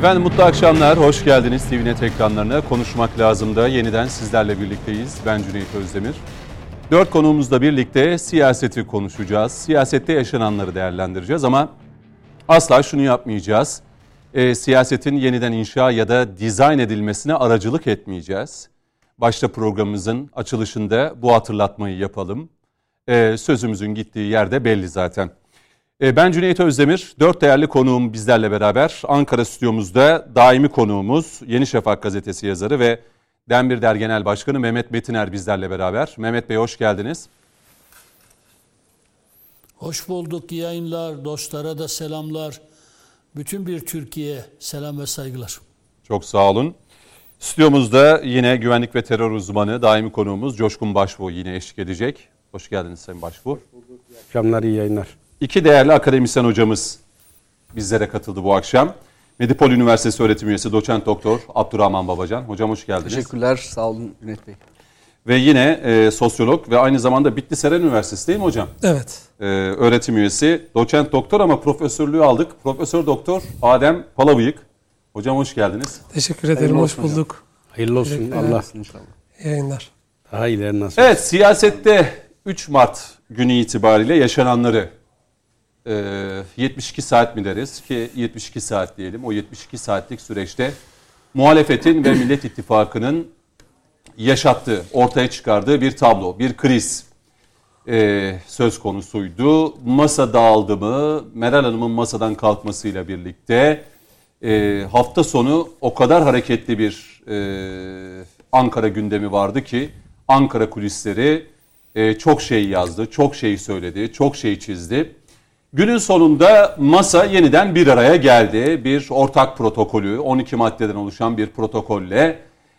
Efendim mutlu akşamlar, hoş geldiniz TVNet ekranlarına. Konuşmak lazım da yeniden sizlerle birlikteyiz. Ben Cüneyt Özdemir. Dört konuğumuzla birlikte siyaseti konuşacağız. Siyasette yaşananları değerlendireceğiz ama asla şunu yapmayacağız. E, siyasetin yeniden inşa ya da dizayn edilmesine aracılık etmeyeceğiz. Başta programımızın açılışında bu hatırlatmayı yapalım. E, sözümüzün gittiği yerde belli zaten. E, ben Cüneyt Özdemir, dört değerli konuğum bizlerle beraber. Ankara stüdyomuzda daimi konuğumuz Yeni Şafak gazetesi yazarı ve Denbir Der Genel Başkanı Mehmet Metiner bizlerle beraber. Mehmet Bey hoş geldiniz. Hoş bulduk yayınlar, dostlara da selamlar. Bütün bir Türkiye selam ve saygılar. Çok sağ olun. Stüdyomuzda yine güvenlik ve terör uzmanı daimi konuğumuz Coşkun Başbuğ yine eşlik edecek. Hoş geldiniz Sayın Başbuğ. Hoş bulduk. İyi akşamlar, iyi yayınlar. İki değerli akademisyen hocamız bizlere katıldı bu akşam. Medipol Üniversitesi öğretim üyesi doçent doktor Abdurrahman Babacan. Hocam hoş geldiniz. Teşekkürler, sağ olun Cüneyt Bey. Ve yine e, sosyolog ve aynı zamanda Bitlis Eren Üniversitesi değil mi hocam? Evet. E, öğretim üyesi, doçent doktor ama profesörlüğü aldık. Profesör doktor Adem Palabıyık. Hocam hoş geldiniz. Teşekkür ederim, Hayırlı hoş olsun hocam. bulduk. Hayırlı olsun Allah İnşallah. Yayınlar. daha ileri nasıl? Evet siyasette 3 Mart günü itibariyle yaşananları 72 saat mi deriz ki 72 saat diyelim. O 72 saatlik süreçte muhalefetin ve Millet İttifakı'nın yaşattığı, ortaya çıkardığı bir tablo, bir kriz e, söz konusuydu. Masa dağıldı mı? Meral Hanım'ın masadan kalkmasıyla birlikte e, hafta sonu o kadar hareketli bir e, Ankara gündemi vardı ki Ankara kulisleri e, çok şey yazdı, çok şey söyledi, çok şey çizdi. Günün sonunda masa yeniden bir araya geldi. Bir ortak protokolü, 12 maddeden oluşan bir protokolle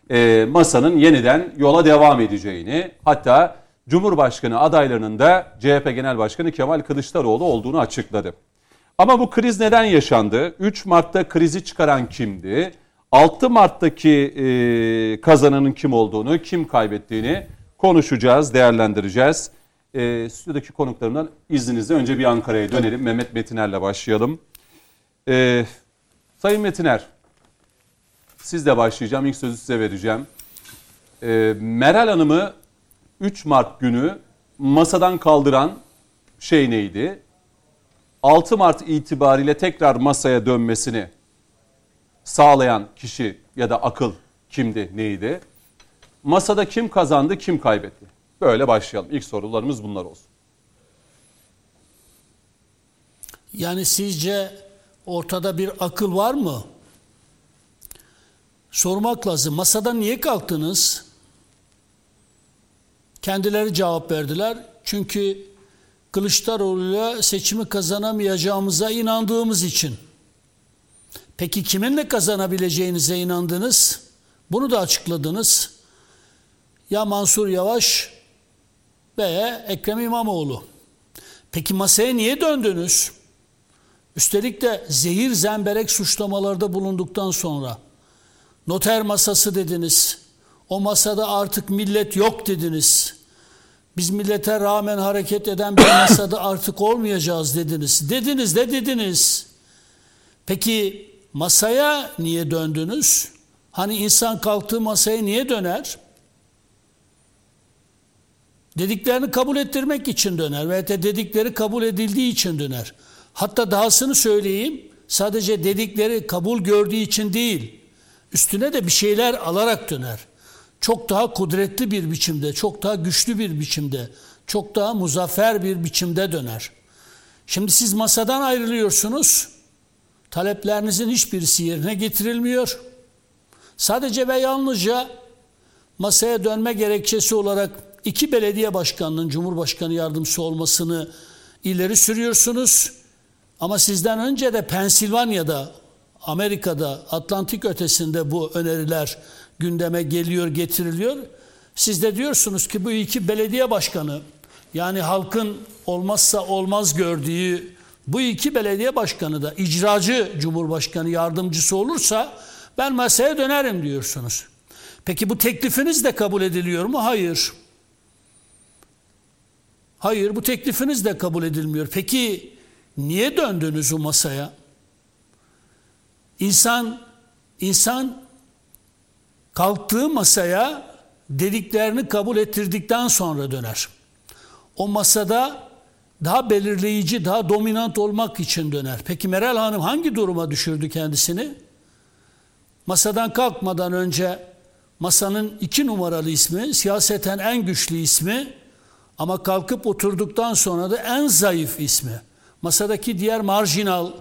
e, masanın yeniden yola devam edeceğini, hatta Cumhurbaşkanı adaylarının da CHP Genel Başkanı Kemal Kılıçdaroğlu olduğunu açıkladı. Ama bu kriz neden yaşandı? 3 Mart'ta krizi çıkaran kimdi? 6 Mart'taki e, kazananın kim olduğunu, kim kaybettiğini konuşacağız, değerlendireceğiz. E, stüdyodaki konuklarımdan izninizle önce bir Ankara'ya dönelim. Mehmet Metiner'le başlayalım. E, Sayın Metiner, sizle başlayacağım. İlk sözü size vereceğim. E, Meral Hanım'ı 3 Mart günü masadan kaldıran şey neydi? 6 Mart itibariyle tekrar masaya dönmesini sağlayan kişi ya da akıl kimdi, neydi? Masada kim kazandı, kim kaybetti? Böyle başlayalım. İlk sorularımız bunlar olsun. Yani sizce ortada bir akıl var mı? Sormak lazım. Masadan niye kalktınız? Kendileri cevap verdiler. Çünkü Kılıçdaroğlu'yla seçimi kazanamayacağımıza inandığımız için. Peki kiminle kazanabileceğinize inandınız? Bunu da açıkladınız. Ya Mansur Yavaş veya Ekrem İmamoğlu. Peki masaya niye döndünüz? Üstelik de zehir zemberek suçlamalarda bulunduktan sonra noter masası dediniz. O masada artık millet yok dediniz. Biz millete rağmen hareket eden bir masada artık olmayacağız dediniz. Dediniz de dediniz. Peki masaya niye döndünüz? Hani insan kalktığı masaya niye döner? Dediklerini kabul ettirmek için döner veya de dedikleri kabul edildiği için döner. Hatta dahasını söyleyeyim, sadece dedikleri kabul gördüğü için değil, üstüne de bir şeyler alarak döner. Çok daha kudretli bir biçimde, çok daha güçlü bir biçimde, çok daha muzaffer bir biçimde döner. Şimdi siz masadan ayrılıyorsunuz, taleplerinizin hiçbirisi yerine getirilmiyor. Sadece ve yalnızca masaya dönme gerekçesi olarak iki belediye başkanının Cumhurbaşkanı yardımcısı olmasını ileri sürüyorsunuz. Ama sizden önce de Pensilvanya'da, Amerika'da, Atlantik ötesinde bu öneriler gündeme geliyor, getiriliyor. Siz de diyorsunuz ki bu iki belediye başkanı yani halkın olmazsa olmaz gördüğü bu iki belediye başkanı da icracı cumhurbaşkanı yardımcısı olursa ben masaya dönerim diyorsunuz. Peki bu teklifiniz de kabul ediliyor mu? Hayır. Hayır bu teklifiniz de kabul edilmiyor. Peki niye döndünüz o masaya? İnsan İnsan kalktığı masaya dediklerini kabul ettirdikten sonra döner. O masada daha belirleyici, daha dominant olmak için döner. Peki Meral Hanım hangi duruma düşürdü kendisini? Masadan kalkmadan önce masanın iki numaralı ismi, siyaseten en güçlü ismi ama kalkıp oturduktan sonra da en zayıf ismi. Masadaki diğer marjinal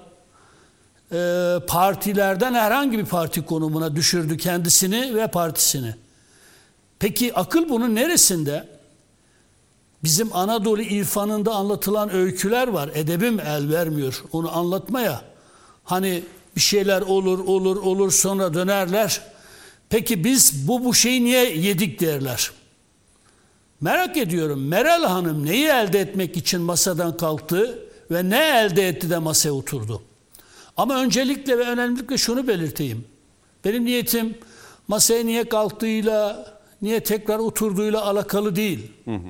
e, partilerden herhangi bir parti konumuna düşürdü kendisini ve partisini. Peki akıl bunun neresinde? Bizim Anadolu irfanında anlatılan öyküler var. Edebim el vermiyor onu anlatmaya. Hani bir şeyler olur olur olur sonra dönerler. Peki biz bu bu şeyi niye yedik derler. Merak ediyorum Meral Hanım neyi elde etmek için masadan kalktı ve ne elde etti de masaya oturdu? Ama öncelikle ve önemlilikle şunu belirteyim. Benim niyetim masaya niye kalktığıyla, niye tekrar oturduğuyla alakalı değil. Hı hı.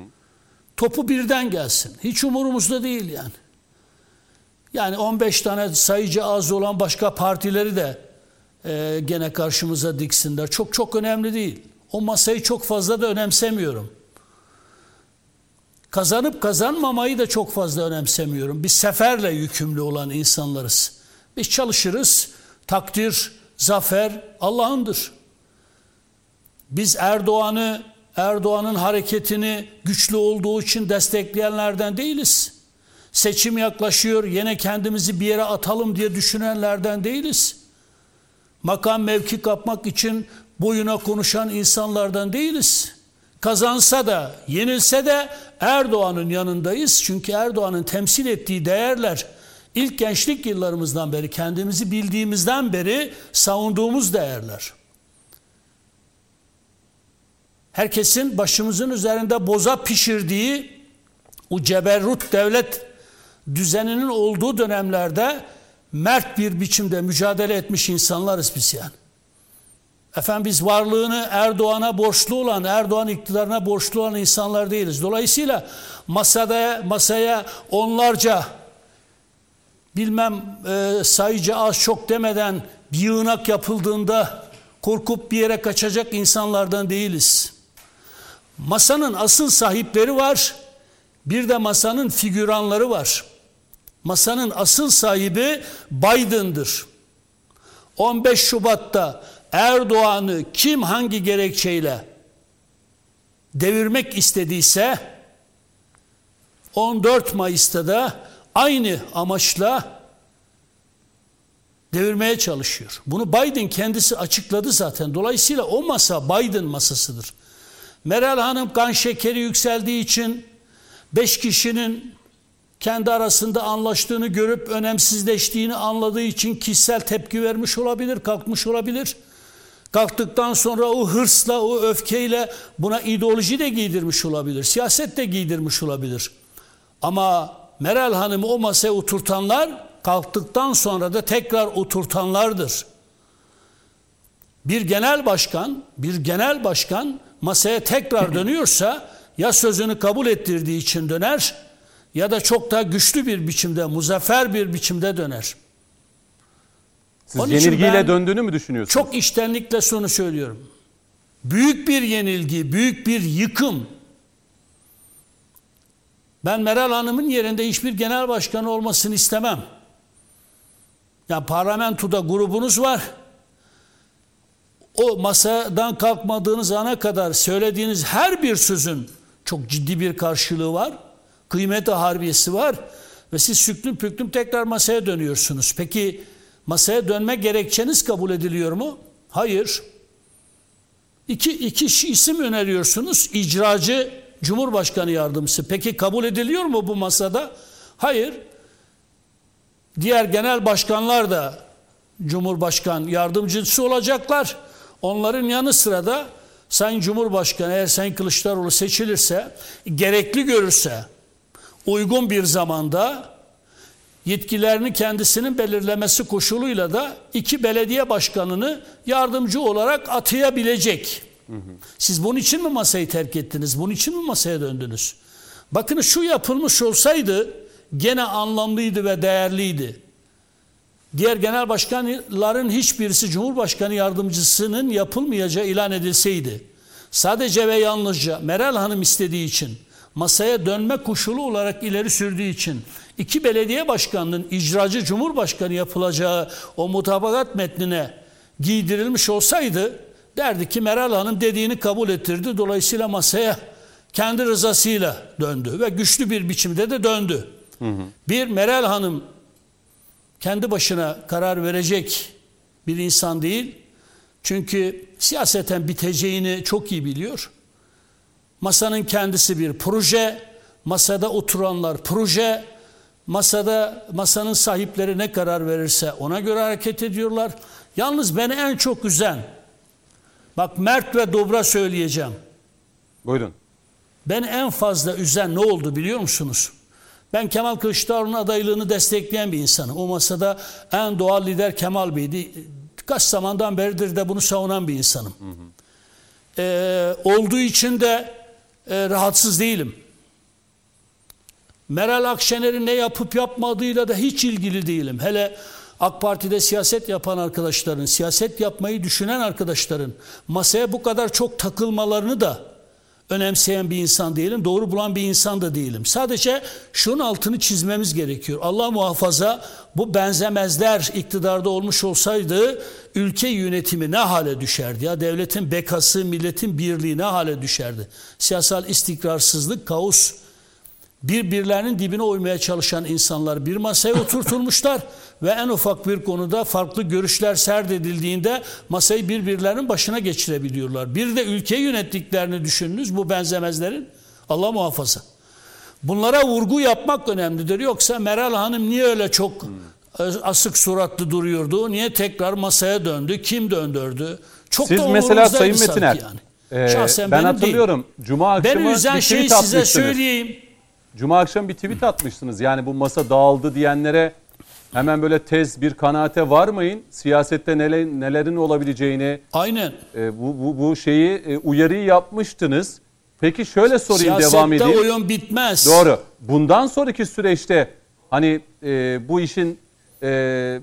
Topu birden gelsin. Hiç umurumuzda değil yani. Yani 15 tane sayıcı az olan başka partileri de e, gene karşımıza diksinler. Çok çok önemli değil. O masayı çok fazla da önemsemiyorum. Kazanıp kazanmamayı da çok fazla önemsemiyorum. Biz seferle yükümlü olan insanlarız. Biz çalışırız. Takdir, zafer Allah'ındır. Biz Erdoğan'ı, Erdoğan'ın hareketini güçlü olduğu için destekleyenlerden değiliz. Seçim yaklaşıyor, yine kendimizi bir yere atalım diye düşünenlerden değiliz. Makam mevki kapmak için boyuna konuşan insanlardan değiliz. Kazansa da, yenilse de Erdoğan'ın yanındayız. Çünkü Erdoğan'ın temsil ettiği değerler ilk gençlik yıllarımızdan beri, kendimizi bildiğimizden beri savunduğumuz değerler. Herkesin başımızın üzerinde boza pişirdiği o ceberrut devlet düzeninin olduğu dönemlerde mert bir biçimde mücadele etmiş insanlarız biz yani. Efendim biz varlığını Erdoğan'a borçlu olan, Erdoğan iktidarına borçlu olan insanlar değiliz. Dolayısıyla masada masaya onlarca bilmem e, sayıca az çok demeden bir yığınak yapıldığında korkup bir yere kaçacak insanlardan değiliz. Masanın asıl sahipleri var. Bir de masanın figüranları var. Masanın asıl sahibi Biden'dır. 15 Şubat'ta Erdoğan'ı kim hangi gerekçeyle devirmek istediyse 14 Mayıs'ta da aynı amaçla devirmeye çalışıyor. Bunu Biden kendisi açıkladı zaten. Dolayısıyla o masa Biden masasıdır. Meral Hanım kan şekeri yükseldiği için 5 kişinin kendi arasında anlaştığını görüp önemsizleştiğini anladığı için kişisel tepki vermiş olabilir, kalkmış olabilir. Kalktıktan sonra o hırsla, o öfkeyle buna ideoloji de giydirmiş olabilir, siyaset de giydirmiş olabilir. Ama Meral Hanım'ı o masaya oturtanlar kalktıktan sonra da tekrar oturtanlardır. Bir genel başkan, bir genel başkan masaya tekrar dönüyorsa ya sözünü kabul ettirdiği için döner ya da çok daha güçlü bir biçimde, muzaffer bir biçimde döner. Siz Onun yenilgiyle döndüğünü mü düşünüyorsunuz? Çok iştenlikle şunu söylüyorum. Büyük bir yenilgi, büyük bir yıkım. Ben Meral Hanım'ın yerinde hiçbir genel başkan olmasını istemem. Ya yani parlamentoda grubunuz var. O masadan kalkmadığınız ana kadar söylediğiniz her bir sözün çok ciddi bir karşılığı var. Kıymeti harbiyesi var. Ve siz süklüm püklüm tekrar masaya dönüyorsunuz. Peki masaya dönme gerekçeniz kabul ediliyor mu? Hayır. İki, iki isim öneriyorsunuz. İcracı Cumhurbaşkanı yardımcısı. Peki kabul ediliyor mu bu masada? Hayır. Diğer genel başkanlar da Cumhurbaşkan yardımcısı olacaklar. Onların yanı sıra da Sayın Cumhurbaşkanı eğer Sayın Kılıçdaroğlu seçilirse, gerekli görürse, uygun bir zamanda yetkilerini kendisinin belirlemesi koşuluyla da iki belediye başkanını yardımcı olarak atayabilecek. Siz bunun için mi masayı terk ettiniz? Bunun için mi masaya döndünüz? Bakın şu yapılmış olsaydı gene anlamlıydı ve değerliydi. diğer genel başkanların hiçbirisi Cumhurbaşkanı yardımcısının yapılmayacağı ilan edilseydi, sadece ve yalnızca Meral Hanım istediği için, masaya dönme koşulu olarak ileri sürdüğü için, iki belediye başkanının icracı Cumhurbaşkanı yapılacağı o mutabakat metnine giydirilmiş olsaydı, derdi ki Meral Hanım dediğini kabul ettirdi. Dolayısıyla masaya kendi rızasıyla döndü ve güçlü bir biçimde de döndü. Hı hı. Bir Meral Hanım kendi başına karar verecek bir insan değil. Çünkü siyaseten biteceğini çok iyi biliyor. Masanın kendisi bir proje, masada oturanlar proje, masada masanın sahipleri ne karar verirse ona göre hareket ediyorlar. Yalnız beni en çok üzen, bak mert ve dobra söyleyeceğim. Buyurun. Ben en fazla üzen ne oldu biliyor musunuz? Ben Kemal Kılıçdaroğlu'nun adaylığını destekleyen bir insanım. O masada en doğal lider Kemal Bey'di. Kaç zamandan beridir de bunu savunan bir insanım. Hı hı. Ee, olduğu için de e, rahatsız değilim. Meral Akşener'in ne yapıp yapmadığıyla da hiç ilgili değilim. Hele AK Parti'de siyaset yapan arkadaşların, siyaset yapmayı düşünen arkadaşların masaya bu kadar çok takılmalarını da önemseyen bir insan değilim. Doğru bulan bir insan da değilim. Sadece şunun altını çizmemiz gerekiyor. Allah muhafaza bu benzemezler iktidarda olmuş olsaydı ülke yönetimi ne hale düşerdi? Ya devletin bekası, milletin birliği ne hale düşerdi? Siyasal istikrarsızlık, kaos, birbirlerinin dibine uymaya çalışan insanlar bir masaya oturtulmuşlar ve en ufak bir konuda farklı görüşler serdedildiğinde masayı birbirlerinin başına geçirebiliyorlar. Bir de ülke yönettiklerini düşününüz bu benzemezlerin. Allah muhafaza. Bunlara vurgu yapmak önemlidir. Yoksa Meral Hanım niye öyle çok asık suratlı duruyordu? Niye tekrar masaya döndü? Kim döndürdü? Çok Siz mesela Sayın Metiner, yani. e, Şahsen ben hatırlıyorum. Değil. Cuma akşamı Beni üzen bir şeyi size söyleyeyim. Cuma akşam bir tweet atmıştınız. Yani bu masa dağıldı diyenlere hemen böyle tez bir kanaate varmayın. Siyasette neler, nelerin olabileceğini. Aynen. E, bu, bu, bu şeyi e, uyarıyı yapmıştınız. Peki şöyle sorayım Siyasette devam edeyim. Siyasette oyun bitmez. Doğru. Bundan sonraki süreçte hani e, bu işin e,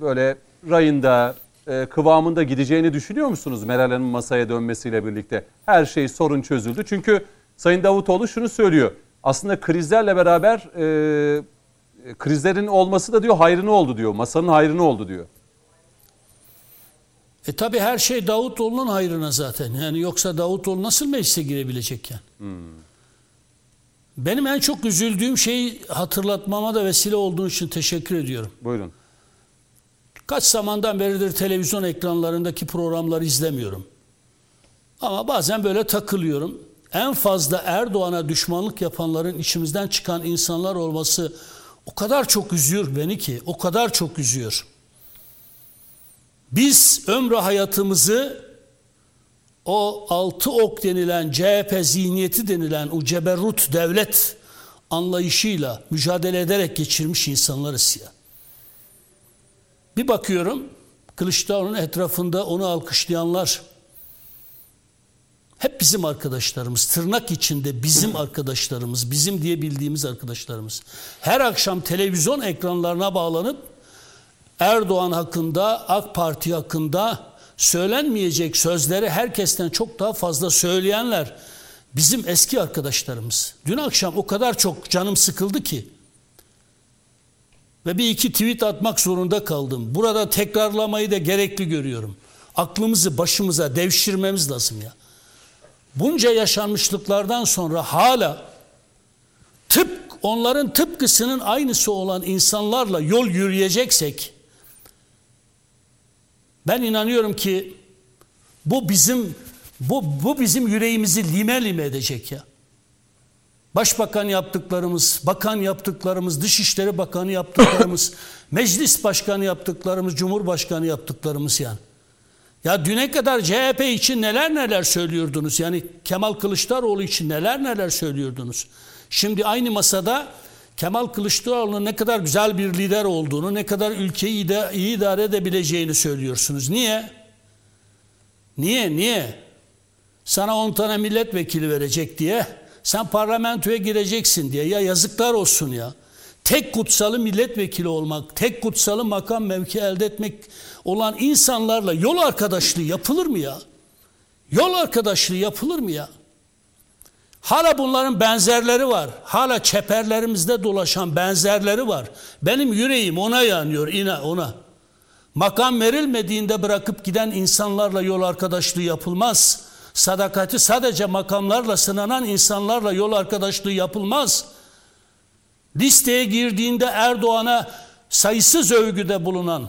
böyle rayında e, kıvamında gideceğini düşünüyor musunuz Meral Hanım masaya dönmesiyle birlikte? Her şey sorun çözüldü. Çünkü Sayın Davutoğlu şunu söylüyor aslında krizlerle beraber e, krizlerin olması da diyor hayrını oldu diyor. Masanın hayrını oldu diyor. E tabi her şey Davutoğlu'nun hayrına zaten. Yani yoksa Davutoğlu nasıl meclise girebilecek yani? Hmm. Benim en çok üzüldüğüm şeyi hatırlatmama da vesile olduğu için teşekkür ediyorum. Buyurun. Kaç zamandan beridir televizyon ekranlarındaki programları izlemiyorum. Ama bazen böyle takılıyorum en fazla Erdoğan'a düşmanlık yapanların içimizden çıkan insanlar olması o kadar çok üzüyor beni ki, o kadar çok üzüyor. Biz ömrü hayatımızı o altı ok denilen CHP zihniyeti denilen o ceberrut devlet anlayışıyla mücadele ederek geçirmiş insanlarız ya. Bir bakıyorum Kılıçdaroğlu'nun etrafında onu alkışlayanlar hep bizim arkadaşlarımız, tırnak içinde bizim arkadaşlarımız, bizim diye bildiğimiz arkadaşlarımız. Her akşam televizyon ekranlarına bağlanıp Erdoğan hakkında, AK Parti hakkında söylenmeyecek sözleri herkesten çok daha fazla söyleyenler bizim eski arkadaşlarımız. Dün akşam o kadar çok canım sıkıldı ki ve bir iki tweet atmak zorunda kaldım. Burada tekrarlamayı da gerekli görüyorum. Aklımızı başımıza devşirmemiz lazım ya bunca yaşanmışlıklardan sonra hala tıp onların tıpkısının aynısı olan insanlarla yol yürüyeceksek ben inanıyorum ki bu bizim bu, bu bizim yüreğimizi lime lime edecek ya. Başbakan yaptıklarımız, bakan yaptıklarımız, Dışişleri Bakanı yaptıklarımız, meclis başkanı yaptıklarımız, cumhurbaşkanı yaptıklarımız yani. Ya düne kadar CHP için neler neler söylüyordunuz. Yani Kemal Kılıçdaroğlu için neler neler söylüyordunuz. Şimdi aynı masada Kemal Kılıçdaroğlu'nun ne kadar güzel bir lider olduğunu, ne kadar ülkeyi iyi idare edebileceğini söylüyorsunuz. Niye? Niye? Niye? Sana 10 tane milletvekili verecek diye, sen parlamentoya gireceksin diye. Ya yazıklar olsun ya. Tek kutsalı milletvekili olmak, tek kutsalı makam mevki elde etmek olan insanlarla yol arkadaşlığı yapılır mı ya? Yol arkadaşlığı yapılır mı ya? Hala bunların benzerleri var. Hala çeperlerimizde dolaşan benzerleri var. Benim yüreğim ona yanıyor, ina ona. Makam verilmediğinde bırakıp giden insanlarla yol arkadaşlığı yapılmaz. Sadakati sadece makamlarla sınanan insanlarla yol arkadaşlığı yapılmaz. Listeye girdiğinde Erdoğan'a sayısız övgüde bulunan,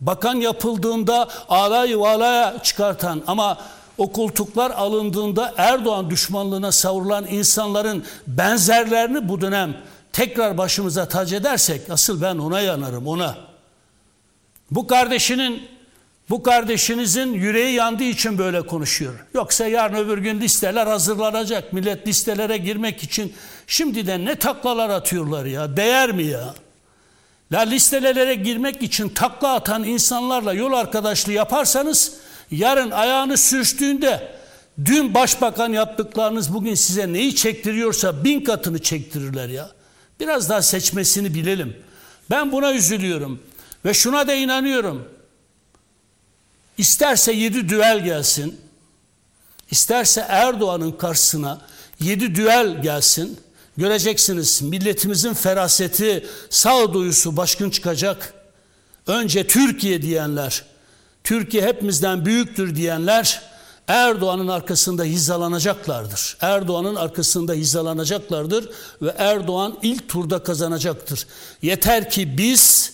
bakan yapıldığında alay valaya çıkartan ama o koltuklar alındığında Erdoğan düşmanlığına savrulan insanların benzerlerini bu dönem tekrar başımıza tac edersek asıl ben ona yanarım ona. Bu kardeşinin bu kardeşinizin yüreği yandığı için böyle konuşuyor. Yoksa yarın öbür gün listeler hazırlanacak. Millet listelere girmek için şimdiden ne taklalar atıyorlar ya. Değer mi ya? La listelere girmek için takla atan insanlarla yol arkadaşlığı yaparsanız yarın ayağını sürçtüğünde dün başbakan yaptıklarınız bugün size neyi çektiriyorsa bin katını çektirirler ya. Biraz daha seçmesini bilelim. Ben buna üzülüyorum ve şuna da inanıyorum. İsterse yedi düel gelsin, isterse Erdoğan'ın karşısına yedi düel gelsin. Göreceksiniz milletimizin feraseti, sağduyusu başkın çıkacak. Önce Türkiye diyenler, Türkiye hepimizden büyüktür diyenler Erdoğan'ın arkasında hizalanacaklardır. Erdoğan'ın arkasında hizalanacaklardır ve Erdoğan ilk turda kazanacaktır. Yeter ki biz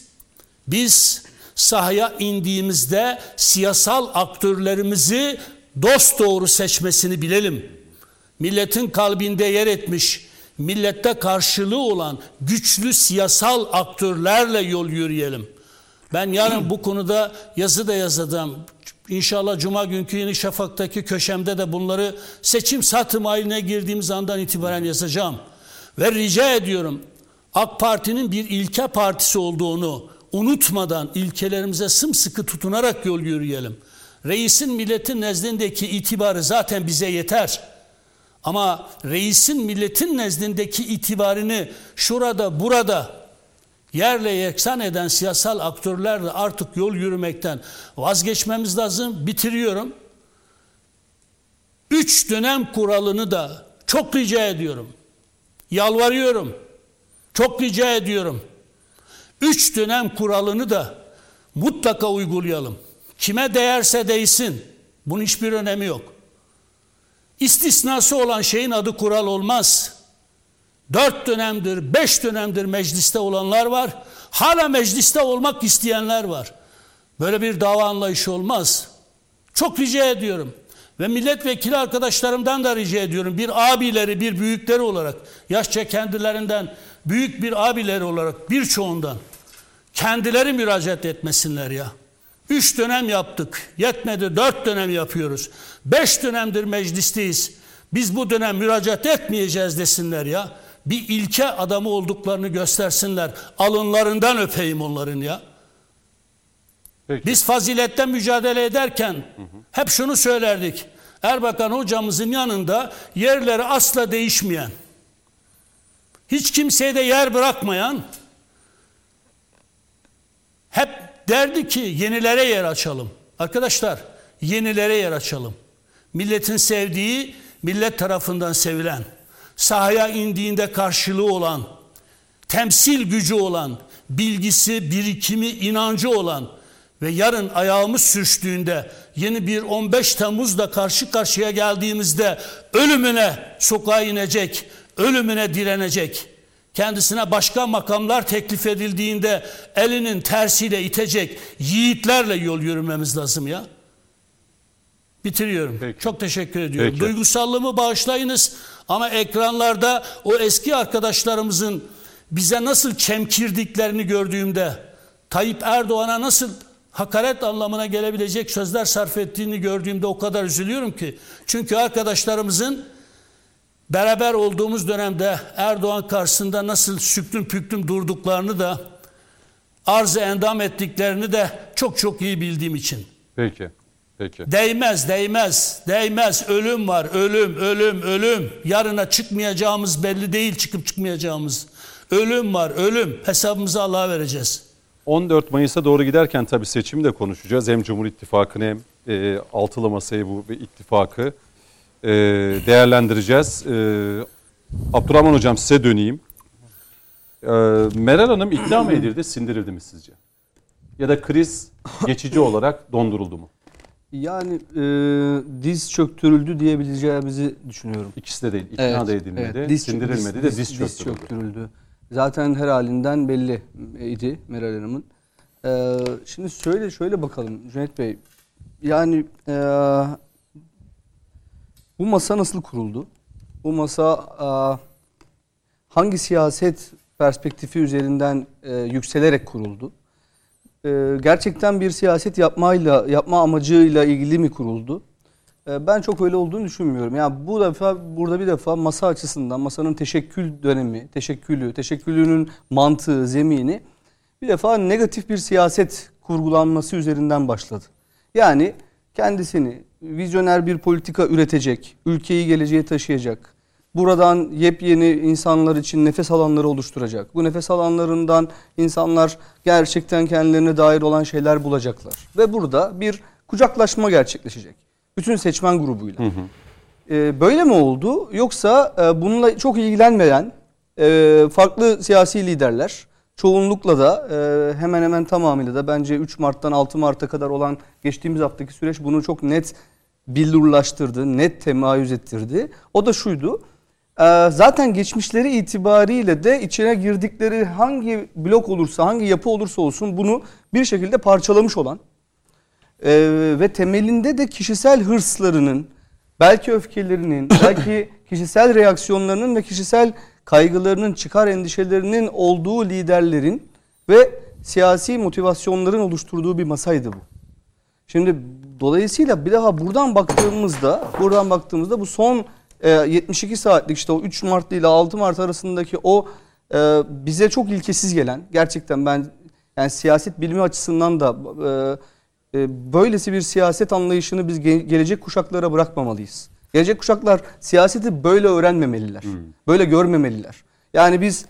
biz sahaya indiğimizde siyasal aktörlerimizi dost doğru seçmesini bilelim. Milletin kalbinde yer etmiş, millette karşılığı olan güçlü siyasal aktörlerle yol yürüyelim. Ben yarın bu konuda yazı da yazacağım. İnşallah Cuma günkü Yeni Şafak'taki köşemde de bunları seçim satım haline girdiğimiz andan itibaren yazacağım. Ve rica ediyorum AK Parti'nin bir ilke partisi olduğunu unutmadan ilkelerimize sımsıkı tutunarak yol yürüyelim. Reisin milletin nezdindeki itibarı zaten bize yeter. Ama reisin milletin nezdindeki itibarını şurada burada yerle yeksan eden siyasal aktörlerle artık yol yürümekten vazgeçmemiz lazım. Bitiriyorum. Üç dönem kuralını da çok rica ediyorum. Yalvarıyorum. Çok rica ediyorum. Üç dönem kuralını da mutlaka uygulayalım. Kime değerse değsin. Bunun hiçbir önemi yok. İstisnası olan şeyin adı kural olmaz. Dört dönemdir, beş dönemdir mecliste olanlar var. Hala mecliste olmak isteyenler var. Böyle bir dava anlayışı olmaz. Çok rica ediyorum. Ve milletvekili arkadaşlarımdan da rica ediyorum. Bir abileri, bir büyükleri olarak, yaşça kendilerinden büyük bir abileri olarak birçoğundan kendileri müracaat etmesinler ya. Üç dönem yaptık. Yetmedi dört dönem yapıyoruz. Beş dönemdir meclisteyiz. Biz bu dönem müracaat etmeyeceğiz desinler ya. Bir ilke adamı olduklarını göstersinler. Alınlarından öpeyim onların ya. Peki. Biz faziletten mücadele ederken hep şunu söylerdik. Erbakan hocamızın yanında yerleri asla değişmeyen, hiç kimseye de yer bırakmayan, hep derdi ki yenilere yer açalım. Arkadaşlar yenilere yer açalım. Milletin sevdiği, millet tarafından sevilen, sahaya indiğinde karşılığı olan, temsil gücü olan, bilgisi, birikimi, inancı olan ve yarın ayağımız sürçtüğünde yeni bir 15 Temmuz'da karşı karşıya geldiğimizde ölümüne sokağa inecek, ölümüne direnecek kendisine başka makamlar teklif edildiğinde elinin tersiyle itecek yiğitlerle yol yürümemiz lazım ya. Bitiriyorum. Peki. Çok teşekkür ediyorum. Peki. Duygusallığımı bağışlayınız ama ekranlarda o eski arkadaşlarımızın bize nasıl çemkirdiklerini gördüğümde Tayyip Erdoğan'a nasıl hakaret anlamına gelebilecek sözler sarf ettiğini gördüğümde o kadar üzülüyorum ki. Çünkü arkadaşlarımızın beraber olduğumuz dönemde Erdoğan karşısında nasıl süklüm püklüm durduklarını da arz-ı endam ettiklerini de çok çok iyi bildiğim için. Peki. Peki. Değmez, değmez, değmez. Ölüm var, ölüm, ölüm, ölüm. Yarına çıkmayacağımız belli değil, çıkıp çıkmayacağımız. Ölüm var, ölüm. Hesabımızı Allah'a vereceğiz. 14 Mayıs'a doğru giderken tabii seçimi de konuşacağız. Hem Cumhur İttifakı'nı hem e, altılı masayı bu bir ittifakı e, değerlendireceğiz. E, Abdurrahman Hocam size döneyim. E, Meral Hanım ikna mı edildi, sindirildi mi sizce? Ya da kriz geçici olarak donduruldu mu? Yani e, diz çöktürüldü diyebileceğimizi düşünüyorum. İkisi de değil. İkna da edilmedi, diz çö- sindirilmedi de diz çöktürüldü. çöktürüldü. Zaten her halinden belli idi Meral Hanım'ın. E, şimdi şöyle şöyle bakalım Cüneyt Bey. Yani e, bu masa nasıl kuruldu? Bu masa e, hangi siyaset perspektifi üzerinden e, yükselerek kuruldu? e, gerçekten bir siyaset yapmayla yapma amacıyla ilgili mi kuruldu? Ben çok öyle olduğunu düşünmüyorum. Yani bu defa burada bir defa masa açısından masanın teşekkül dönemi, teşekkülü, teşekkülünün mantığı, zemini bir defa negatif bir siyaset kurgulanması üzerinden başladı. Yani kendisini vizyoner bir politika üretecek, ülkeyi geleceğe taşıyacak, buradan yepyeni insanlar için nefes alanları oluşturacak. Bu nefes alanlarından insanlar gerçekten kendilerine dair olan şeyler bulacaklar. Ve burada bir kucaklaşma gerçekleşecek. Bütün seçmen grubuyla. Hı hı. Ee, böyle mi oldu? Yoksa e, bununla çok ilgilenmeyen e, farklı siyasi liderler çoğunlukla da e, hemen hemen tamamıyla da bence 3 Mart'tan 6 Mart'a kadar olan geçtiğimiz haftaki süreç bunu çok net billurlaştırdı, net temayüz ettirdi. O da şuydu. Ee, zaten geçmişleri itibariyle de içine girdikleri hangi blok olursa, hangi yapı olursa olsun bunu bir şekilde parçalamış olan e, ve temelinde de kişisel hırslarının, belki öfkelerinin, belki kişisel reaksiyonlarının ve kişisel kaygılarının, çıkar endişelerinin olduğu liderlerin ve siyasi motivasyonların oluşturduğu bir masaydı bu. Şimdi dolayısıyla bir daha buradan baktığımızda, buradan baktığımızda bu son 72 ee, saatlik işte o 3 Mart ile 6 Mart arasındaki o e, bize çok ilkesiz gelen gerçekten ben yani siyaset bilimi açısından da e, e, böylesi bir siyaset anlayışını biz gelecek kuşaklara bırakmamalıyız. Gelecek kuşaklar siyaseti böyle öğrenmemeliler. Hmm. Böyle görmemeliler. Yani biz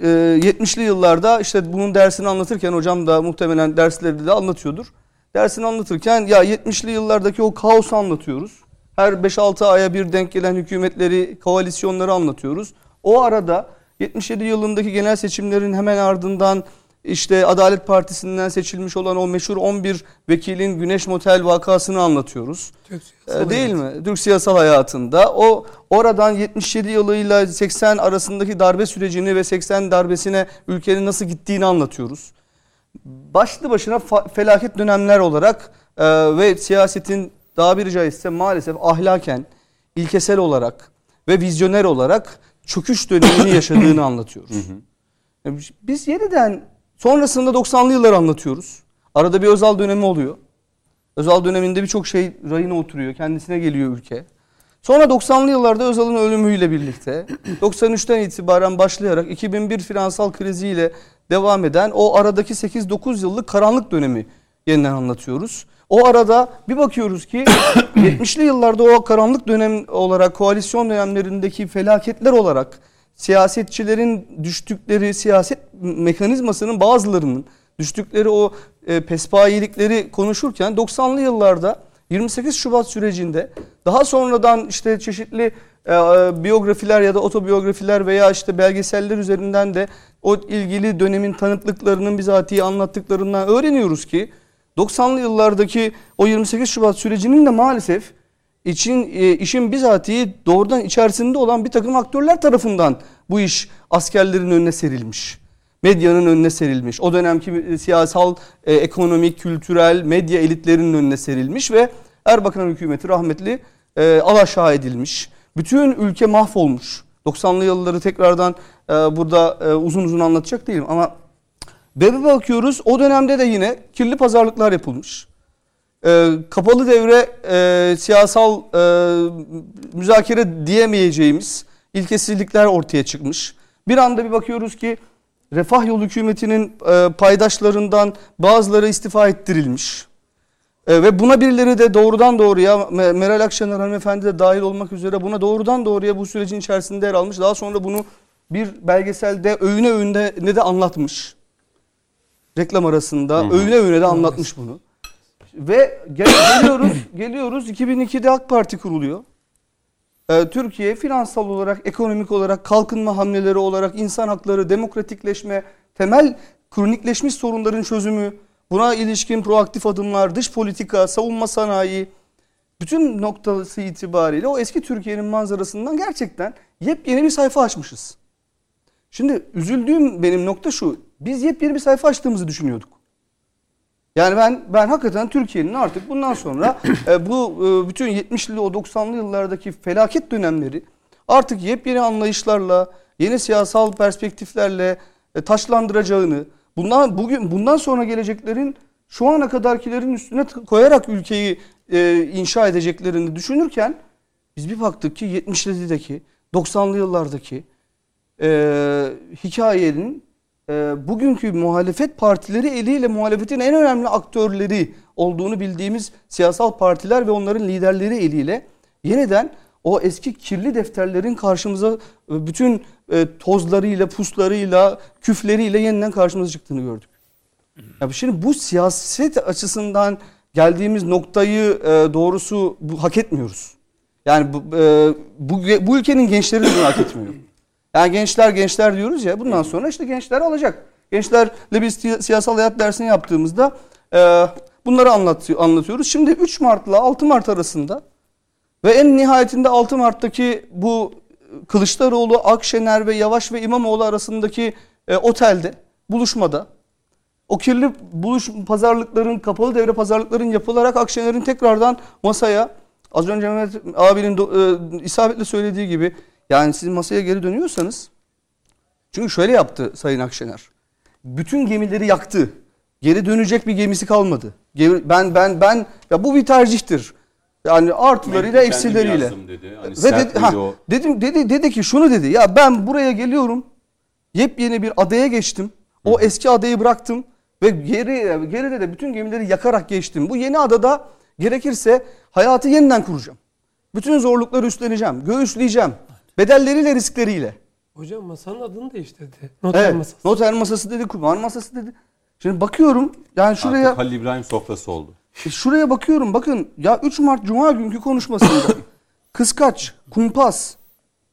70'li yıllarda işte bunun dersini anlatırken hocam da muhtemelen derslerde de anlatıyordur. Dersini anlatırken ya 70'li yıllardaki o kaosu anlatıyoruz her 5-6 aya bir denk gelen hükümetleri, koalisyonları anlatıyoruz. O arada 77 yılındaki genel seçimlerin hemen ardından işte Adalet Partisi'nden seçilmiş olan o meşhur 11 vekilin Güneş Motel vakasını anlatıyoruz. Türk ee, Değil hayatı. mi? Türk siyasal hayatında. O oradan 77 yılıyla 80 arasındaki darbe sürecini ve 80 darbesine ülkenin nasıl gittiğini anlatıyoruz. Başlı başına felaket dönemler olarak e, ve siyasetin daha bir caizse maalesef ahlaken, ilkesel olarak ve vizyoner olarak çöküş dönemini yaşadığını anlatıyoruz. Biz yeniden sonrasında 90'lı yıllar anlatıyoruz. Arada bir Özal dönemi oluyor. Özal döneminde birçok şey rayına oturuyor. Kendisine geliyor ülke. Sonra 90'lı yıllarda Özal'ın ölümüyle birlikte 93'ten itibaren başlayarak 2001 finansal kriziyle devam eden o aradaki 8-9 yıllık karanlık dönemi yeniden anlatıyoruz. O arada bir bakıyoruz ki 70'li yıllarda o karanlık dönem olarak koalisyon dönemlerindeki felaketler olarak siyasetçilerin düştükleri siyaset mekanizmasının bazılarının düştükleri o e, pespayilikleri konuşurken 90'lı yıllarda 28 Şubat sürecinde daha sonradan işte çeşitli e, biyografiler ya da otobiyografiler veya işte belgeseller üzerinden de o ilgili dönemin tanıklıklarının bizatihi anlattıklarından öğreniyoruz ki 90'lı yıllardaki o 28 Şubat sürecinin de maalesef için e, işin bizatihi doğrudan içerisinde olan bir takım aktörler tarafından bu iş askerlerin önüne serilmiş. Medyanın önüne serilmiş. O dönemki e, siyasal, e, ekonomik, kültürel, medya elitlerinin önüne serilmiş ve Erbakan hükümeti rahmetli e, alaşağı edilmiş. Bütün ülke mahvolmuş. 90'lı yılları tekrardan e, burada e, uzun uzun anlatacak değilim ama bir bakıyoruz o dönemde de yine kirli pazarlıklar yapılmış. Ee, kapalı devre e, siyasal e, müzakere diyemeyeceğimiz ilkesizlikler ortaya çıkmış. Bir anda bir bakıyoruz ki Refah Yolu hükümetinin e, paydaşlarından bazıları istifa ettirilmiş. E, ve buna birileri de doğrudan doğruya Meral Akşener hanımefendi de dahil olmak üzere buna doğrudan doğruya bu sürecin içerisinde yer almış. Daha sonra bunu bir belgeselde öğüne öğünde ne de anlatmış. Reklam arasında öğüne öğüne de anlatmış bunu. Ve gel- geliyoruz geliyoruz 2002'de AK Parti kuruluyor. Ee, Türkiye finansal olarak, ekonomik olarak, kalkınma hamleleri olarak, insan hakları, demokratikleşme, temel kronikleşmiş sorunların çözümü, buna ilişkin proaktif adımlar, dış politika, savunma sanayi, bütün noktası itibariyle o eski Türkiye'nin manzarasından gerçekten yepyeni bir sayfa açmışız. Şimdi üzüldüğüm benim nokta şu. Biz yepyeni bir sayfa açtığımızı düşünüyorduk. Yani ben ben hakikaten Türkiye'nin artık bundan sonra e, bu e, bütün 70'li o 90'lı yıllardaki felaket dönemleri artık yepyeni anlayışlarla, yeni siyasal perspektiflerle e, taşlandıracağını, bundan bugün bundan sonra geleceklerin şu ana kadarkilerin üstüne koyarak ülkeyi e, inşa edeceklerini düşünürken biz bir baktık ki 70'lerdeki, 90'lı yıllardaki e, hikayenin e, bugünkü muhalefet partileri eliyle muhalefetin en önemli aktörleri olduğunu bildiğimiz siyasal partiler ve onların liderleri eliyle yeniden o eski kirli defterlerin karşımıza e, bütün e, tozlarıyla, puslarıyla, küfleriyle yeniden karşımıza çıktığını gördük. Ya şimdi bu siyaset açısından geldiğimiz noktayı e, doğrusu bu, hak etmiyoruz. Yani bu, bu, bu ülkenin gençleri bunu hak etmiyor. Yani gençler gençler diyoruz ya bundan sonra işte gençler alacak. Gençlerle biz si- siyasal hayat dersini yaptığımızda e, bunları anlatıyor, anlatıyoruz. Şimdi 3 Mart'la 6 Mart arasında ve en nihayetinde 6 Mart'taki bu Kılıçdaroğlu, Akşener ve Yavaş ve İmamoğlu arasındaki e, otelde buluşmada o kirli buluş pazarlıkların, kapalı devre pazarlıkların yapılarak Akşener'in tekrardan masaya az önce Mehmet abinin do- e, isabetle söylediği gibi yani siz masaya geri dönüyorsanız çünkü şöyle yaptı Sayın Akşener. Bütün gemileri yaktı. Geri dönecek bir gemisi kalmadı. Gemi- Ben ben ben ya bu bir tercihtir. Yani artılarıyla eksileriyle. dedi. Hani Ve dedi, ha, o? dedim dedi dedi ki şunu dedi. Ya ben buraya geliyorum. Yepyeni bir adaya geçtim. O eski adayı bıraktım ve geri geride de bütün gemileri yakarak geçtim. Bu yeni adada gerekirse hayatı yeniden kuracağım. Bütün zorlukları üstleneceğim, göğüsleyeceğim. Bedelleriyle, riskleriyle. Hocam masanın adını değiştirdi. Noter Evet. masası. Noter masası dedi, kumar masası dedi. Şimdi bakıyorum yani şuraya Artık Halil İbrahim sofrası oldu. e, Şuraya bakıyorum bakın ya 3 Mart Cuma günkü konuşmasında kıskaç, kumpas,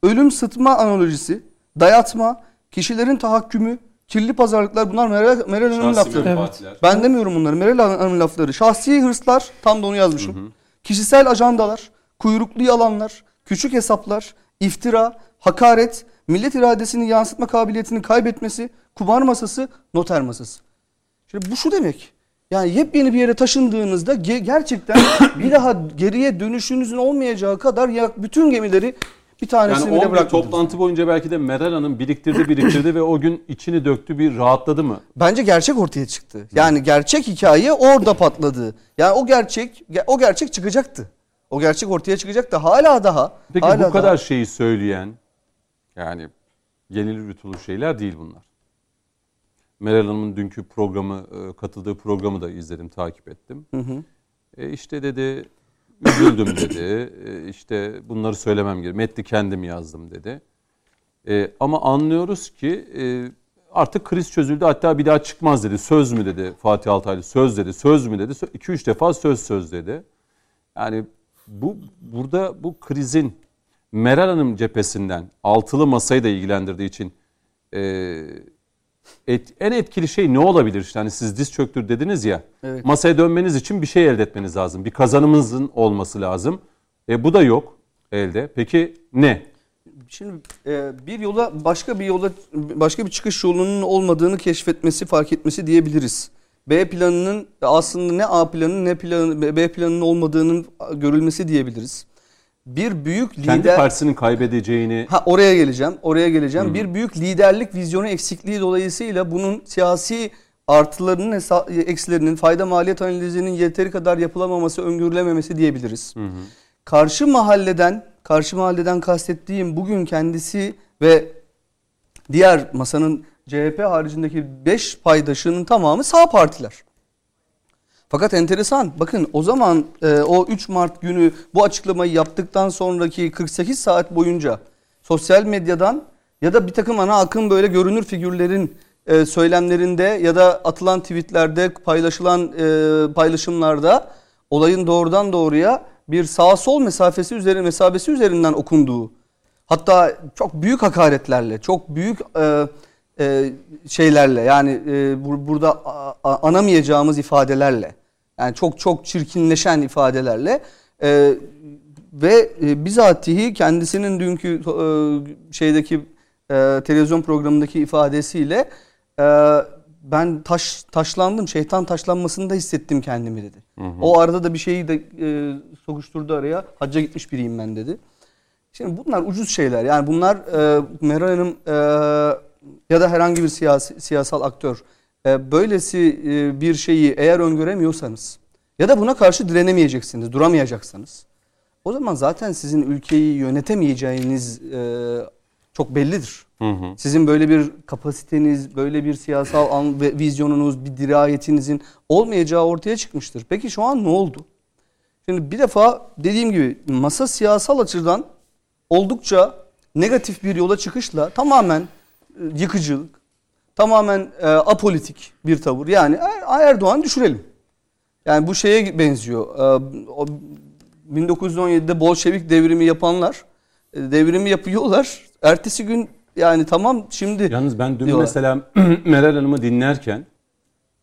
ölüm sıtma analojisi, dayatma, kişilerin tahakkümü, kirli pazarlıklar bunlar Meral, Meral Hanım'ın lafları. menfaatler. Ben demiyorum bunları Meral Hanım'ın lafları. Şahsi hırslar tam da onu yazmışım. Kişisel ajandalar, kuyruklu yalanlar, küçük hesaplar, iftira, hakaret, millet iradesini yansıtma kabiliyetini kaybetmesi, kumar masası, noter masası. Şimdi bu şu demek. Yani yepyeni bir yere taşındığınızda ge- gerçekten bir daha geriye dönüşünüzün olmayacağı kadar ya bütün gemileri bir tanesini Yani bile 10 gün bırakmadınız. toplantı boyunca belki de Meral Hanım biriktirdi biriktirdi ve o gün içini döktü bir rahatladı mı? Bence gerçek ortaya çıktı. Yani gerçek hikaye orada patladı. Yani o gerçek o gerçek çıkacaktı. O gerçek ortaya çıkacaktı. Hala daha Peki hala bu kadar daha- şeyi söyleyen yani yenilir yutulur şeyler değil bunlar. Meral Hanım'ın dünkü programı, e, katıldığı programı da izledim, takip ettim. E işte dedi, üzüldüm dedi. E işte bunları söylemem gerekiyor. Metni kendim yazdım dedi. E, ama anlıyoruz ki e, artık kriz çözüldü hatta bir daha çıkmaz dedi. Söz mü dedi Fatih Altaylı, söz dedi, söz mü dedi. 2-3 defa söz söz dedi. Yani bu burada bu krizin Meral Hanım cephesinden altılı masayı da ilgilendirdiği için e, et- en etkili şey ne olabilir? İşte hani siz diz çöktür dediniz ya. Evet. Masaya dönmeniz için bir şey elde etmeniz lazım. Bir kazanımınızın olması lazım. E, bu da yok elde. Peki ne? Şimdi e, bir yola başka bir yola başka bir çıkış yolunun olmadığını keşfetmesi, fark etmesi diyebiliriz. B planının aslında ne A planı ne planı B planının olmadığının görülmesi diyebiliriz. Bir büyük Kendi lider partisinin kaybedeceğini Ha oraya geleceğim. Oraya geleceğim. Bir büyük liderlik vizyonu eksikliği dolayısıyla bunun siyasi artılarının eksilerinin fayda maliyet analizinin yeteri kadar yapılamaması, öngörülememesi diyebiliriz. Karşı mahalleden, karşı mahalleden kastettiğim bugün kendisi ve diğer masanın CHP haricindeki 5 paydaşının tamamı sağ partiler. Fakat enteresan bakın o zaman e, o 3 Mart günü bu açıklamayı yaptıktan sonraki 48 saat boyunca sosyal medyadan ya da bir takım ana akım böyle görünür figürlerin e, söylemlerinde ya da atılan tweetlerde paylaşılan e, paylaşımlarda olayın doğrudan doğruya bir sağ sol mesafesi üzeri mesafesi üzerinden okunduğu hatta çok büyük hakaretlerle çok büyük e, e, şeylerle yani e, bur- burada anamayacağımız ifadelerle yani çok çok çirkinleşen ifadelerle e, ve e, bizatihi kendisinin dünkü e, şeydeki e, televizyon programındaki ifadesiyle e, ben taş taşlandım şeytan taşlanmasında hissettim kendimi dedi. O arada da bir şeyi de e, sokuşturdu araya hacca gitmiş biriyim ben dedi. Şimdi bunlar ucuz şeyler. Yani bunlar e, Meral Hanım e, ya da herhangi bir siyasi, siyasal aktör e, böylesi e, bir şeyi eğer öngöremiyorsanız ya da buna karşı direnemeyeceksiniz, duramayacaksınız. O zaman zaten sizin ülkeyi yönetemeyeceğiniz e, çok bellidir. Sizin böyle bir kapasiteniz, böyle bir siyasal an ve vizyonunuz, bir dirayetinizin olmayacağı ortaya çıkmıştır. Peki şu an ne oldu? Şimdi bir defa dediğim gibi masa siyasal açıdan oldukça negatif bir yola çıkışla tamamen yıkıcılık, tamamen e, apolitik bir tavır. Yani Er- Erdoğan düşürelim. Yani bu şeye benziyor. E, o 1917'de Bolşevik devrimi yapanlar e, devrimi yapıyorlar. Ertesi gün yani tamam şimdi Yalnız ben dün diyorlar. mesela Meral Hanım'ı dinlerken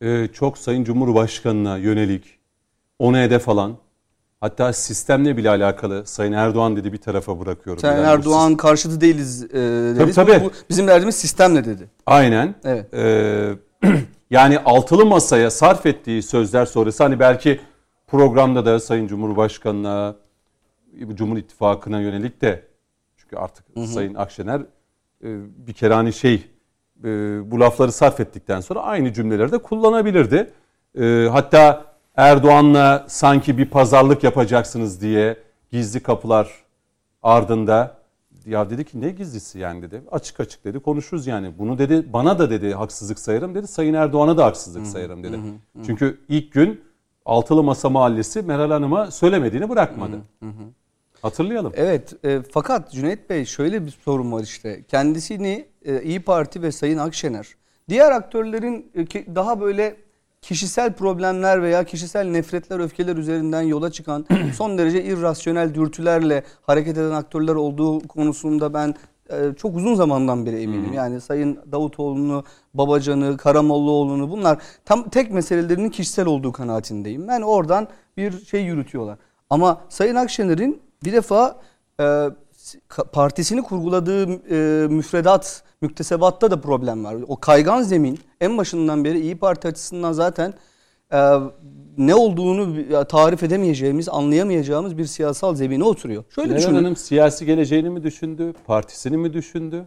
e, çok Sayın Cumhurbaşkanı'na yönelik onu hedef alan hatta sistemle bile alakalı Sayın Erdoğan dedi bir tarafa bırakıyorum. Sayın Yani Erdoğan karşıtı değiliz e, dedi. tabii. Bu- bizim derdimiz sistemle dedi. Aynen. Evet. Ee, yani altılı masaya sarf ettiği sözler sonrası hani belki programda da Sayın Cumhurbaşkanı'na, Cumhur İttifakı'na yönelik de çünkü artık Sayın Akşener e, bir kere hani şey e, bu lafları sarf ettikten sonra aynı cümleleri de kullanabilirdi. E, hatta Erdoğan'la sanki bir pazarlık yapacaksınız diye gizli kapılar ardında ya dedi ki ne gizlisi yani dedi. Açık açık dedi konuşuruz yani. Bunu dedi bana da dedi haksızlık sayarım dedi. Sayın Erdoğan'a da haksızlık sayarım dedi. Çünkü ilk gün Altılı Masa Mahallesi Meral Hanım'a söylemediğini bırakmadı. Hatırlayalım. Evet e, fakat Cüneyt Bey şöyle bir sorun var işte. Kendisini e, İyi Parti ve Sayın Akşener diğer aktörlerin e, daha böyle kişisel problemler veya kişisel nefretler, öfkeler üzerinden yola çıkan son derece irrasyonel dürtülerle hareket eden aktörler olduğu konusunda ben e, çok uzun zamandan beri eminim. Yani Sayın Davutoğlu'nu, Babacan'ı, Karamollaoğlu'nu bunlar tam tek meselelerinin kişisel olduğu kanaatindeyim. Ben oradan bir şey yürütüyorlar. Ama Sayın Akşener'in bir defa e, partisini kurguladığı e, müfredat, müktesebatta da problem var. O kaygan zemin en başından beri İyi Parti açısından zaten e, ne olduğunu e, tarif edemeyeceğimiz, anlayamayacağımız bir siyasal zemine oturuyor. Şöyle Meral düşünün. Hanım siyasi geleceğini mi düşündü? Partisini mi düşündü?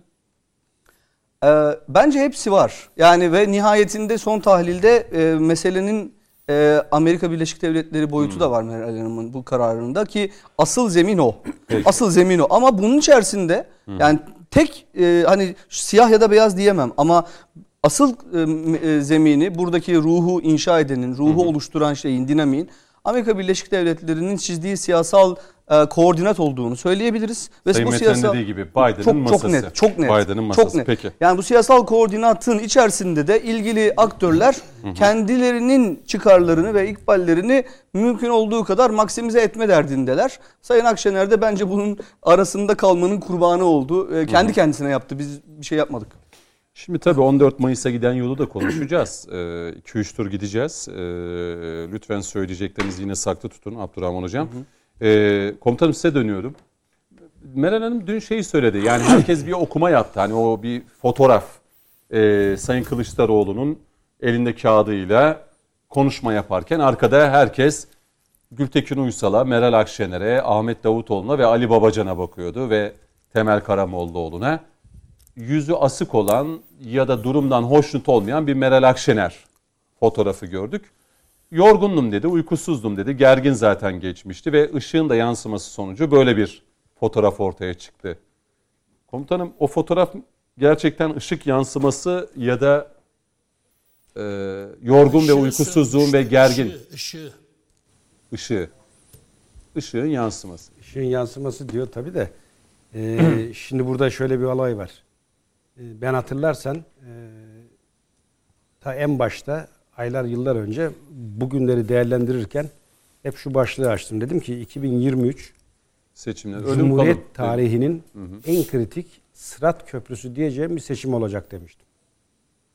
Ee, bence hepsi var. Yani ve nihayetinde son tahlilde e, meselenin e, Amerika Birleşik Devletleri boyutu da var Meral Hanım'ın bu kararında ki asıl zemin o. Peki. Asıl zemin o. Ama bunun içerisinde yani tek e, hani siyah ya da beyaz diyemem ama asıl e, e, zemini buradaki ruhu inşa edenin, ruhu oluşturan şeyin, dinamiğin Amerika Birleşik Devletleri'nin çizdiği siyasal e, koordinat olduğunu söyleyebiliriz. Ve Sayın bu Metin'in siyasal dediği gibi Biden'ın çok, masası. Çok net, çok net. Biden'ın masası. Çok net. Peki. Yani bu siyasal koordinatın içerisinde de ilgili aktörler kendilerinin çıkarlarını ve ikballerini mümkün olduğu kadar maksimize etme derdindeler. Sayın Akşener de bence bunun arasında kalmanın kurbanı oldu. Ee, kendi kendisine yaptı. Biz bir şey yapmadık. Şimdi tabii 14 Mayıs'a giden yolu da konuşacağız. 2-3 tur gideceğiz. Ee, lütfen söyleyeceklerinizi yine saklı tutun Abdurrahman Hocam. Ee, komutanım size dönüyorum. Meral Hanım dün şeyi söyledi. Yani herkes bir okuma yaptı. Hani o bir fotoğraf. Ee, Sayın Kılıçdaroğlu'nun elinde kağıdıyla konuşma yaparken arkada herkes Gültekin Uysal'a, Meral Akşener'e, Ahmet Davutoğlu'na ve Ali Babacan'a bakıyordu ve Temel Karamollaoğlu'na yüzü asık olan ya da durumdan hoşnut olmayan bir Meral Akşener fotoğrafı gördük. Yorgundum dedi, uykusuzdum dedi. Gergin zaten geçmişti ve ışığın da yansıması sonucu böyle bir fotoğraf ortaya çıktı. Komutanım o fotoğraf gerçekten ışık yansıması ya da e, yorgun ve uykusuzluğun ve gergin ışığı, ışığı. ışığı. Işığın yansıması. Işığın yansıması diyor tabii de. Ee, şimdi burada şöyle bir olay var. e, ben hatırlarsan e, ta en başta aylar yıllar önce bugünleri değerlendirirken hep şu başlığı açtım. Dedim ki 2023 Seçimler. Ölüm Cumhuriyet kalım. tarihinin en kritik sırat köprüsü diyeceğim bir seçim olacak demiştim.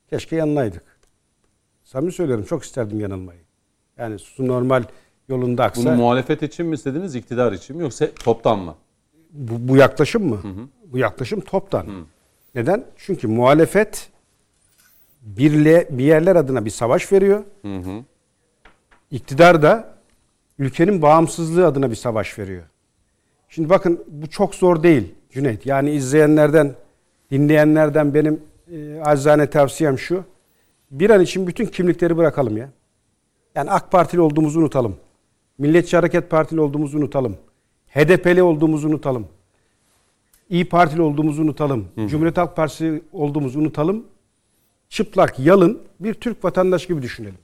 Keşke yanılaydık. Samimi söylüyorum çok isterdim yanılmayı. Yani su normal yolunda aksa Bunu muhalefet için mi istediniz, iktidar için mi yoksa toptan mı? bu, bu yaklaşım mı? Bu yaklaşım toptan. Neden? Çünkü muhalefet birle, bir yerler adına bir savaş veriyor. Hı hı. İktidar da ülkenin bağımsızlığı adına bir savaş veriyor. Şimdi bakın bu çok zor değil Cüneyt. Yani izleyenlerden, dinleyenlerden benim e, acizane tavsiyem şu. Bir an için bütün kimlikleri bırakalım ya. Yani AK Partili olduğumuzu unutalım. Milliyetçi Hareket Partili olduğumuzu unutalım. HDP'li olduğumuzu unutalım. İyi Partili olduğumuzu unutalım. Cumhuriyet Halk Partisi olduğumuzu unutalım. Çıplak, yalın bir Türk vatandaşı gibi düşünelim.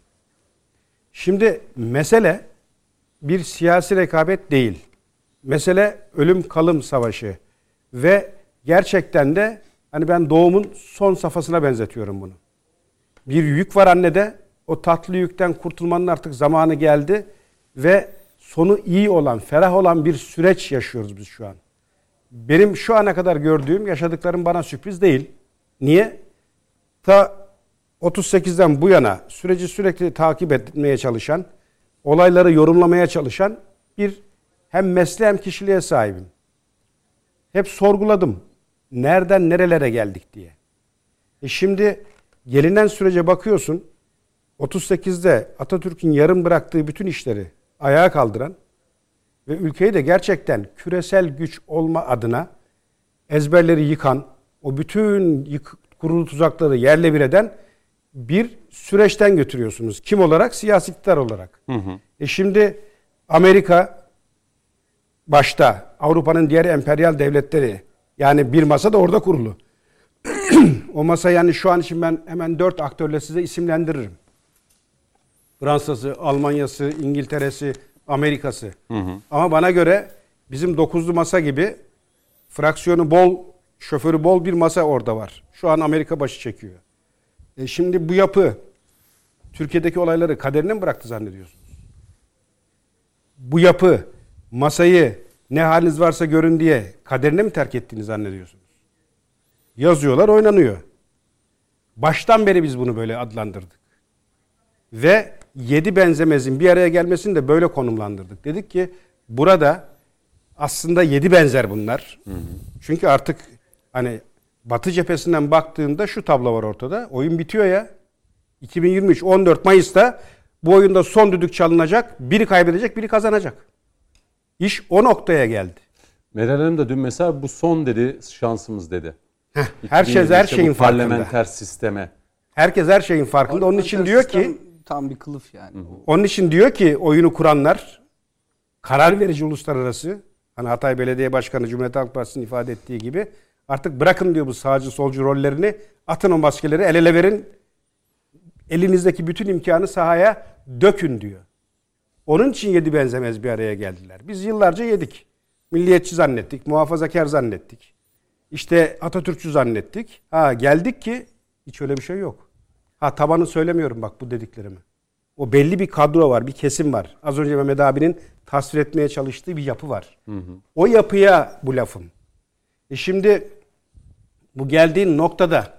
Şimdi mesele bir siyasi rekabet değil. Mesele ölüm kalım savaşı ve gerçekten de hani ben doğumun son safhasına benzetiyorum bunu. Bir yük var annede. O tatlı yükten kurtulmanın artık zamanı geldi ve sonu iyi olan, ferah olan bir süreç yaşıyoruz biz şu an. Benim şu ana kadar gördüğüm, yaşadıklarım bana sürpriz değil. Niye? Ta 38'den bu yana süreci sürekli takip etmeye çalışan, olayları yorumlamaya çalışan bir hem mesleğe hem kişiliğe sahibim. Hep sorguladım. Nereden nerelere geldik diye. E şimdi gelinen sürece bakıyorsun. 38'de Atatürk'ün yarım bıraktığı bütün işleri ayağa kaldıran ve ülkeyi de gerçekten küresel güç olma adına ezberleri yıkan, o bütün yık, kurulu tuzakları yerle bir eden bir süreçten götürüyorsunuz. Kim olarak? Siyasi iktidar olarak. E şimdi Amerika başta Avrupa'nın diğer emperyal devletleri yani bir masa da orada kurulu. o masa yani şu an için ben hemen dört aktörle size isimlendiririm. Fransa'sı, Almanya'sı, İngiltere'si, Amerika'sı. Ama bana göre bizim dokuzlu masa gibi fraksiyonu bol, şoförü bol bir masa orada var. Şu an Amerika başı çekiyor. E şimdi bu yapı Türkiye'deki olayları kaderine mi bıraktı zannediyorsunuz? Bu yapı masayı ne haliniz varsa görün diye kaderine mi terk ettiğini zannediyorsunuz? Yazıyorlar, oynanıyor. Baştan beri biz bunu böyle adlandırdık. Ve yedi benzemezin bir araya gelmesini de böyle konumlandırdık. Dedik ki burada aslında yedi benzer bunlar. Çünkü artık hani Batı cephesinden baktığında şu tablo var ortada. Oyun bitiyor ya. 2023 14 Mayıs'ta bu oyunda son düdük çalınacak. Biri kaybedecek, biri kazanacak. İş o noktaya geldi. Meral Hanım da dün mesela bu son dedi şansımız dedi. Herkes her 2023'te şeyin farkında. parlamenter sisteme. Herkes her şeyin farkında. Onun için diyor ki tam bir kılıf yani. Onun için diyor ki oyunu kuranlar karar verici uluslararası hani Hatay Belediye Başkanı Cumhuriyet Halk Partisi'nin ifade ettiği gibi artık bırakın diyor bu sağcı solcu rollerini atın o maskeleri el ele verin elinizdeki bütün imkanı sahaya dökün diyor. Onun için yedi benzemez bir araya geldiler. Biz yıllarca yedik. Milliyetçi zannettik, muhafazakar zannettik. İşte Atatürkçü zannettik. Ha geldik ki hiç öyle bir şey yok. Ha tabanı söylemiyorum bak bu dediklerimi. O belli bir kadro var, bir kesim var. Az önce Mehmet abinin tasvir etmeye çalıştığı bir yapı var. O yapıya bu lafım. E şimdi bu geldiğin noktada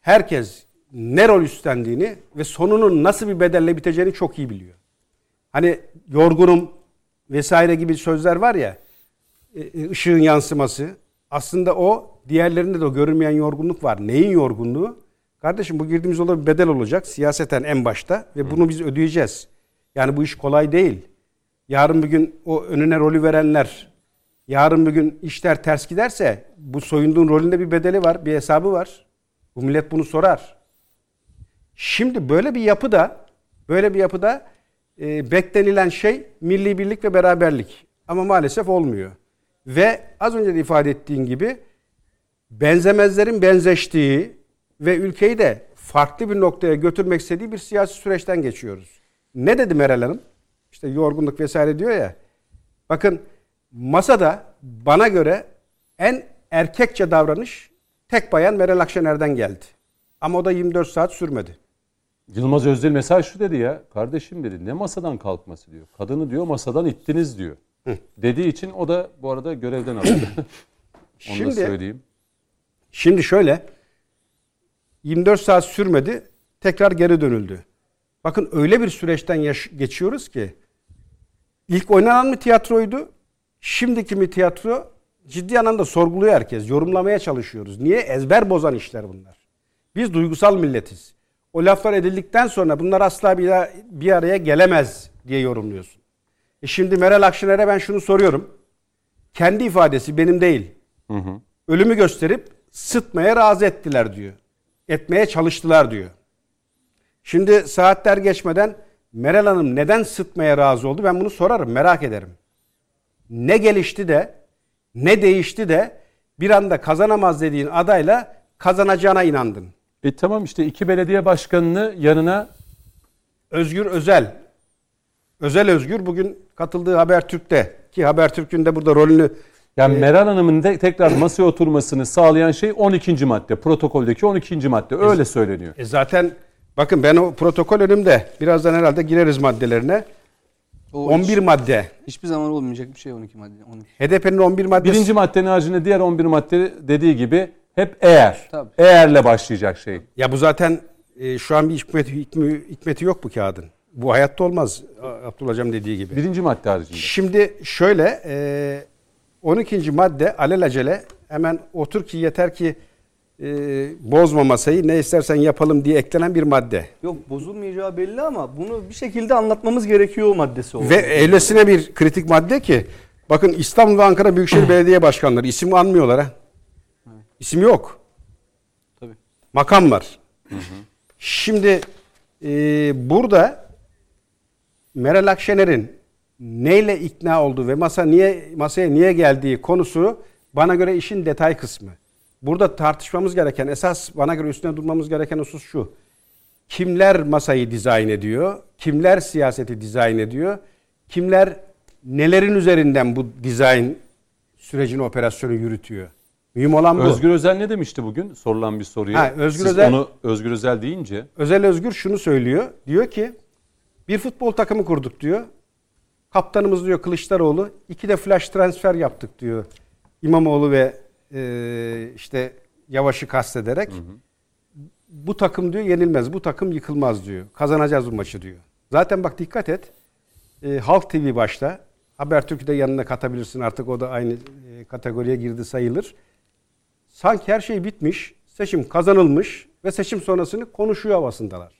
herkes ne rol üstlendiğini ve sonunun nasıl bir bedelle biteceğini çok iyi biliyor. Hani yorgunum vesaire gibi sözler var ya, e, e, ışığın yansıması. Aslında o diğerlerinde de o görünmeyen yorgunluk var. Neyin yorgunluğu? Kardeşim bu girdiğimiz yola bir bedel olacak siyaseten en başta ve bunu biz ödeyeceğiz. Yani bu iş kolay değil. Yarın bir gün o önüne rolü verenler, yarın bir gün işler ters giderse bu soyunduğun rolünde bir bedeli var, bir hesabı var. Bu millet bunu sorar. Şimdi böyle bir yapıda, böyle bir yapıda e, beklenilen şey milli birlik ve beraberlik. Ama maalesef olmuyor. Ve az önce de ifade ettiğin gibi benzemezlerin benzeştiği ve ülkeyi de farklı bir noktaya götürmek istediği bir siyasi süreçten geçiyoruz. Ne dedi Meral Hanım? İşte yorgunluk vesaire diyor ya. Bakın masada bana göre en erkekçe davranış tek bayan Meral Akşener'den geldi. Ama o da 24 saat sürmedi. Yılmaz Özdil mesela şu dedi ya. Kardeşim dedi ne masadan kalkması diyor. Kadını diyor masadan ittiniz diyor. Dediği için o da bu arada görevden alındı. Onu da Şimdi söyleyeyim. Şimdi şöyle 24 saat sürmedi tekrar geri dönüldü. Bakın öyle bir süreçten yaş- geçiyoruz ki ilk oynanan mı tiyatroydu? Şimdiki mi tiyatro? Ciddi anlamda sorguluyor herkes. Yorumlamaya çalışıyoruz. Niye? Ezber bozan işler bunlar. Biz duygusal milletiz. O laflar edildikten sonra bunlar asla bir, daha- bir araya gelemez diye yorumluyorsun. E şimdi Meral Akşener'e ben şunu soruyorum. Kendi ifadesi benim değil ölümü gösterip sıtmaya razı ettiler diyor. Etmeye çalıştılar diyor. Şimdi saatler geçmeden Meral Hanım neden sıtmaya razı oldu? Ben bunu sorarım, merak ederim. Ne gelişti de, ne değişti de bir anda kazanamaz dediğin adayla kazanacağına inandın. E tamam işte iki belediye başkanını yanına Özgür Özel, Özel Özgür bugün katıldığı Habertürk'te ki Habertürk'ün de burada rolünü yani Meral Hanım'ın de tekrar masaya oturmasını sağlayan şey 12. madde. Protokoldeki 12. madde. Öyle söyleniyor. E zaten bakın ben o protokol önümde. Birazdan herhalde gireriz maddelerine. O 11 hiç- madde. hiçbir zaman olmayacak bir şey 12 madde. 12. HDP'nin 11 maddesi. Birinci maddenin haricinde diğer 11 madde dediği gibi hep eğer. Tabii. Eğerle başlayacak şey. Ya bu zaten e, şu an bir hikmeti, hikmi- hikmeti yok bu kağıdın. Bu hayatta olmaz Abdullah Hocam dediği gibi. Birinci madde haricinde. Şimdi şöyle e, 12. madde alelacele hemen otur ki yeter ki e, bozma masayı ne istersen yapalım diye eklenen bir madde. Yok bozulmayacağı belli ama bunu bir şekilde anlatmamız gerekiyor maddesi oldu. Ve öylesine bir kritik madde ki bakın İstanbul ve Ankara Büyükşehir Belediye Başkanları isim anmıyorlar ha. İsim yok. Tabii. Makam var. Şimdi e, burada Meral Akşener'in neyle ikna olduğu ve masa niye masaya niye geldiği konusu bana göre işin detay kısmı. Burada tartışmamız gereken esas bana göre üstüne durmamız gereken husus şu. Kimler masayı dizayn ediyor? Kimler siyaseti dizayn ediyor? Kimler nelerin üzerinden bu dizayn sürecini operasyonu yürütüyor? Mühim olan bu. Özgür Özel ne demişti bugün? Sorulan bir soruya. Ha, Özgür Siz Özel- onu Özgür Özel deyince Özel Özgür şunu söylüyor. Diyor ki bir futbol takımı kurduk diyor. Kaptanımız diyor Kılıçdaroğlu. iki de flash transfer yaptık diyor. İmamoğlu ve e, işte Yavaş'ı kastederek. Bu takım diyor yenilmez. Bu takım yıkılmaz diyor. Kazanacağız bu maçı diyor. Zaten bak dikkat et. E, Halk TV başta. Habertürk'ü de yanına katabilirsin. Artık o da aynı e, kategoriye girdi sayılır. Sanki her şey bitmiş, seçim kazanılmış ve seçim sonrasını konuşuyor havasındalar.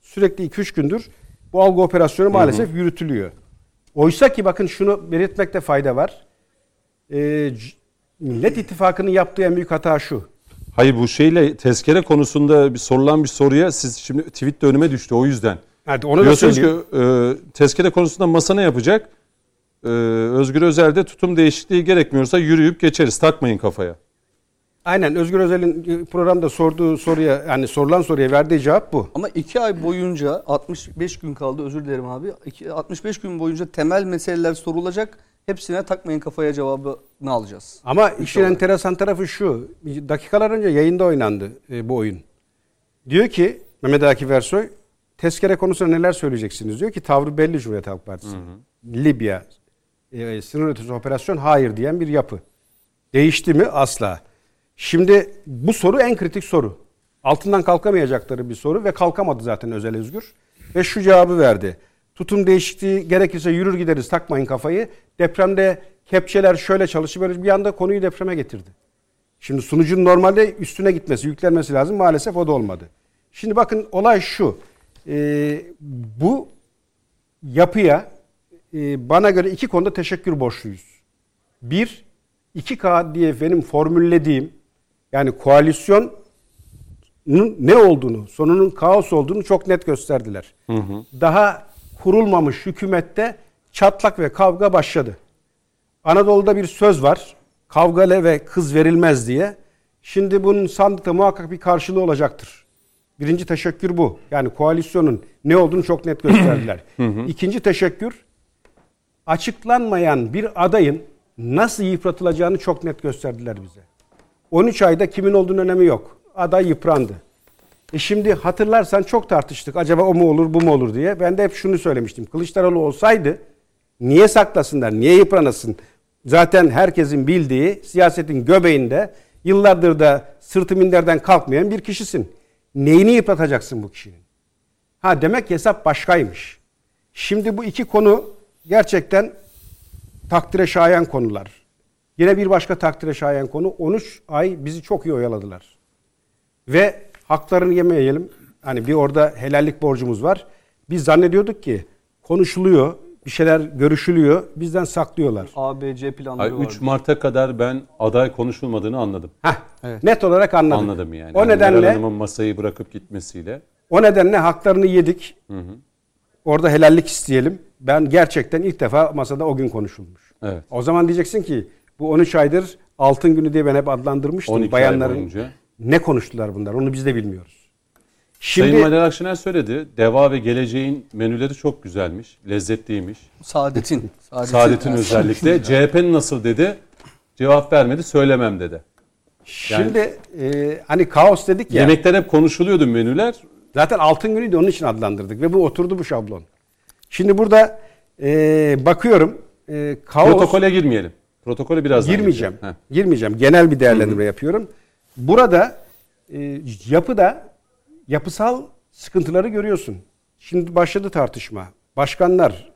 Sürekli 2-3 gündür bu algı operasyonu maalesef yürütülüyor. Oysa ki bakın şunu belirtmekte fayda var. C- Millet İttifakı'nın yaptığı en büyük hata şu. Hayır bu şeyle tezkere konusunda bir sorulan bir soruya siz şimdi tweet de önüme düştü o yüzden. Hadi onu da Diyorsunuz söyleyeyim. ki e, tezkere konusunda masa ne yapacak? E, Özgür Özel'de tutum değişikliği gerekmiyorsa yürüyüp geçeriz takmayın kafaya. Aynen Özgür Özel'in programda sorduğu soruya yani sorulan soruya verdiği cevap bu. Ama iki ay boyunca 65 gün kaldı özür dilerim abi. İki- 65 gün boyunca temel meseleler sorulacak. Hepsine takmayın kafaya cevabını alacağız. Ama işin enteresan tarafı şu. Dakikalar önce yayında oynandı e, bu oyun. Diyor ki Mehmet Akif Ersoy tezkere konusunda neler söyleyeceksiniz diyor ki tavrı belli Cumhuriyet Halk Partisi. Libya e, sınır ötesi operasyon hayır diyen bir yapı. Değişti mi? Asla. Şimdi bu soru en kritik soru. Altından kalkamayacakları bir soru ve kalkamadı zaten Özel Özgür. Ve şu cevabı verdi. Tutum değişikliği gerekirse yürür gideriz takmayın kafayı. Depremde kepçeler şöyle böyle bir anda konuyu depreme getirdi. Şimdi sunucunun normalde üstüne gitmesi, yüklenmesi lazım. Maalesef o da olmadı. Şimdi bakın olay şu. Ee, bu yapıya e, bana göre iki konuda teşekkür borçluyuz. Bir, 2K diye benim formüllediğim yani koalisyonun ne olduğunu, sonunun kaos olduğunu çok net gösterdiler. Daha kurulmamış hükümette çatlak ve kavga başladı. Anadolu'da bir söz var. Kavgale ve kız verilmez diye. Şimdi bunun sandıkta muhakkak bir karşılığı olacaktır. Birinci teşekkür bu. Yani koalisyonun ne olduğunu çok net gösterdiler. İkinci teşekkür açıklanmayan bir adayın nasıl yıpratılacağını çok net gösterdiler bize. 13 ayda kimin olduğunun önemi yok. Aday yıprandı. E şimdi hatırlarsan çok tartıştık. Acaba o mu olur bu mu olur diye. Ben de hep şunu söylemiştim. Kılıçdaroğlu olsaydı niye saklasınlar, niye yıpranasın? Zaten herkesin bildiği siyasetin göbeğinde yıllardır da sırtı minderden kalkmayan bir kişisin. Neyini yıpratacaksın bu kişinin? Ha demek hesap başkaymış. Şimdi bu iki konu gerçekten takdire şayan konular. Yine bir başka takdire şayan konu 13 ay bizi çok iyi oyaladılar. Ve haklarını yemeyelim. Hani bir orada helallik borcumuz var. Biz zannediyorduk ki konuşuluyor, bir şeyler görüşülüyor, bizden saklıyorlar. ABC planları Ay, var. 3 Mart'a kadar ben aday konuşulmadığını anladım. Heh, Evet. net olarak anladık. Anladım yani. O Hani nedenle Hanım'ın masayı bırakıp gitmesiyle. o nedenle haklarını yedik. Orada helallik isteyelim. Ben gerçekten ilk defa masada o gün konuşulmuş. Evet. O zaman diyeceksin ki bu 13 aydır altın günü diye ben hep adlandırmıştım 12 ay bayanların. boyunca. Ne konuştular bunlar? Onu biz de bilmiyoruz. Şimdi Sayın Meral Akşener söyledi. Deva ve geleceğin menüleri çok güzelmiş, lezzetliymiş. Saadet'in. Saadet'in, Saadet'in özellikle. CHP'nin nasıl dedi? Cevap vermedi, söylemem dedi. şimdi e, hani kaos dedik ya. Yemekler hep konuşuluyordu menüler. Zaten altın günü de onun için adlandırdık ve bu oturdu bu şablon. Şimdi burada e, bakıyorum e, kaos Protokole girmeyelim. Protokole birazdan girmeyeceğim. Girmeyeceğim. Genel bir değerlendirme yapıyorum. Burada e, yapıda yapısal sıkıntıları görüyorsun. Şimdi başladı tartışma. Başkanlar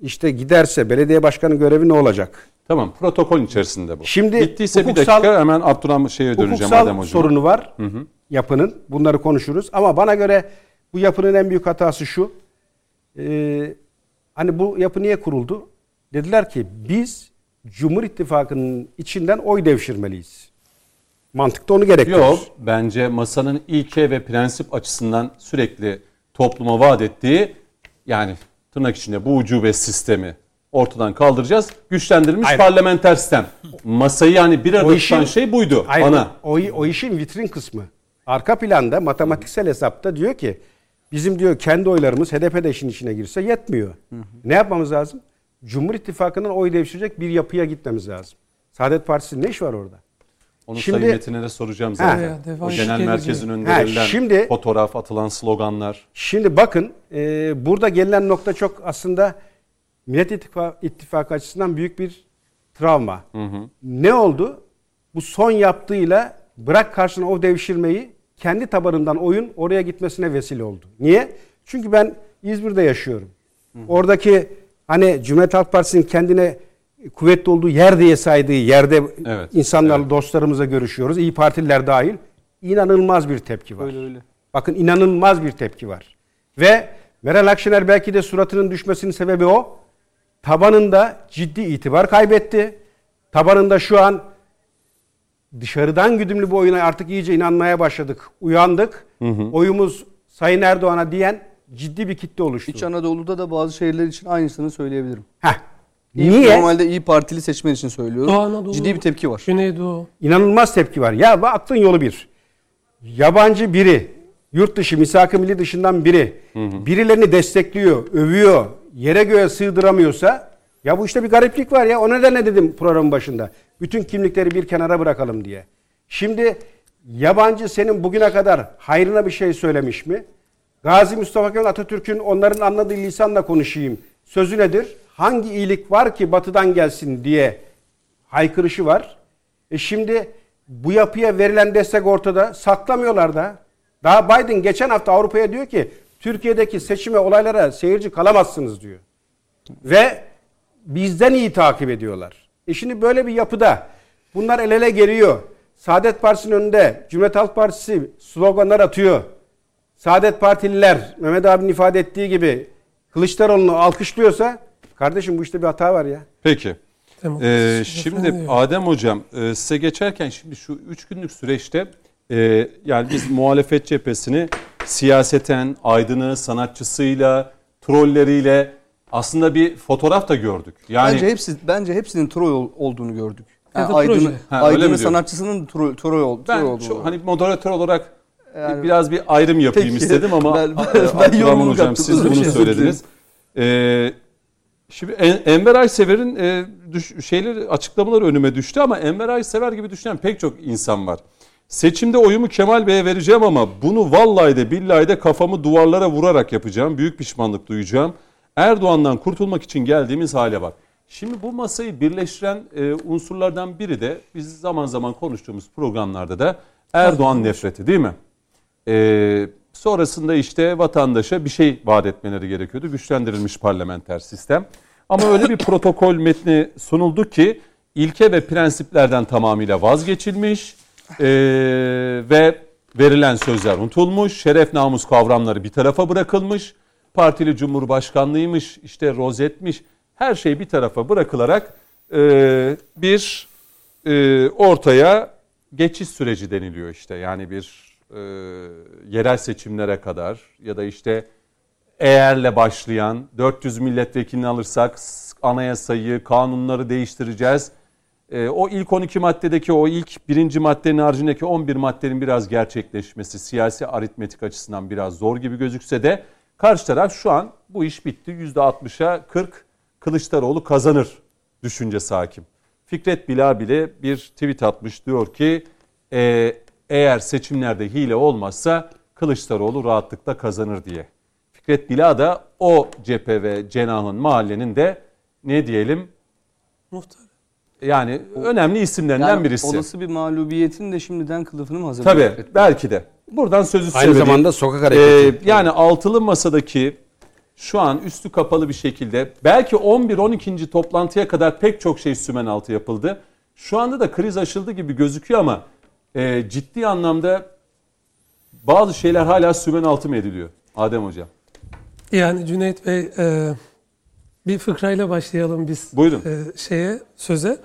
işte giderse belediye başkanı görevi ne olacak? Tamam, protokol içerisinde bu. Şimdi Bittiyse bir hukuksal- dakika hemen Abdurrahman şeye döneceğim Hukuksal Adem Hocam. sorunu var yapının. Bunları konuşuruz. Ama bana göre bu yapının en büyük hatası şu. Ee, hani bu yapı niye kuruldu? Dediler ki biz Cumhur İttifakı'nın içinden oy devşirmeliyiz. Mantıkta onu gerektiriyor. Yok, bence masanın ilke ve prensip açısından sürekli topluma vaat ettiği yani tırnak içinde bu ucube sistemi ortadan kaldıracağız. Güçlendirilmiş Hayır. parlamenter sistem. Masayı yani bir arada tutan şey buydu. Hayır, ana. O, o işin vitrin kısmı. Arka planda matematiksel hesapta diyor ki bizim diyor kendi oylarımız HDP de işin içine girse yetmiyor. Ne yapmamız lazım? Cumhur İttifakı'nın oy devşirecek bir yapıya gitmemiz lazım. Saadet Partisi'nin ne iş var orada? Onu Şimdi- Sayın Metin'e de soracağım zaten. Ya, devam o genel merkezin önünde verilen şimdi- fotoğraf, atılan sloganlar. Şimdi bakın e, burada gelinen nokta çok aslında Millet İttifakı, İttifakı açısından büyük bir travma. Ne oldu? Bu son yaptığıyla bırak karşına o devşirmeyi kendi tabanından oyun oraya gitmesine vesile oldu. Niye? Çünkü ben İzmir'de yaşıyorum. Oradaki hani Cumhuriyet Halk Partisi'nin kendine kuvvetli olduğu yer diye saydığı yerde Evet, insanlarla dostlarımızla görüşüyoruz. İyi Partililer dahil. İnanılmaz bir tepki var. Öyle öyle. Bakın inanılmaz bir tepki var. Ve Meral Akşener belki de suratının düşmesinin sebebi o. Tabanında ciddi itibar kaybetti. Tabanında şu an dışarıdan güdümlü bu oyuna artık iyice inanmaya başladık. Uyandık. Oyumuz Sayın Erdoğan'a diyen ciddi bir kitle oluştu. İç Anadolu'da da bazı şehirler için aynısını söyleyebilirim. Heh. İyi- Niye? Normalde iyi Partili seçmen için söylüyorum. Doğu Anadolu, Ciddi bir tepki var. Güneydoğu. İnanılmaz tepki var. Ya bak aklın yolu bir. Yabancı biri, yurt dışı, misak-ı milli dışından biri birilerini destekliyor, övüyor, yere göğe sığdıramıyorsa ya bu işte bir gariplik var ya. O nedenle dedim programın başında. Bütün kimlikleri bir kenara bırakalım diye. Şimdi yabancı senin bugüne kadar hayrına bir şey söylemiş mi? Gazi Mustafa Kemal Atatürk'ün onların anladığı lisanla konuşayım. Sözü nedir? Hangi iyilik var ki batıdan gelsin diye haykırışı var. E şimdi bu yapıya verilen destek ortada. Saklamıyorlar da. Daha Biden geçen hafta Avrupa'ya diyor ki Türkiye'deki seçime olaylara seyirci kalamazsınız diyor. Ve bizden iyi takip ediyorlar. E şimdi böyle bir yapıda bunlar el ele geliyor. Saadet Partisi'nin önünde Cumhuriyet Halk Partisi sloganlar atıyor. Saadet Partililer Mehmet abinin ifade ettiği gibi Kılıçdaroğlu'nu alkışlıyorsa kardeşim bu işte bir hata var ya. Peki. Ee, şimdi. Adem Hocam e, size geçerken şimdi şu üç günlük süreçte e, yani biz muhalefet cephesini siyaseten, aydını, sanatçısıyla, trolleriyle aslında bir fotoğraf da gördük. Yani bence hepsi bence hepsinin troll ol- olduğunu gördük. Ya Yani Aydın, proje. Ha, diyor? sanatçısının troll, troll, ol- troll ben olduğunu. şu, hani moderatör olarak Yani- biraz bir ayrım yapayım Peki. istedim ama Ben- ben- ben Hocam siz bunu söylediniz. Ee, Şimdi En- Enver Aysever'in e, düş, şeyleri açıklamaları önüme düştü ama Enver Aysever gibi düşünen pek çok insan var. Seçimde oyumu Kemal Bey'e vereceğim ama bunu vallahi de billahi de kafamı duvarlara vurarak yapacağım. Büyük pişmanlık duyacağım. Erdoğan'dan kurtulmak için geldiğimiz hale bak. Şimdi bu masayı birleştiren e, unsurlardan biri de biz zaman zaman konuştuğumuz programlarda da Erdoğan nefreti değil mi? Ee, sonrasında işte vatandaşa bir şey vaat etmeleri gerekiyordu. Güçlendirilmiş parlamenter sistem. Ama öyle bir protokol metni sunuldu ki ilke ve prensiplerden tamamıyla vazgeçilmiş ee, ve verilen sözler unutulmuş. Şeref namus kavramları bir tarafa bırakılmış. Partili cumhurbaşkanlığıymış, işte rozetmiş her şey bir tarafa bırakılarak ee, bir e, ortaya geçiş süreci deniliyor işte. Yani bir e, yerel seçimlere kadar ya da işte eğerle başlayan 400 milletvekilini alırsak anayasayı, kanunları değiştireceğiz. E, o ilk 12 maddedeki o ilk birinci maddenin haricindeki 11 maddenin biraz gerçekleşmesi siyasi aritmetik açısından biraz zor gibi gözükse de karşı taraf şu an bu iş bitti %60'a 40 Kılıçdaroğlu kazanır düşüncesi hakim. Fikret Bila bile bir tweet atmış diyor ki e, eğer seçimlerde hile olmazsa Kılıçdaroğlu rahatlıkla kazanır diye. Fikret Bila da o cephe ve cenahın mahallenin de ne diyelim Muhtar. yani önemli isimlerinden Yani birisi. olası bir mağlubiyetin de şimdiden kılıfını mı hazırlıyor? Tabii Fikret belki de. Buradan sözü Aynı söyleyeyim. zamanda sokak Ee, hareketi. yani altılı masadaki şu an üstü kapalı bir şekilde belki 11-12. toplantıya kadar pek çok şey sümen altı yapıldı. Şu anda da kriz aşıldı gibi gözüküyor ama e, ciddi anlamda bazı şeyler hala sümen altı mı ediliyor? Adem Hocam. Yani Cüneyt Bey e, bir fıkrayla başlayalım biz Buyurun. e, şeye söze.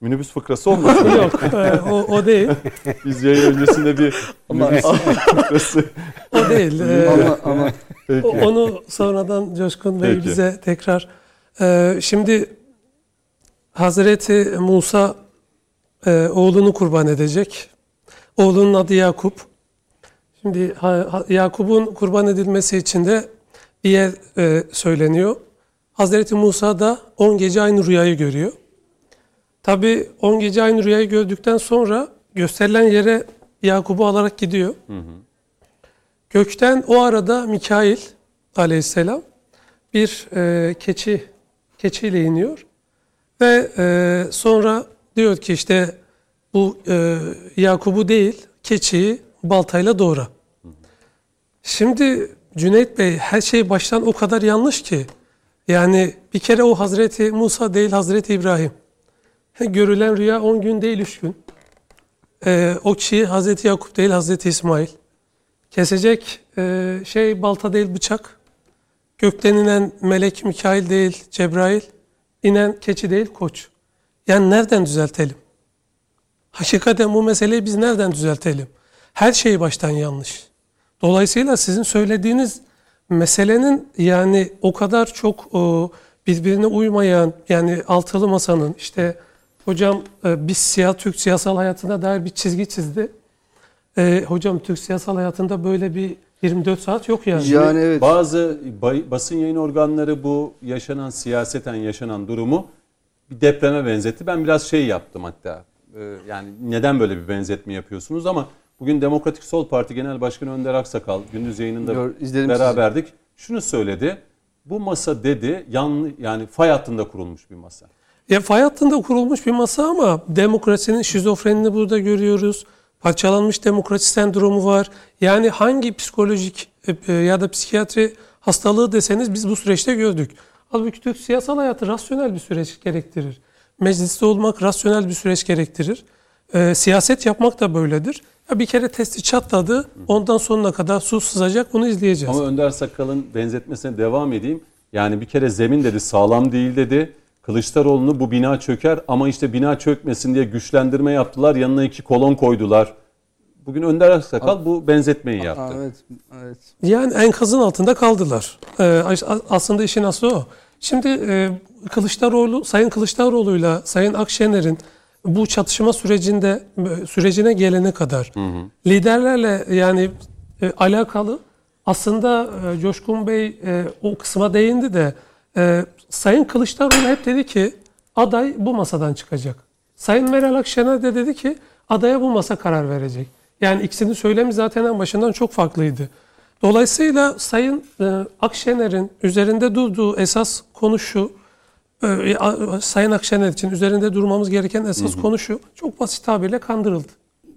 Minibüs fıkrası olmasın. Yok e, o, o değil. Biz yayın öncesinde bir minibüs fıkrası. O değil. E, Ama, ama Peki. Onu sonradan Coşkun Bey Peki. bize tekrar. Ee, şimdi Hazreti Musa e, oğlunu kurban edecek. Oğlunun adı Yakup. Şimdi Yakup'un kurban edilmesi için de bir yer e, söyleniyor. Hazreti Musa da 10 gece aynı rüyayı görüyor. Tabi 10 gece aynı rüyayı gördükten sonra gösterilen yere Yakup'u alarak gidiyor. Gökten o arada Mikail aleyhisselam bir e, keçi keçiyle iniyor ve e, sonra diyor ki işte bu e, Yakup'u değil keçiyi baltayla doğra. Şimdi Cüneyt Bey her şey baştan o kadar yanlış ki yani bir kere o Hazreti Musa değil Hazreti İbrahim. Görülen rüya 10 gün değil 3 gün. E, o kişi Hazreti Yakup değil Hazreti İsmail. Kesecek e, şey balta değil bıçak. Gökten inen melek Mikail değil Cebrail. inen keçi değil koç. Yani nereden düzeltelim? Hakikaten bu meseleyi biz nereden düzeltelim? Her şey baştan yanlış. Dolayısıyla sizin söylediğiniz meselenin yani o kadar çok o, birbirine uymayan yani altılı masanın işte hocam e, biz siyah Türk siyasal hayatına dair bir çizgi çizdi. E, hocam Türk siyasal hayatında böyle bir 24 saat yok yani. yani evet. Bazı bay- basın yayın organları bu yaşanan siyaseten yaşanan durumu bir depreme benzetti. Ben biraz şey yaptım hatta. Ee, yani neden böyle bir benzetme yapıyorsunuz ama bugün Demokratik Sol Parti Genel Başkanı Önder Aksakal gündüz yayınında Gör- beraberdik. Şunu söyledi. Bu masa dedi yanlı yani fay hattında kurulmuş bir masa. Ya fay hattında kurulmuş bir masa ama demokrasinin şizofrenini burada görüyoruz. Parçalanmış demokrasi sendromu var. Yani hangi psikolojik e, e, ya da psikiyatri hastalığı deseniz biz bu süreçte gördük. Halbuki Türk siyasal hayatı rasyonel bir süreç gerektirir. Mecliste olmak rasyonel bir süreç gerektirir. E, siyaset yapmak da böyledir. Ya bir kere testi çatladı. Ondan sonuna kadar su sızacak. Bunu izleyeceğiz. Ama Önder Sakal'ın benzetmesine devam edeyim. Yani bir kere zemin dedi sağlam değil dedi. Kılıçdaroğlu'nu bu bina çöker ama işte bina çökmesin diye güçlendirme yaptılar. Yanına iki kolon koydular. Bugün Önder Aksakal bu benzetmeyi yaptı. Aa, evet, evet. Yani enkazın altında kaldılar. Ee, as- aslında işin aslı o. Şimdi e, Kılıçdaroğlu, Sayın Kılıçdaroğlu'yla Sayın Akşener'in bu çatışma sürecinde e, sürecine gelene kadar liderlerle yani e, alakalı aslında e, Coşkun Bey e, o kısma değindi de Ee, Sayın Kılıçdaroğlu hep dedi ki aday bu masadan çıkacak. Sayın Meral Akşener de dedi ki adaya bu masa karar verecek. Yani ikisinin söylemi zaten en başından çok farklıydı. Dolayısıyla Sayın e, Akşener'in üzerinde durduğu esas konu şu. e, a- Sayın Akşener için üzerinde durmamız gereken esas konu şu. Çok basit tabirle kandırıldı.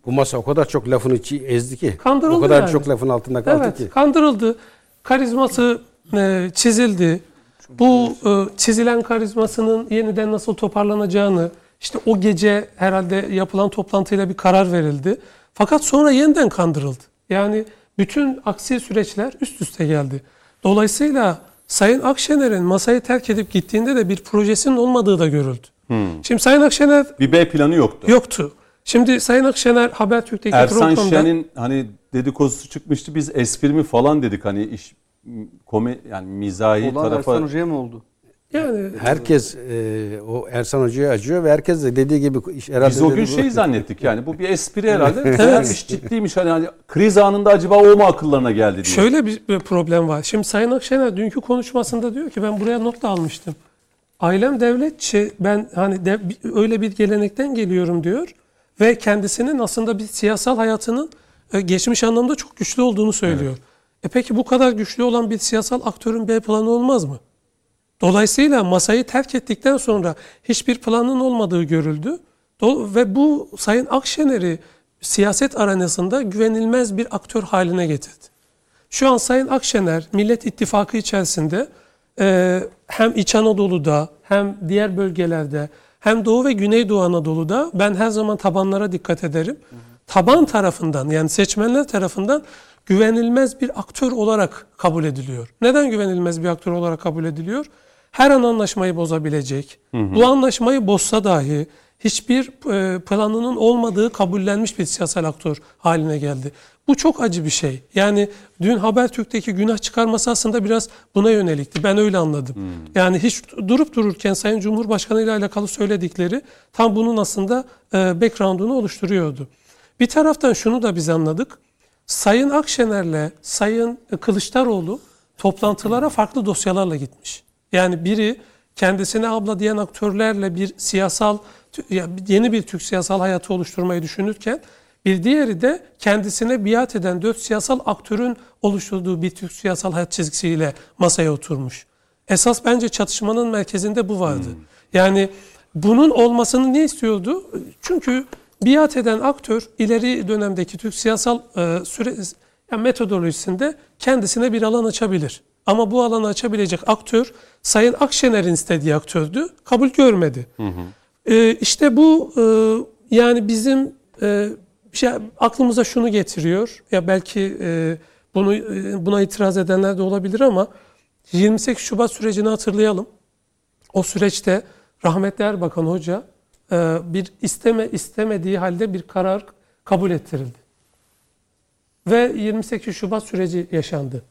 Bu masa o kadar çok lafın içi ezdi ki. Kandırıldı O kadar yani. çok lafın altında kaldı Evet, ki. kandırıldı. Karizması e, çizildi. Bu e, çizilen karizmasının yeniden nasıl toparlanacağını, işte o gece herhalde yapılan toplantıyla bir karar verildi. Fakat sonra yeniden kandırıldı. Yani bütün aksi süreçler üst üste geldi. Dolayısıyla Sayın Akşener'in masayı terk edip gittiğinde de bir projesinin olmadığı da görüldü. Şimdi Sayın Akşener Bir B planı yoktu. yoktu. Şimdi Sayın Akşener Habertürk'teki Ersan. Şen'in hani dedikodusu çıkmıştı. Biz espri mi falan dedik hani iş komi yani mizahi Olan tarafa Ersan Hoca'ya mı oldu? Yani Herkes e, o Ersan Hoca'ya acıyor ve herkes de dediği gibi iş herhalde Biz o gün şey zannettik yani bu bir espri herhalde. Meğermiş ciddiymiş hani, hani kriz anında acaba o mu akıllarına geldi diye. Şöyle bir, bir problem var. Şimdi Sayın Akşener dünkü konuşmasında diyor ki ben buraya not da almıştım. Ailem devletçi ben hani de, öyle bir gelenekten geliyorum diyor ve kendisinin aslında bir siyasal hayatının e, geçmiş anlamda çok güçlü olduğunu söylüyor. E peki bu kadar güçlü olan bir siyasal aktörün B planı olmaz mı? Dolayısıyla masayı terk ettikten sonra hiçbir planın olmadığı görüldü. Ve bu Sayın Akşener'i siyaset arenasında güvenilmez bir aktör haline getirdi. Şu an Sayın Akşener Millet İttifakı içerisinde e, hem İç Anadolu'da hem diğer bölgelerde hem Doğu ve Güneydoğu Anadolu'da ben her zaman tabanlara dikkat ederim. Taban tarafından yani seçmenler tarafından güvenilmez bir aktör olarak kabul ediliyor. Neden güvenilmez bir aktör olarak kabul ediliyor? Her an anlaşmayı bozabilecek. Bu anlaşmayı bozsa dahi hiçbir e, planının olmadığı kabullenmiş bir siyasal aktör haline geldi. Bu çok acı bir şey. Yani dün Habertürk'teki günah çıkarması aslında biraz buna yönelikti. Ben öyle anladım. Yani hiç durup dururken Sayın Cumhurbaşkanı ile alakalı söyledikleri tam bunun aslında e, background'unu oluşturuyordu. Bir taraftan şunu da biz anladık. Sayın Akşener'le Sayın Kılıçdaroğlu toplantılara farklı dosyalarla gitmiş. Yani biri kendisine abla diyen aktörlerle bir siyasal ya yeni bir Türk siyasal hayatı oluşturmayı düşünürken bir diğeri de kendisine biat eden dört siyasal aktörün oluşturduğu bir Türk siyasal hayat çizgisiyle masaya oturmuş. Esas bence çatışmanın merkezinde bu vardı. Yani bunun olmasını ne istiyordu? Çünkü biat eden aktör ileri dönemdeki Türk siyasal e, süre yani metodolojisinde kendisine bir alan açabilir. Ama bu alanı açabilecek aktör Sayın Akşener'in istediği aktördü. Kabul görmedi. Ee, işte bu e, yani bizim e, şey, aklımıza şunu getiriyor. Ya belki e, bunu e, buna itiraz edenler de olabilir ama 28 Şubat sürecini hatırlayalım. O süreçte rahmetli Erbakan Hoca e, bir isteme istemediği halde bir karar kabul ettirildi. Ve 28 Şubat süreci yaşandı.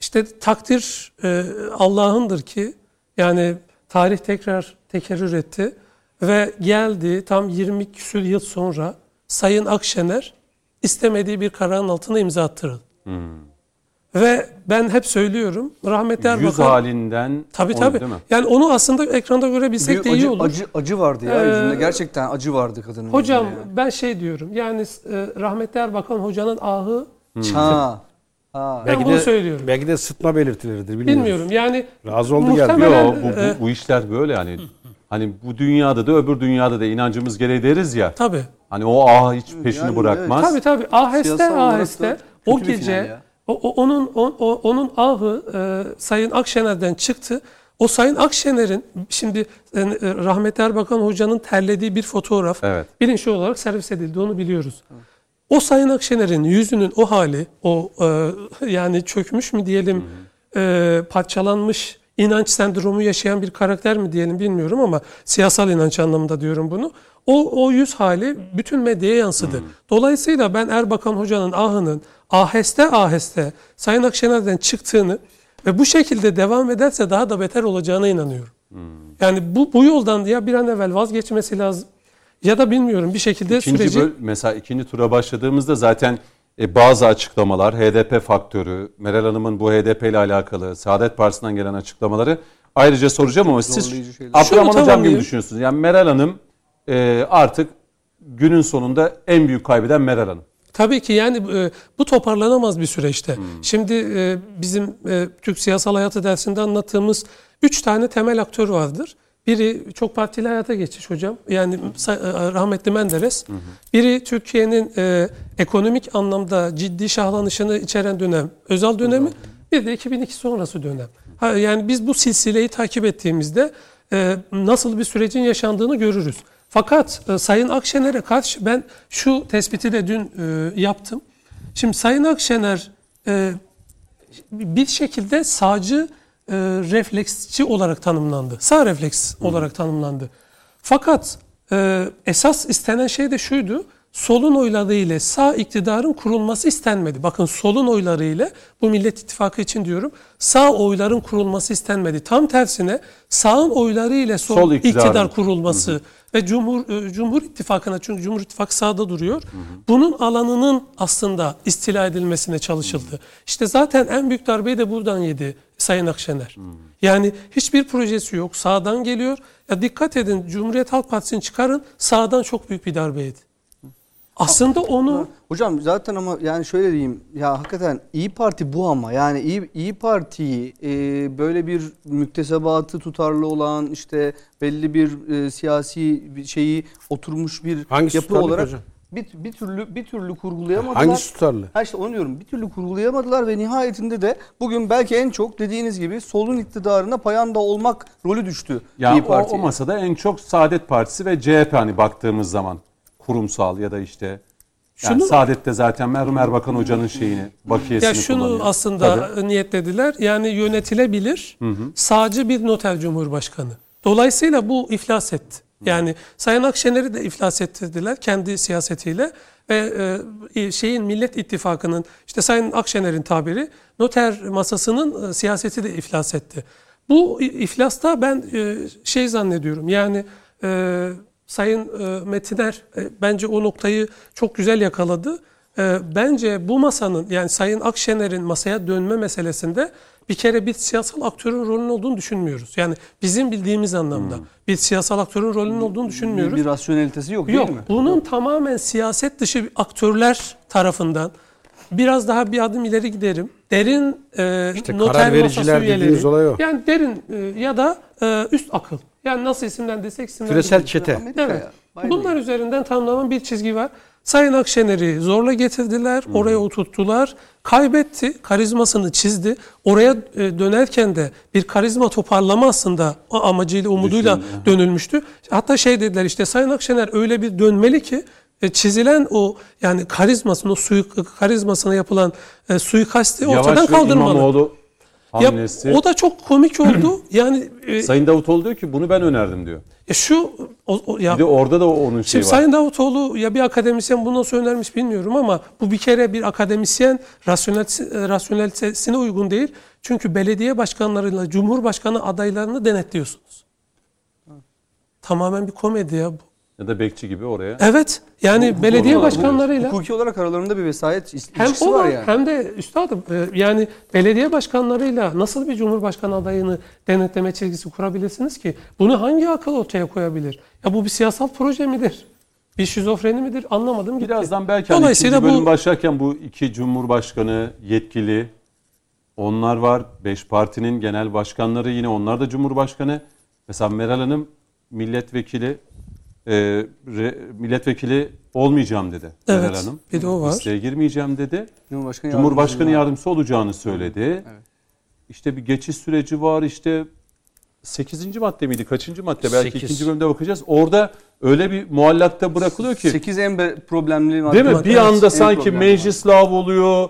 İşte takdir e, Allah'ındır ki yani tarih tekrar tekerrür etti ve geldi tam 20 küsur yıl sonra Sayın Akşener istemediği bir kararın altına imza attırıldı. Ve ben hep söylüyorum rahmetli Yüz Erbakan halinden Tabii onu tabii. değil mi? Yani onu aslında ekranda görebilsek Bir de iyi acı, olur. acı, acı vardı ya Ee, yüzünde. Gerçekten acı vardı kadının Hocam yani. ben şey diyorum. Yani e, rahmetli Erbakan hocanın ahı Ha. Ha. Ben Belki bunu de, söylüyorum. belki de sıtma belirtileridir bilmiyorum. bilmiyorum. Yani Razı oldu geldi. Muhtemelen- Yo, bu, e, bu, bu işler böyle hani hani bu dünyada da öbür dünyada da inancımız gereği deriz ya. tabii. Hani o ah hiç peşini Yani bırakmaz. Tabii tabii. Aheste Siyasal aheste o gece o, o- onun o, o- onun ahı e, Sayın Akşener'den çıktı. O Sayın Akşener'in şimdi e, rahmetli Erbakan hocanın terlediği bir fotoğraf Evet. bilinçli olarak servis edildi. Onu biliyoruz. O Sayın Akşener'in yüzünün o hali, o e, yani çökmüş mü diyelim, e, parçalanmış inanç sendromu yaşayan bir karakter mi diyelim bilmiyorum ama siyasal inanç anlamında diyorum bunu. O, o yüz hali bütün medyaya yansıdı. Dolayısıyla ben Erbakan Hoca'nın ahının aheste aheste Sayın Akşener'den çıktığını ve bu şekilde devam ederse daha da beter olacağına inanıyorum. Yani bu, bu yoldan ya bir an evvel vazgeçmesi lazım ya da bilmiyorum bir şekilde İkinci süreci... böl- mesela ikinci tura başladığımızda zaten e, bazı açıklamalar, HDP faktörü, Meral Hanım'ın bu HDP ile alakalı Saadet Partisi'nden gelen açıklamaları ayrıca soracağım ama siz. Abdurrahman Hocam gibi düşünüyorsunuz. Yani Meral Hanım e, artık günün sonunda en büyük kaybeden Meral Hanım. Tabii ki yani e, bu toparlanamaz bir süreçte. Şimdi e, bizim e, Türk siyasal hayatı dersinde anlattığımız üç tane temel aktör vardır. Biri çok partili hayata geçiş hocam. Yani e, rahmetli Menderes. Biri Türkiye'nin e, ekonomik anlamda ciddi şahlanışını içeren dönem. Özal dönemi. Bir de 2002 sonrası dönem. Ha, yani biz bu silsileyi takip ettiğimizde e, nasıl bir sürecin yaşandığını görürüz. Fakat e, Sayın Akşener'e karşı ben şu tespiti de dün e, yaptım. Şimdi Sayın Akşener e, bir şekilde sağcı e, refleksçi olarak tanımlandı. Sağ refleks olarak tanımlandı. Fakat e, esas istenen şey de şuydu. Solun oyları ile sağ iktidarın kurulması istenmedi. Bakın solun oyları ile bu Millet İttifakı için diyorum. Sağ oyların kurulması istenmedi. Tam tersine sağın oyları ile sol, Sol iktidarın. iktidar kurulması ve Cumhur e, Cumhur İttifakı'na çünkü Cumhur İttifakı sağda duruyor. Bunun alanının aslında istila edilmesine çalışıldı. İşte zaten en büyük darbeyi de buradan yedi Sayın Akşener. Yani hiçbir projesi yok. Sağdan geliyor. Ya dikkat edin Cumhuriyet Halk Partisi'ni çıkarın sağdan çok büyük bir darbe yedi. Aslında onu Hocam zaten ama yani şöyle diyeyim ya hakikaten İyi Parti bu ama yani İyi, İyi Parti'yi e, böyle bir müktesebatı tutarlı olan işte belli bir e, siyasi bir şeyi oturmuş bir Hangisi yapı olarak hocam? Bir, bir türlü bir türlü kurgulayamadılar. Hangisi tutarlı? Ha işte onu diyorum bir türlü kurgulayamadılar ve nihayetinde de bugün belki en çok dediğiniz gibi solun iktidarına payanda olmak rolü düştü Yani İyi o, Parti'ye. o masada en çok Saadet Partisi ve CHP hani baktığımız zaman kurumsal ya da işte yani Şunu- Saadet'te zaten merhum Erbakan Hoca'nın şeyini, bakiyesini ya şunu kullanıyor. aslında Tabii. niyetlediler. Yani yönetilebilir sağcı bir noter cumhurbaşkanı. Dolayısıyla bu iflas etti. Yani Sayın Akşener'i de iflas ettirdiler kendi siyasetiyle ve e, şeyin Millet İttifakı'nın işte Sayın Akşener'in tabiri noter masasının e, siyaseti de iflas etti. Bu iflasta ben e, şey zannediyorum yani Sayın Metiner bence o noktayı çok güzel yakaladı. Bence bu masanın yani Sayın Akşener'in masaya dönme meselesinde bir kere bir siyasal aktörün rolünün olduğunu düşünmüyoruz. Yani bizim bildiğimiz anlamda bir siyasal aktörün rolünün olduğunu düşünmüyoruz. bir, bir rasyonelitesi yok, Yok, değil mi? bunun tamamen siyaset dışı aktörler tarafından biraz daha bir adım ileri giderim. Derin e, İşte noter karar masası vericiler üyeleri. olay o. Yani derin e, ya da e, üst akıl. Yani nasıl isimlendirsek isimlendirsek. Küresel çete. Evet. Bunlar üzerinden tanımlanan bir çizgi var. Sayın Akşener'i zorla getirdiler, oraya oturttular. Kaybetti, karizmasını çizdi. Oraya e, dönerken de bir karizma toparlama aslında o amacıyla, umuduyla dönülmüştü. Hatta şey dediler işte Sayın Akşener öyle bir dönmeli ki e, çizilen o yani karizmasını, o suyu, karizmasına yapılan e, suikasti ortadan Yavaş kaldırmalı. İmamoğlu Ya, hamlesi. o da çok komik oldu. yani e, Sayın Davutoğlu diyor ki bunu ben önerdim diyor. e, şu o, o- ya, Bir de orada da onun şeyi var. Sayın Davutoğlu ya bir akademisyen bunu nasıl önermiş bilmiyorum ama bu bir kere bir akademisyen rasyonel- rasyonelitesine uygun değil. Çünkü belediye başkanlarıyla cumhurbaşkanı adaylarını denetliyorsunuz. Tamamen bir komedi ya bu. Ya da bekçi gibi oraya. Evet yani belediye Hukuki- başkanlarıyla Hukuki olarak aralarında bir vesayet il- hem ilişkisi o var var yani. hem de üstadım e, yani belediye başkanlarıyla nasıl bir cumhurbaşkanı adayını denetleme çizgisi kurabilirsiniz ki? Bunu hangi akıl ortaya koyabilir? Ya bu bir siyasal proje midir? Bir şizofreni midir? Anlamadım gitti. Birazdan belki hani Dolayısıyla ikinci bölüm bu- başlarken bu iki cumhurbaşkanı yetkili onlar var. Beş partinin genel başkanları yine onlar da cumhurbaşkanı. Mesela Meral Hanım milletvekili e, re- milletvekili olmayacağım dedi. Meral Evet, Hanım. bir de o var. Listeye girmeyeceğim dedi. Cumhurbaşkanı, Cumhurbaşkanı yardımcısı yardımcısı olacağını söyledi. İşte bir geçiş süreci var işte 8. madde miydi? Kaçıncı madde? Belki Sekiz. ikinci bölümde bakacağız. Orada öyle bir muallakta bırakılıyor ki 8 en problemli madde. Değil mi? Bir Evet, anda en sanki meclis lav oluyor.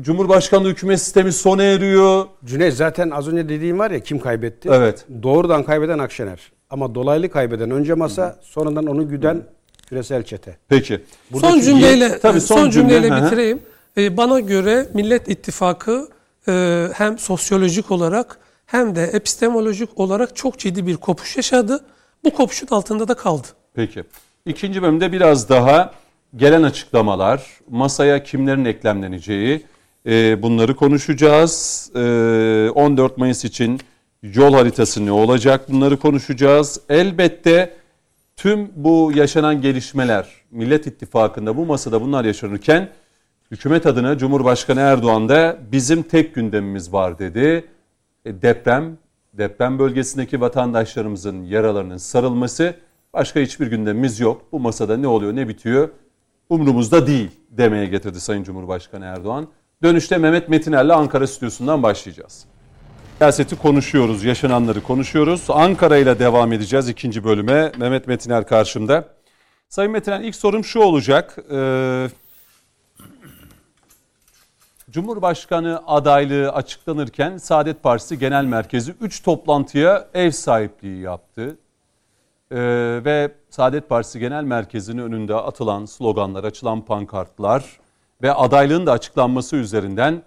Cumhurbaşkanlığı hükümet sistemi sona eriyor. Cüneyt zaten az önce dediğim var ya kim kaybetti? Evet. Doğrudan kaybeden Akşener. Ama dolaylı kaybeden önce masa sonradan onu güden küresel çete. Peki. son Buradaki- cümleyle Tabii son son, cümle, cümleyle hı hı. bitireyim. Ee, bana göre Millet İttifakı e, hem sosyolojik olarak hem de epistemolojik olarak çok ciddi bir kopuş yaşadı. Bu kopuşun altında da kaldı. Peki. İkinci bölümde biraz daha gelen açıklamalar, masaya kimlerin eklemleneceği e, bunları konuşacağız. E, 14 Mayıs için yol haritası ne olacak bunları konuşacağız. Elbette tüm bu yaşanan gelişmeler Millet İttifakı'nda bu masada bunlar yaşanırken hükümet adına Cumhurbaşkanı Erdoğan da bizim tek gündemimiz var dedi. E, deprem, deprem bölgesindeki vatandaşlarımızın yaralarının sarılması başka hiçbir gündemimiz yok. Bu masada ne oluyor ne bitiyor umrumuzda değil demeye getirdi Sayın Cumhurbaşkanı Erdoğan. Dönüşte Mehmet Metiner'le Ankara stüdyosundan başlayacağız. Siyaseti konuşuyoruz, yaşananları konuşuyoruz. Ankara ile devam edeceğiz ikinci bölüme. Mehmet Metiner karşımda. Sayın Metiner ilk sorum şu olacak. Ee, Cumhurbaşkanı adaylığı açıklanırken Saadet Partisi Genel Merkezi 3 toplantıya ev sahipliği yaptı. Ee, ve Saadet Partisi Genel Merkezi'nin önünde atılan sloganlar, açılan pankartlar ve adaylığın da açıklanması üzerinden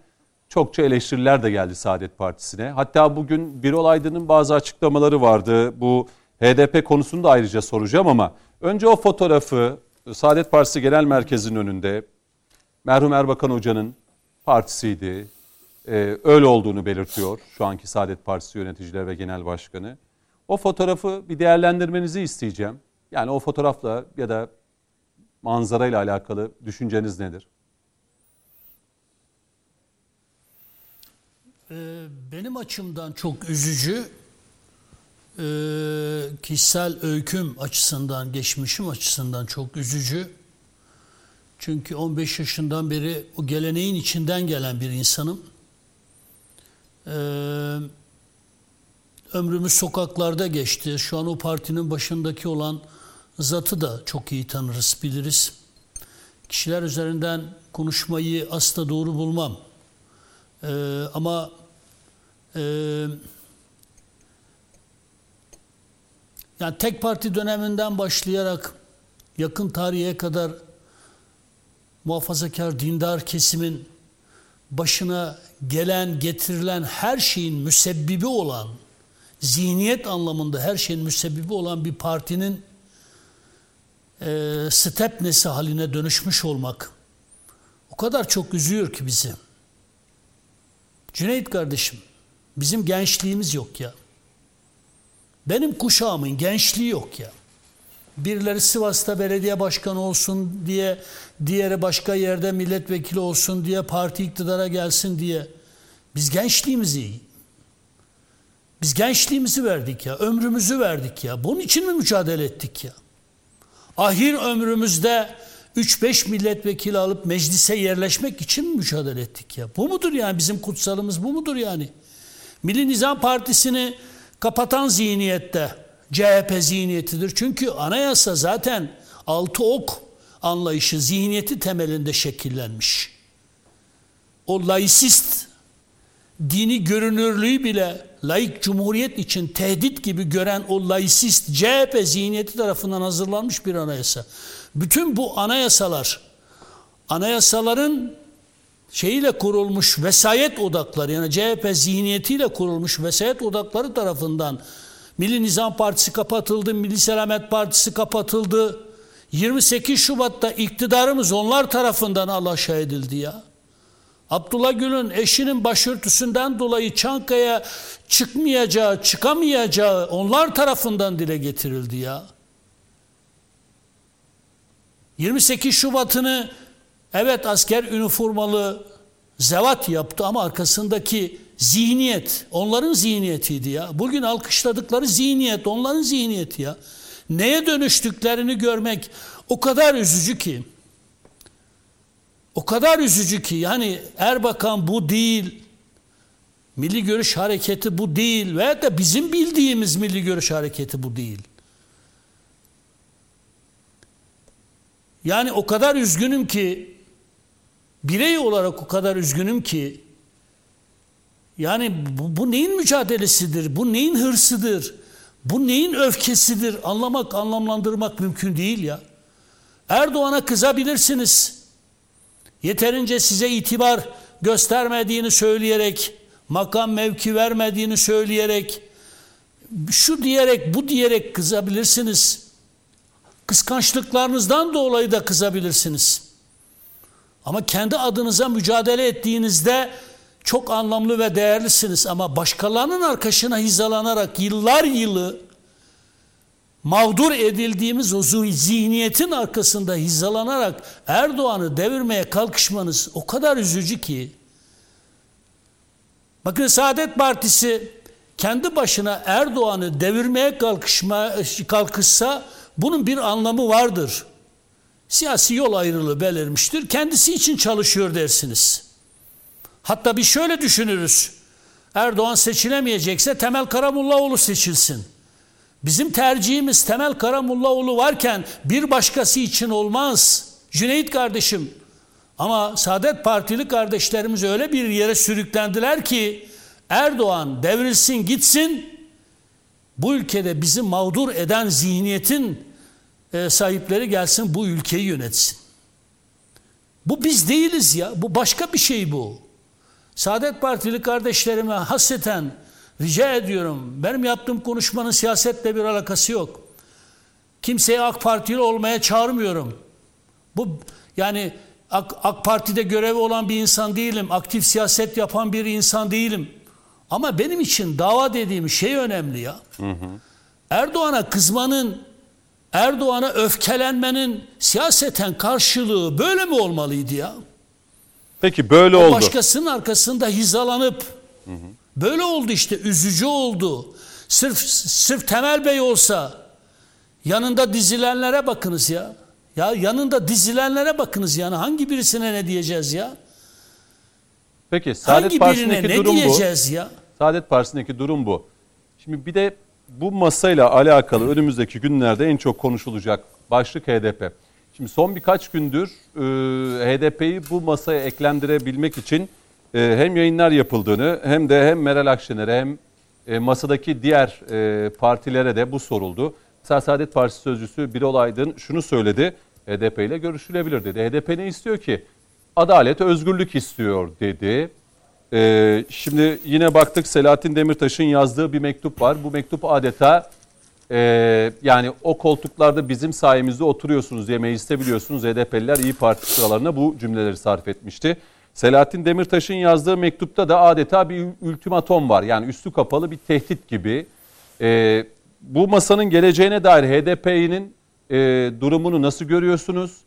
çokça eleştiriler de geldi Saadet Partisi'ne. Hatta bugün bir Aydın'ın bazı açıklamaları vardı. Bu HDP konusunu da ayrıca soracağım ama önce o fotoğrafı Saadet Partisi Genel Merkezi'nin önünde merhum Erbakan Hoca'nın partisiydi. Ee, öyle olduğunu belirtiyor şu anki Saadet Partisi yöneticiler ve genel başkanı. O fotoğrafı bir değerlendirmenizi isteyeceğim. Yani o fotoğrafla ya da manzarayla alakalı düşünceniz nedir? Benim açımdan çok üzücü, ee, kişisel öyküm açısından, geçmişim açısından çok üzücü. Çünkü 15 yaşından beri o geleneğin içinden gelen bir insanım. Ee, ömrümüz sokaklarda geçti. Şu an o partinin başındaki olan zatı da çok iyi tanırız, biliriz. Kişiler üzerinden konuşmayı asla doğru bulmam. Ee, ama e, yani tek parti döneminden başlayarak yakın tarihe kadar muhafazakar dindar kesimin başına gelen, getirilen her şeyin müsebbibi olan, zihniyet anlamında her şeyin müsebbibi olan bir partinin e, stepnesi haline dönüşmüş olmak o kadar çok üzüyor ki bizi. Cüneyt kardeşim, bizim gençliğimiz yok ya. Benim kuşağımın gençliği yok ya. Birileri Sivas'ta belediye başkanı olsun diye, diğeri başka yerde milletvekili olsun diye, parti iktidara gelsin diye. Biz gençliğimizi, biz gençliğimizi verdik ya, ömrümüzü verdik ya. Bunun için mi mücadele ettik ya? Ahir ömrümüzde 3-5 milletvekili alıp meclise yerleşmek için mi mücadele ettik ya? Bu mudur yani bizim kutsalımız bu mudur yani? Milli Nizam Partisi'ni kapatan zihniyette CHP zihniyetidir. Çünkü anayasa zaten altı ok anlayışı zihniyeti temelinde şekillenmiş. O laisist dini görünürlüğü bile laik cumhuriyet için tehdit gibi gören o laisist CHP zihniyeti tarafından hazırlanmış bir anayasa. Bütün bu anayasalar anayasaların şeyiyle kurulmuş vesayet odakları yani CHP zihniyetiyle kurulmuş vesayet odakları tarafından Milli Nizam Partisi kapatıldı, Milli Selamet Partisi kapatıldı. 28 Şubat'ta iktidarımız onlar tarafından alaşağı edildi ya. Abdullah Gül'ün eşinin başörtüsünden dolayı Çankaya çıkmayacağı, çıkamayacağı onlar tarafından dile getirildi ya. 28 Şubat'ını evet asker üniformalı zevat yaptı ama arkasındaki zihniyet onların zihniyetiydi ya. Bugün alkışladıkları zihniyet onların zihniyeti ya. Neye dönüştüklerini görmek o kadar üzücü ki. O kadar üzücü ki yani Erbakan bu değil. Milli Görüş Hareketi bu değil veya da bizim bildiğimiz Milli Görüş Hareketi bu değil. Yani o kadar üzgünüm ki birey olarak o kadar üzgünüm ki yani bu, bu neyin mücadelesidir? Bu neyin hırsıdır? Bu neyin öfkesidir? Anlamak, anlamlandırmak mümkün değil ya. Erdoğan'a kızabilirsiniz. Yeterince size itibar göstermediğini söyleyerek, makam mevki vermediğini söyleyerek, şu diyerek, bu diyerek kızabilirsiniz. Kıskançlıklarınızdan dolayı da kızabilirsiniz. Ama kendi adınıza mücadele ettiğinizde çok anlamlı ve değerlisiniz. Ama başkalarının arkasına hizalanarak yıllar yılı mağdur edildiğimiz o zihniyetin arkasında hizalanarak Erdoğan'ı devirmeye kalkışmanız o kadar üzücü ki. Bakın Saadet Partisi kendi başına Erdoğan'ı devirmeye kalkışma, kalkışsa bunun bir anlamı vardır. Siyasi yol ayrılığı belirmiştir. Kendisi için çalışıyor dersiniz. Hatta bir şöyle düşünürüz. Erdoğan seçilemeyecekse Temel Karamullaoğlu seçilsin. Bizim tercihimiz Temel Karamullaoğlu varken bir başkası için olmaz. Cüneyt kardeşim. Ama Saadet Partili kardeşlerimiz öyle bir yere sürüklendiler ki Erdoğan devrilsin gitsin. Bu ülkede bizi mağdur eden zihniyetin e, sahipleri gelsin bu ülkeyi yönetsin. Bu biz değiliz ya. Bu başka bir şey bu. Saadet Partili kardeşlerime hasreten rica ediyorum. Benim yaptığım konuşmanın siyasetle bir alakası yok. Kimseye AK Partili olmaya çağırmıyorum. Bu yani AK, AK Parti'de görevi olan bir insan değilim. Aktif siyaset yapan bir insan değilim. Ama benim için dava dediğim şey önemli ya. Erdoğan'a kızmanın, Erdoğan'a öfkelenmenin siyaseten karşılığı böyle mi olmalıydı ya? Peki böyle O oldu. başkasının arkasında hizalanıp böyle oldu işte üzücü oldu. Sırf sırf Temel Bey olsa yanında dizilenlere bakınız ya. Ya yanında dizilenlere bakınız yani hangi birisine ne diyeceğiz ya? Peki Saadet hangi birine Partisi'ndeki ne durum bu. diyeceğiz ya? Saadet Partisi'ndeki durum bu. Şimdi bir de bu masayla alakalı önümüzdeki günlerde en çok konuşulacak başlık HDP. Şimdi son birkaç gündür e, HDP'yi bu masaya eklendirebilmek için e, hem yayınlar yapıldığını hem de hem Meral Akşener'e hem e, masadaki diğer partilere de bu soruldu. Mesela Saadet Partisi sözcüsü Birol Aydın şunu söyledi. HDP ile görüşülebilir dedi. HDP ne istiyor ki? Adalet, özgürlük istiyor dedi. Ee, şimdi yine baktık Selahattin Demirtaş'ın yazdığı bir mektup var. Bu mektup adeta e, yani o koltuklarda bizim sayemizde oturuyorsunuz diye mecliste biliyorsunuz HDP'liler İyi Parti sıralarına bu cümleleri sarf etmişti. Selahattin Demirtaş'ın yazdığı mektupta da adeta bir ultimatom var. Yani üstü kapalı bir tehdit gibi. Ee, bu masanın geleceğine dair HDP'nin e, durumunu nasıl görüyorsunuz?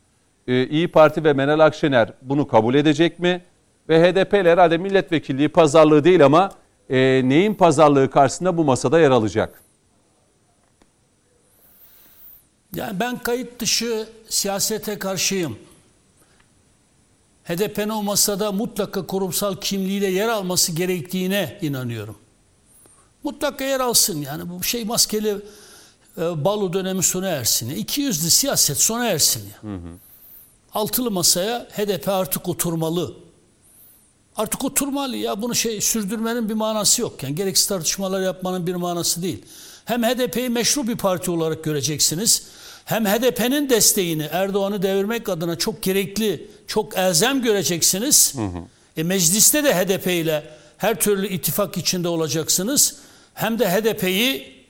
Ee, İyi Parti ve Meral Akşener bunu kabul edecek mi? Ve HDP ile herhalde milletvekilliği pazarlığı değil ama e, neyin pazarlığı karşısında bu masada yer alacak? Yani ben kayıt dışı siyasete karşıyım. HDP'nin o masada mutlaka kurumsal kimliğiyle yer alması gerektiğine inanıyorum. Mutlaka yer alsın yani bu şey maskeli e, balo dönemi sona ersin. Ya. İki yüzlü siyaset sona ersin ya. Hı hı. Altılı masaya HDP artık oturmalı. Artık oturmalı ya bunu şey sürdürmenin bir manası yok. Yani gereksiz tartışmalar yapmanın bir manası değil. Hem HDP'yi meşru bir parti olarak göreceksiniz. Hem HDP'nin desteğini Erdoğan'ı devirmek adına çok gerekli, çok elzem göreceksiniz. Hı hı. E, mecliste de HDP ile her türlü ittifak içinde olacaksınız. Hem de HDP'yi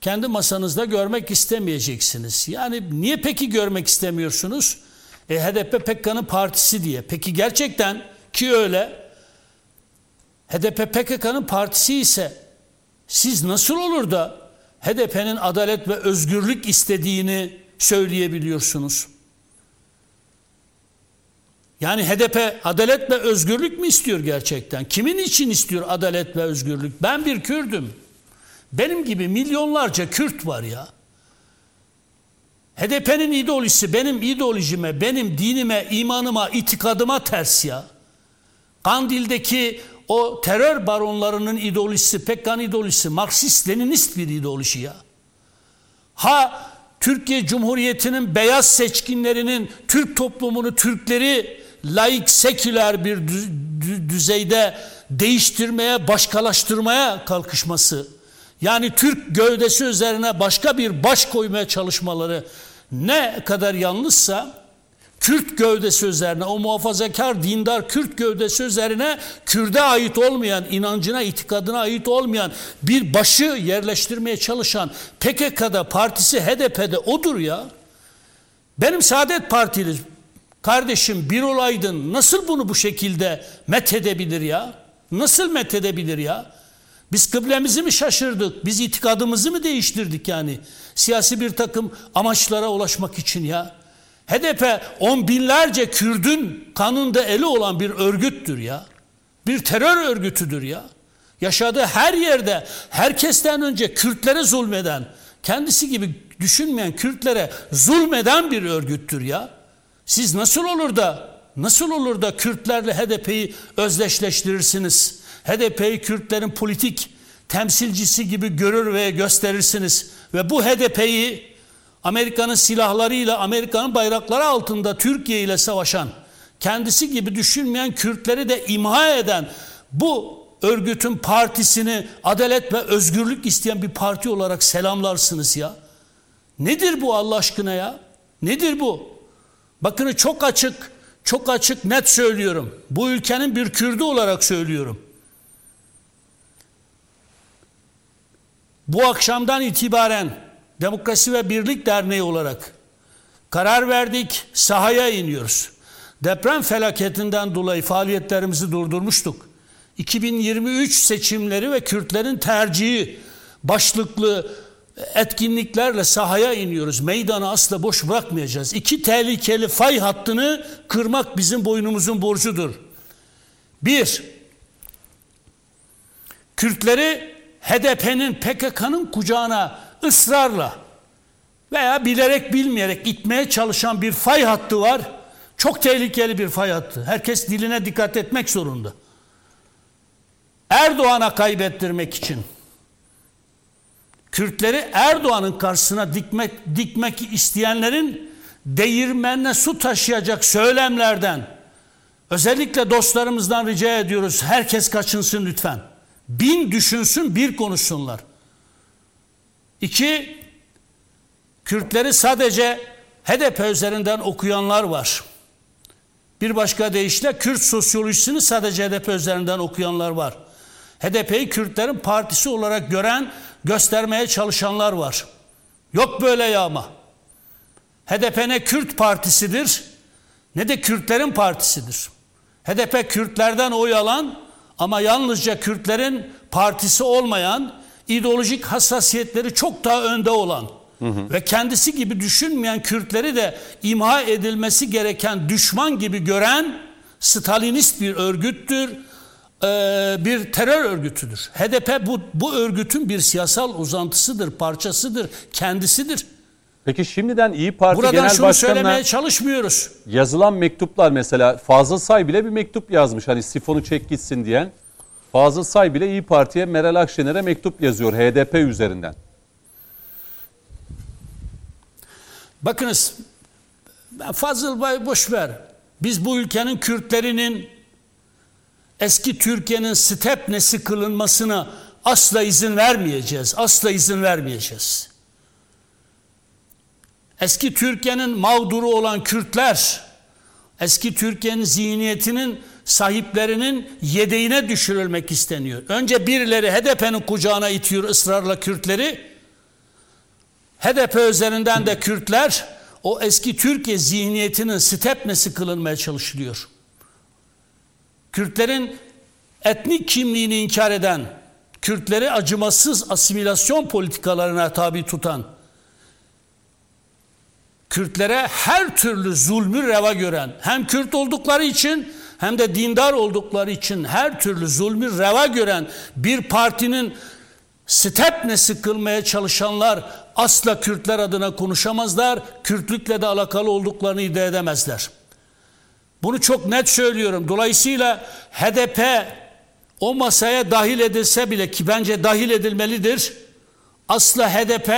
kendi masanızda görmek istemeyeceksiniz. Yani niye peki görmek istemiyorsunuz? E, HDP PKK'nın partisi diye. Peki gerçekten ki öyle HDP PKK'nın partisi ise siz nasıl olur da HDP'nin adalet ve özgürlük istediğini söyleyebiliyorsunuz? Yani HDP adalet ve özgürlük mü istiyor gerçekten? Kimin için istiyor adalet ve özgürlük? Ben bir Kürdüm. Benim gibi milyonlarca Kürt var ya. HDP'nin ideolojisi benim ideolojime, benim dinime, imanıma, itikadıma ters ya. Kandil'deki o terör baronlarının ideolojisi, Pekkan ideolojisi, Marksist-Leninist bir ideoloji ya. Ha Türkiye Cumhuriyeti'nin beyaz seçkinlerinin Türk toplumunu, Türkleri laik, seküler bir düzeyde değiştirmeye, başkalaştırmaya kalkışması. Yani Türk gövdesi üzerine başka bir baş koymaya çalışmaları ne kadar yanlışsa Kürt gövdesi üzerine, o muhafazakar dindar Kürt gövdesi üzerine Kürt'e ait olmayan, inancına, itikadına ait olmayan bir başı yerleştirmeye çalışan PKK'da, partisi HDP'de odur ya. Benim Saadet Partili kardeşim bir olaydın nasıl bunu bu şekilde methedebilir ya? Nasıl methedebilir ya? Biz kıblemizi mi şaşırdık? Biz itikadımızı mı değiştirdik yani? Siyasi bir takım amaçlara ulaşmak için ya. HDP on binlerce Kürdün kanında eli olan bir örgüttür ya. Bir terör örgütüdür ya. Yaşadığı her yerde herkesten önce Kürtlere zulmeden, kendisi gibi düşünmeyen Kürtlere zulmeden bir örgüttür ya. Siz nasıl olur da nasıl olur da Kürtlerle HDP'yi özdeşleştirirsiniz? HDP'yi Kürtlerin politik temsilcisi gibi görür ve gösterirsiniz. Ve bu HDP'yi Amerika'nın silahlarıyla, Amerika'nın bayrakları altında Türkiye ile savaşan, kendisi gibi düşünmeyen Kürtleri de imha eden bu örgütün partisini adalet ve özgürlük isteyen bir parti olarak selamlarsınız ya. Nedir bu Allah aşkına ya? Nedir bu? Bakın çok açık, çok açık net söylüyorum. Bu ülkenin bir Kürdü olarak söylüyorum. Bu akşamdan itibaren Demokrasi ve Birlik Derneği olarak karar verdik, sahaya iniyoruz. Deprem felaketinden dolayı faaliyetlerimizi durdurmuştuk. 2023 seçimleri ve Kürtlerin tercihi başlıklı etkinliklerle sahaya iniyoruz. Meydanı asla boş bırakmayacağız. İki tehlikeli fay hattını kırmak bizim boynumuzun borcudur. Bir, Kürtleri HDP'nin PKK'nın kucağına ısrarla veya bilerek bilmeyerek itmeye çalışan bir fay hattı var. Çok tehlikeli bir fay hattı. Herkes diline dikkat etmek zorunda. Erdoğan'a kaybettirmek için Kürtleri Erdoğan'ın karşısına dikmek, dikmek isteyenlerin değirmenine su taşıyacak söylemlerden özellikle dostlarımızdan rica ediyoruz. Herkes kaçınsın lütfen. Bin düşünsün bir konuşsunlar. İki, Kürtleri sadece HDP üzerinden okuyanlar var. Bir başka deyişle Kürt sosyolojisini sadece HDP üzerinden okuyanlar var. HDP'yi Kürtlerin partisi olarak gören, göstermeye çalışanlar var. Yok böyle yağma. HDP ne Kürt partisidir ne de Kürtlerin partisidir. HDP Kürtlerden oy alan ama yalnızca Kürtlerin partisi olmayan, ideolojik hassasiyetleri çok daha önde olan hı hı. ve kendisi gibi düşünmeyen Kürtleri de imha edilmesi gereken düşman gibi gören Stalinist bir örgüttür ee, bir terör örgütüdür. HDP bu, bu örgütün bir siyasal uzantısıdır, parçasıdır, kendisidir. Peki şimdiden İyi Parti Buradan Genel şunu Başkanı'na söylemeye çalışmıyoruz. yazılan mektuplar mesela Fazıl Say bile bir mektup yazmış hani sifonu çek gitsin diyen. Fazıl Say bile İyi Parti'ye Meral Akşener'e mektup yazıyor HDP üzerinden. Bakınız Fazıl Bay boş. Biz bu ülkenin Kürtlerinin eski Türkiye'nin stepnesi kılınmasına asla izin vermeyeceğiz. Asla izin vermeyeceğiz. Eski Türkiye'nin mağduru olan Kürtler, eski Türkiye'nin zihniyetinin sahiplerinin yedeğine düşürülmek isteniyor. Önce birileri HDP'nin kucağına itiyor ısrarla Kürtleri. HDP üzerinden de Kürtler o eski Türkiye zihniyetinin stepnesi kılınmaya çalışılıyor. Kürtlerin etnik kimliğini inkar eden, Kürtleri acımasız asimilasyon politikalarına tabi tutan, Kürtlere her türlü zulmü reva gören, hem Kürt oldukları için hem de dindar oldukları için her türlü zulmü reva gören bir partinin stepnesi kılmaya çalışanlar asla Kürtler adına konuşamazlar. Kürtlükle de alakalı olduklarını iddia edemezler. Bunu çok net söylüyorum. Dolayısıyla HDP o masaya dahil edilse bile ki bence dahil edilmelidir. Asla HDP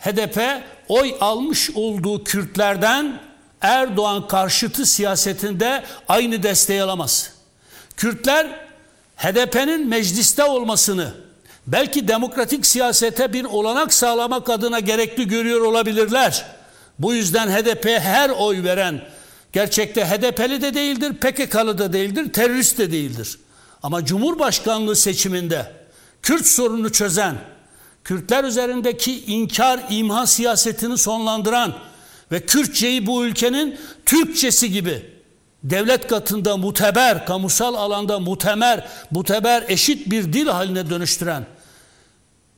HDP oy almış olduğu Kürtlerden Erdoğan karşıtı siyasetinde aynı desteği alamaz. Kürtler HDP'nin mecliste olmasını belki demokratik siyasete bir olanak sağlamak adına gerekli görüyor olabilirler. Bu yüzden HDP her oy veren gerçekte HDP'li de değildir, PKK'lı da değildir, terörist de değildir. Ama Cumhurbaşkanlığı seçiminde Kürt sorununu çözen, Kürtler üzerindeki inkar imha siyasetini sonlandıran ve Kürtçeyi bu ülkenin Türkçesi gibi devlet katında muteber, kamusal alanda mutemer, muteber eşit bir dil haline dönüştüren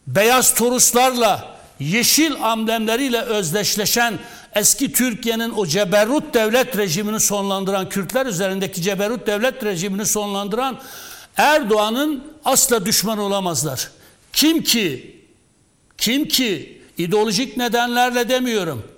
beyaz toruslarla yeşil amblemleriyle özdeşleşen eski Türkiye'nin o ceberrut devlet rejimini sonlandıran Kürtler üzerindeki ceberrut devlet rejimini sonlandıran Erdoğan'ın asla düşman olamazlar. Kim ki kim ki ideolojik nedenlerle demiyorum.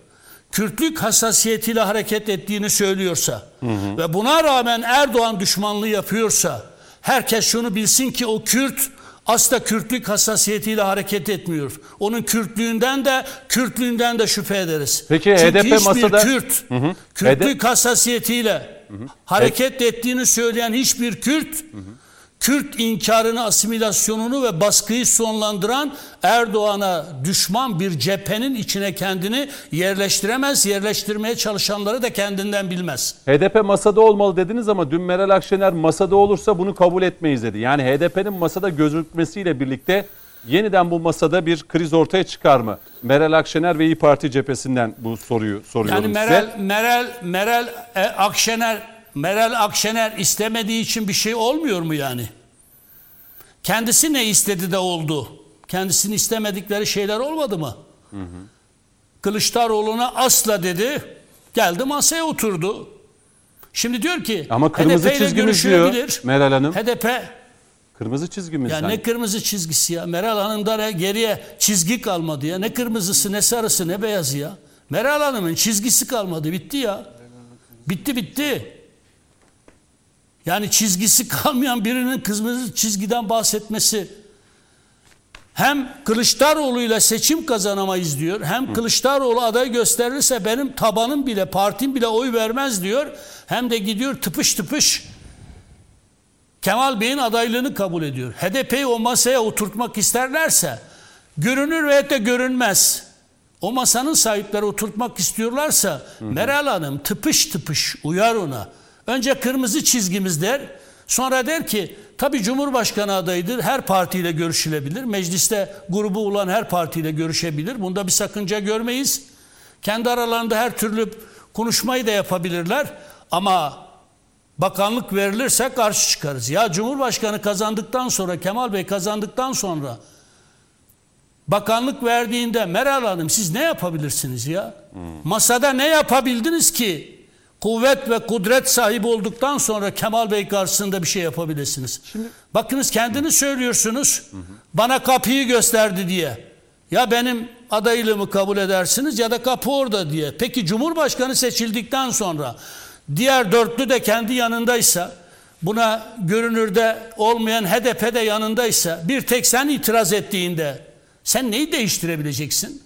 Kürtlük hassasiyetiyle hareket ettiğini söylüyorsa hı hı. ve buna rağmen Erdoğan düşmanlığı yapıyorsa herkes şunu bilsin ki o Kürt asla Kürtlük hassasiyetiyle hareket etmiyor. Onun Kürtlüğünden de Kürtlüğünden de şüphe ederiz. Peki Çünkü HDP hiçbir masada Kürt hı hı. Kürtlük hassasiyetiyle hı hı. hareket ettiğini söyleyen hiçbir Kürt hı hı Kürt inkarını, asimilasyonunu ve baskıyı sonlandıran Erdoğan'a düşman bir cephenin içine kendini yerleştiremez, yerleştirmeye çalışanları da kendinden bilmez. HDP masada olmalı dediniz ama dün Meral Akşener masada olursa bunu kabul etmeyiz dedi. Yani HDP'nin masada gözükmesiyle birlikte yeniden bu masada bir kriz ortaya çıkar mı? Meral Akşener ve İyi Parti cephesinden bu soruyu soruyorum yani Meral, size. Meral, Meral e, Akşener Meral Akşener istemediği için bir şey olmuyor mu yani? Kendisi ne istedi de oldu? Kendisini istemedikleri şeyler olmadı mı? Hı hı. Kılıçdaroğlu'na asla dedi. Geldi masaya oturdu. Şimdi diyor ki Ama kırmızı HDP çizgimiz diyor Meral Hanım. HDP Kırmızı çizgimiz. Ya ne kırmızı çizgisi ya? Meral Hanım'da geriye çizgi kalmadı ya. Ne kırmızısı ne sarısı ne beyazı ya. Meral Hanım'ın çizgisi kalmadı. Bitti ya. Bitti bitti. Yani çizgisi kalmayan birinin kırmızı çizgiden bahsetmesi hem Kılıçdaroğlu ile seçim kazanamayız diyor. Hem Kılıçdaroğlu aday gösterirse benim tabanım bile partim bile oy vermez diyor. Hem de gidiyor tıpış tıpış Kemal Bey'in adaylığını kabul ediyor. HDP'yi o masaya oturtmak isterlerse görünür ve de görünmez. O masanın sahipleri oturtmak istiyorlarsa Meral Hanım tıpış tıpış uyar ona. Önce kırmızı çizgimiz der. Sonra der ki tabi Cumhurbaşkanı adayıdır. Her partiyle görüşülebilir. Mecliste grubu olan her partiyle görüşebilir. Bunda bir sakınca görmeyiz. Kendi aralarında her türlü konuşmayı da yapabilirler. Ama bakanlık verilirse karşı çıkarız. Ya Cumhurbaşkanı kazandıktan sonra Kemal Bey kazandıktan sonra bakanlık verdiğinde Meral Hanım siz ne yapabilirsiniz ya? Hmm. Masada ne yapabildiniz ki kuvvet ve kudret sahibi olduktan sonra Kemal Bey karşısında bir şey yapabilirsiniz. Şimdi, Bakınız kendiniz söylüyorsunuz. Hı hı. Bana kapıyı gösterdi diye. Ya benim adaylığımı kabul edersiniz ya da kapı orada diye. Peki Cumhurbaşkanı seçildikten sonra diğer dörtlü de kendi yanındaysa buna görünürde olmayan HDP de yanındaysa bir tek sen itiraz ettiğinde sen neyi değiştirebileceksin?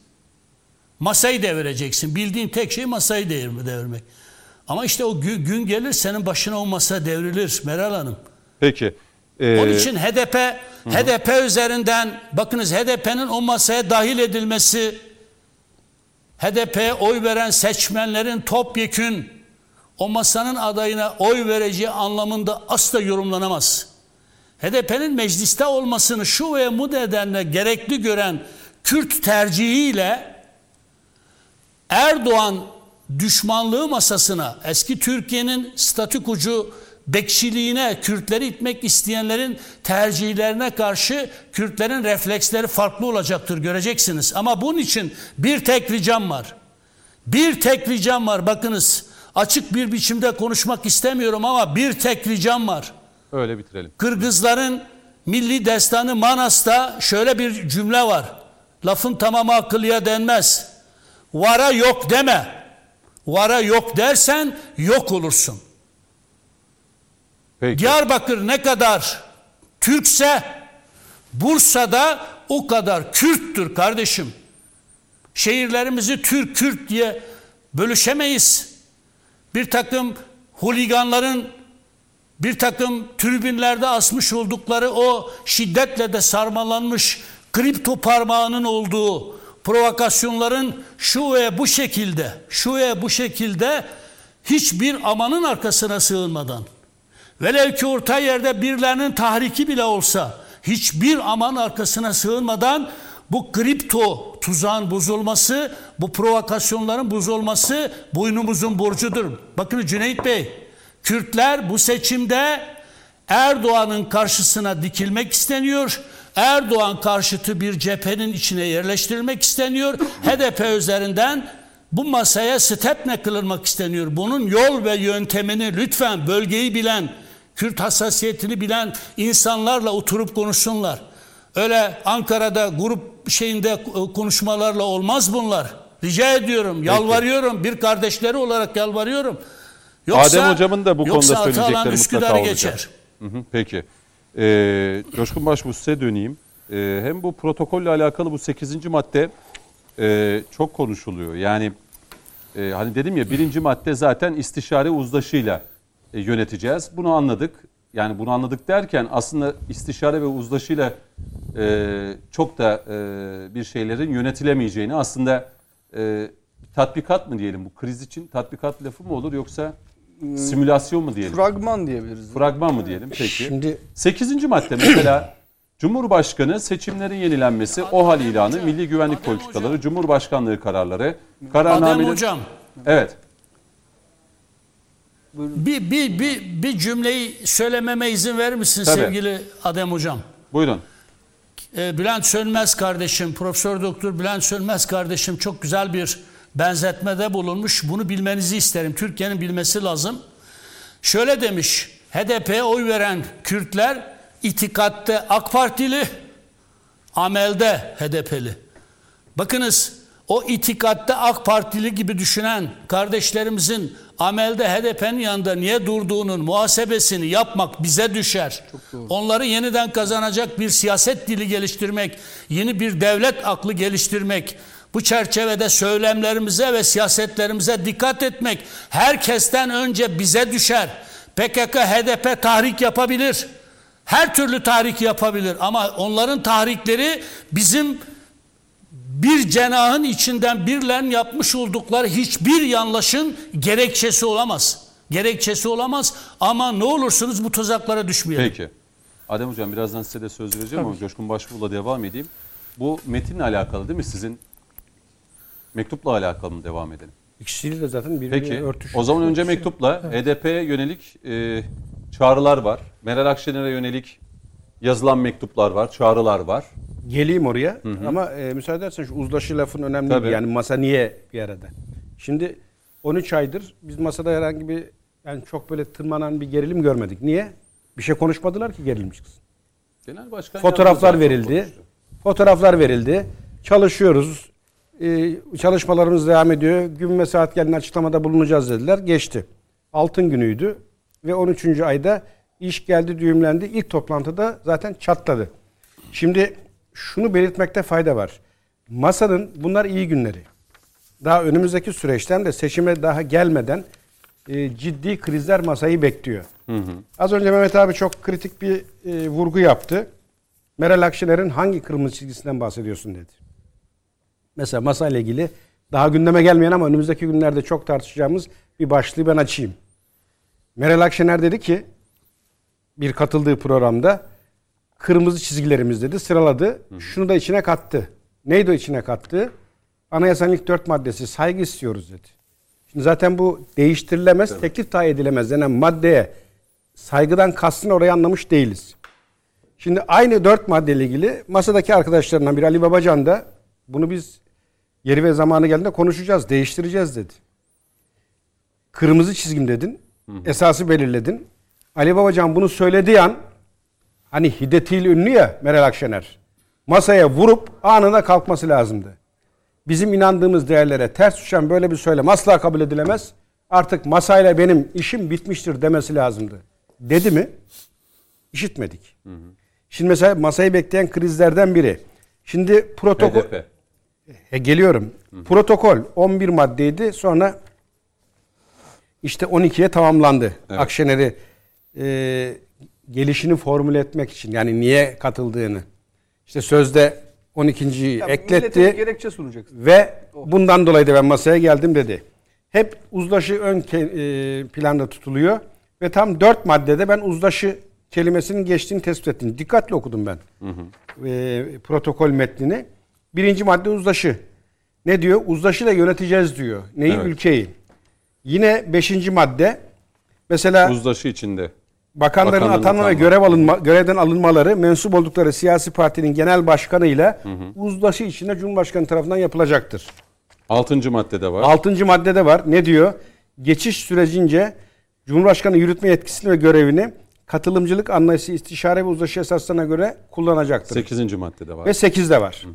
Masayı devireceksin. Bildiğin tek şey masayı devirmek. Ama işte o gün gelir senin başına o masa devrilir Meral Hanım. Peki. Ee... Onun için HDP Hı-hı. HDP üzerinden bakınız HDP'nin o masaya dahil edilmesi HDP'ye oy veren seçmenlerin topyekün o masanın adayına oy vereceği anlamında asla yorumlanamaz. HDP'nin mecliste olmasını şu veya bu nedenle gerekli gören Kürt tercihiyle Erdoğan düşmanlığı masasına, eski Türkiye'nin statükucu bekçiliğine, Kürtleri itmek isteyenlerin tercihlerine karşı Kürtlerin refleksleri farklı olacaktır göreceksiniz. Ama bunun için bir tek ricam var. Bir tek ricam var bakınız. Açık bir biçimde konuşmak istemiyorum ama bir tek ricam var. Öyle bitirelim. Kırgızların milli destanı Manas'ta şöyle bir cümle var. Lafın tamamı akıllıya denmez. Vara yok deme. Vara yok dersen yok olursun. Peki. Diyarbakır ne kadar Türkse Bursa'da o kadar Kürttür kardeşim. Şehirlerimizi Türk Kürt diye bölüşemeyiz. Bir takım huliganların bir takım tribünlerde asmış oldukları o şiddetle de sarmalanmış kripto parmağının olduğu provokasyonların şu ve bu şekilde, şu ve bu şekilde hiçbir amanın arkasına sığınmadan, velev ki orta yerde birilerinin tahriki bile olsa, hiçbir aman arkasına sığınmadan bu kripto tuzağın bozulması, bu provokasyonların bozulması boynumuzun borcudur. Bakın Cüneyt Bey, Kürtler bu seçimde Erdoğan'ın karşısına dikilmek isteniyor. Erdoğan karşıtı bir cephenin içine yerleştirilmek isteniyor. HDP üzerinden bu masaya stepne kılınmak isteniyor. Bunun yol ve yöntemini lütfen bölgeyi bilen, Kürt hassasiyetini bilen insanlarla oturup konuşsunlar. Öyle Ankara'da grup şeyinde konuşmalarla olmaz bunlar. Rica ediyorum, yalvarıyorum. Bir kardeşleri olarak yalvarıyorum. Adem hocamın da bu konuda yoksa söyleyecekleri mutlaka olacak. geçer. Hı hı, peki. Ee, Coşkun Başbuğ size döneyim. Ee, hem bu protokolle alakalı bu 8. madde e, çok konuşuluyor. Yani e, hani dedim ya birinci madde zaten istişare uzlaşıyla e, yöneteceğiz. Bunu anladık. Yani bunu anladık derken aslında istişare ve uzlaşıyla e, çok da e, bir şeylerin yönetilemeyeceğini aslında e, tatbikat mı diyelim bu kriz için tatbikat lafı mı olur yoksa simülasyon mu diyelim? Fragman diyebiliriz. Fragman mı diyelim peki. Şimdi 8. madde mesela Cumhurbaşkanı seçimlerin yenilenmesi, OHAL ilanı, milli güvenlik Adem politikaları, hocam. Cumhurbaşkanlığı kararları, Adem kararnamenin... hocam Evet. bir, bir, bir, bir cümleyi söylememe izin verir misin Tabii. sevgili Adem hocam? Buyurun. Ee, Bülent Sönmez kardeşim, Profesör Doktor Bülent Sönmez kardeşim çok güzel bir benzetmede bulunmuş. Bunu bilmenizi isterim. Türkiye'nin bilmesi lazım. Şöyle demiş. HDP'ye oy veren Kürtler itikatte AK Partili, amelde HDP'li. Bakınız o itikatte AK Partili gibi düşünen kardeşlerimizin amelde HDP'nin yanında niye durduğunun muhasebesini yapmak bize düşer. Onları yeniden kazanacak bir siyaset dili geliştirmek, yeni bir devlet aklı geliştirmek, bu çerçevede söylemlerimize ve siyasetlerimize dikkat etmek herkesten önce bize düşer. PKK, HDP tahrik yapabilir. Her türlü tahrik yapabilir ama onların tahrikleri bizim bir cenahın içinden birlen yapmış oldukları hiçbir yanlışın gerekçesi olamaz. Gerekçesi olamaz ama ne olursunuz bu tuzaklara düşmeyelim. Peki. Adem Hocam birazdan size de söz vereceğim ama Coşkun Başbuğ'la devam edeyim. Bu metinle alakalı değil mi? Sizin mektupla alakalı mı devam edelim? ikisiyle de zaten birbirine Peki. örtüşüyor. O zaman önce mektupla HDP'ye yönelik e, çağrılar var. Meral Akşener'e yönelik yazılan mektuplar var, çağrılar var. Geleyim oraya ama e, müsaade edersen şu uzlaşı lafın önemli Tabii. Yani masa niye bir arada? Şimdi 13 aydır biz masada herhangi bir yani çok böyle tırmanan bir gerilim görmedik. Niye? Bir şey konuşmadılar ki gerilim çıksın. Genel Başkan Fotoğraflar verildi. Fotoğraflar verildi. Çalışıyoruz. Ee, çalışmalarımız devam ediyor. Gün ve saat gelin açıklamada bulunacağız dediler. Geçti. Altın günüydü ve 13. ayda iş geldi, düğümlendi. İlk toplantıda zaten çatladı. Şimdi şunu belirtmekte fayda var. Masanın bunlar iyi günleri. Daha önümüzdeki süreçten de seçime daha gelmeden e, ciddi krizler masayı bekliyor. Az önce Mehmet abi çok kritik bir e, vurgu yaptı. Meral Akşener'in hangi kırmızı çizgisinden bahsediyorsun dedi. Mesela masayla ilgili daha gündeme gelmeyen ama önümüzdeki günlerde çok tartışacağımız bir başlığı ben açayım. Meral Akşener dedi ki bir katıldığı programda kırmızı çizgilerimiz dedi sıraladı. Şunu da içine kattı. Neydi o içine kattı? Anayasanın ilk dört maddesi saygı istiyoruz dedi. Şimdi zaten bu değiştirilemez, teklif tayin edilemez denen maddeye saygıdan kastını oraya anlamış değiliz. Şimdi aynı dört maddeyle ilgili masadaki arkadaşlarından bir Ali Babacan da bunu biz yeri ve zamanı geldiğinde konuşacağız, değiştireceğiz dedi. Kırmızı çizgim dedin, esası belirledin. Ali Babacan bunu söylediği an hani hiddetiyle ünlü ya Meral Akşener masaya vurup anında kalkması lazımdı. Bizim inandığımız değerlere ters düşen böyle bir söylem asla kabul edilemez. Artık masayla benim işim bitmiştir demesi lazımdı. Dedi mi? İşitmedik. Şimdi mesela masayı bekleyen krizlerden biri. Şimdi protokol HDP. E, geliyorum. Protokol 11 maddeydi. Sonra işte 12'ye tamamlandı. Evet. Akşener'i e, gelişini formüle etmek için yani niye katıldığını. İşte sözde 12.yi Ya ekletti gerekçe sunacaksın. ve bundan dolayı da ben masaya geldim dedi. Hep uzlaşı ön ke- e, planda tutuluyor ve tam dört maddede ben uzlaşı kelimesinin geçtiğini tespit ettim. Dikkatli okudum ben e, protokol metnini. Birinci madde uzlaşı. Ne diyor? Uzlaşıyla yöneteceğiz diyor. Neyi? Evet. Ülkeyi. Yine beşinci madde. Mesela Uzlaşı içinde. bakanların Bakanların atanma ve görev alınma, görevden alınmaları mensup oldukları siyasi partinin genel başkanıyla uzlaşı içinde Cumhurbaşkanı tarafından yapılacaktır. Altıncı maddede var. Altıncı maddede var. Ne diyor? Geçiş sürecince Cumhurbaşkanı yürütme yetkisini ve görevini katılımcılık anlayışı, istişare ve uzlaşı esaslarına göre kullanacaktır. Sekizinci maddede var. Ve 8'de var.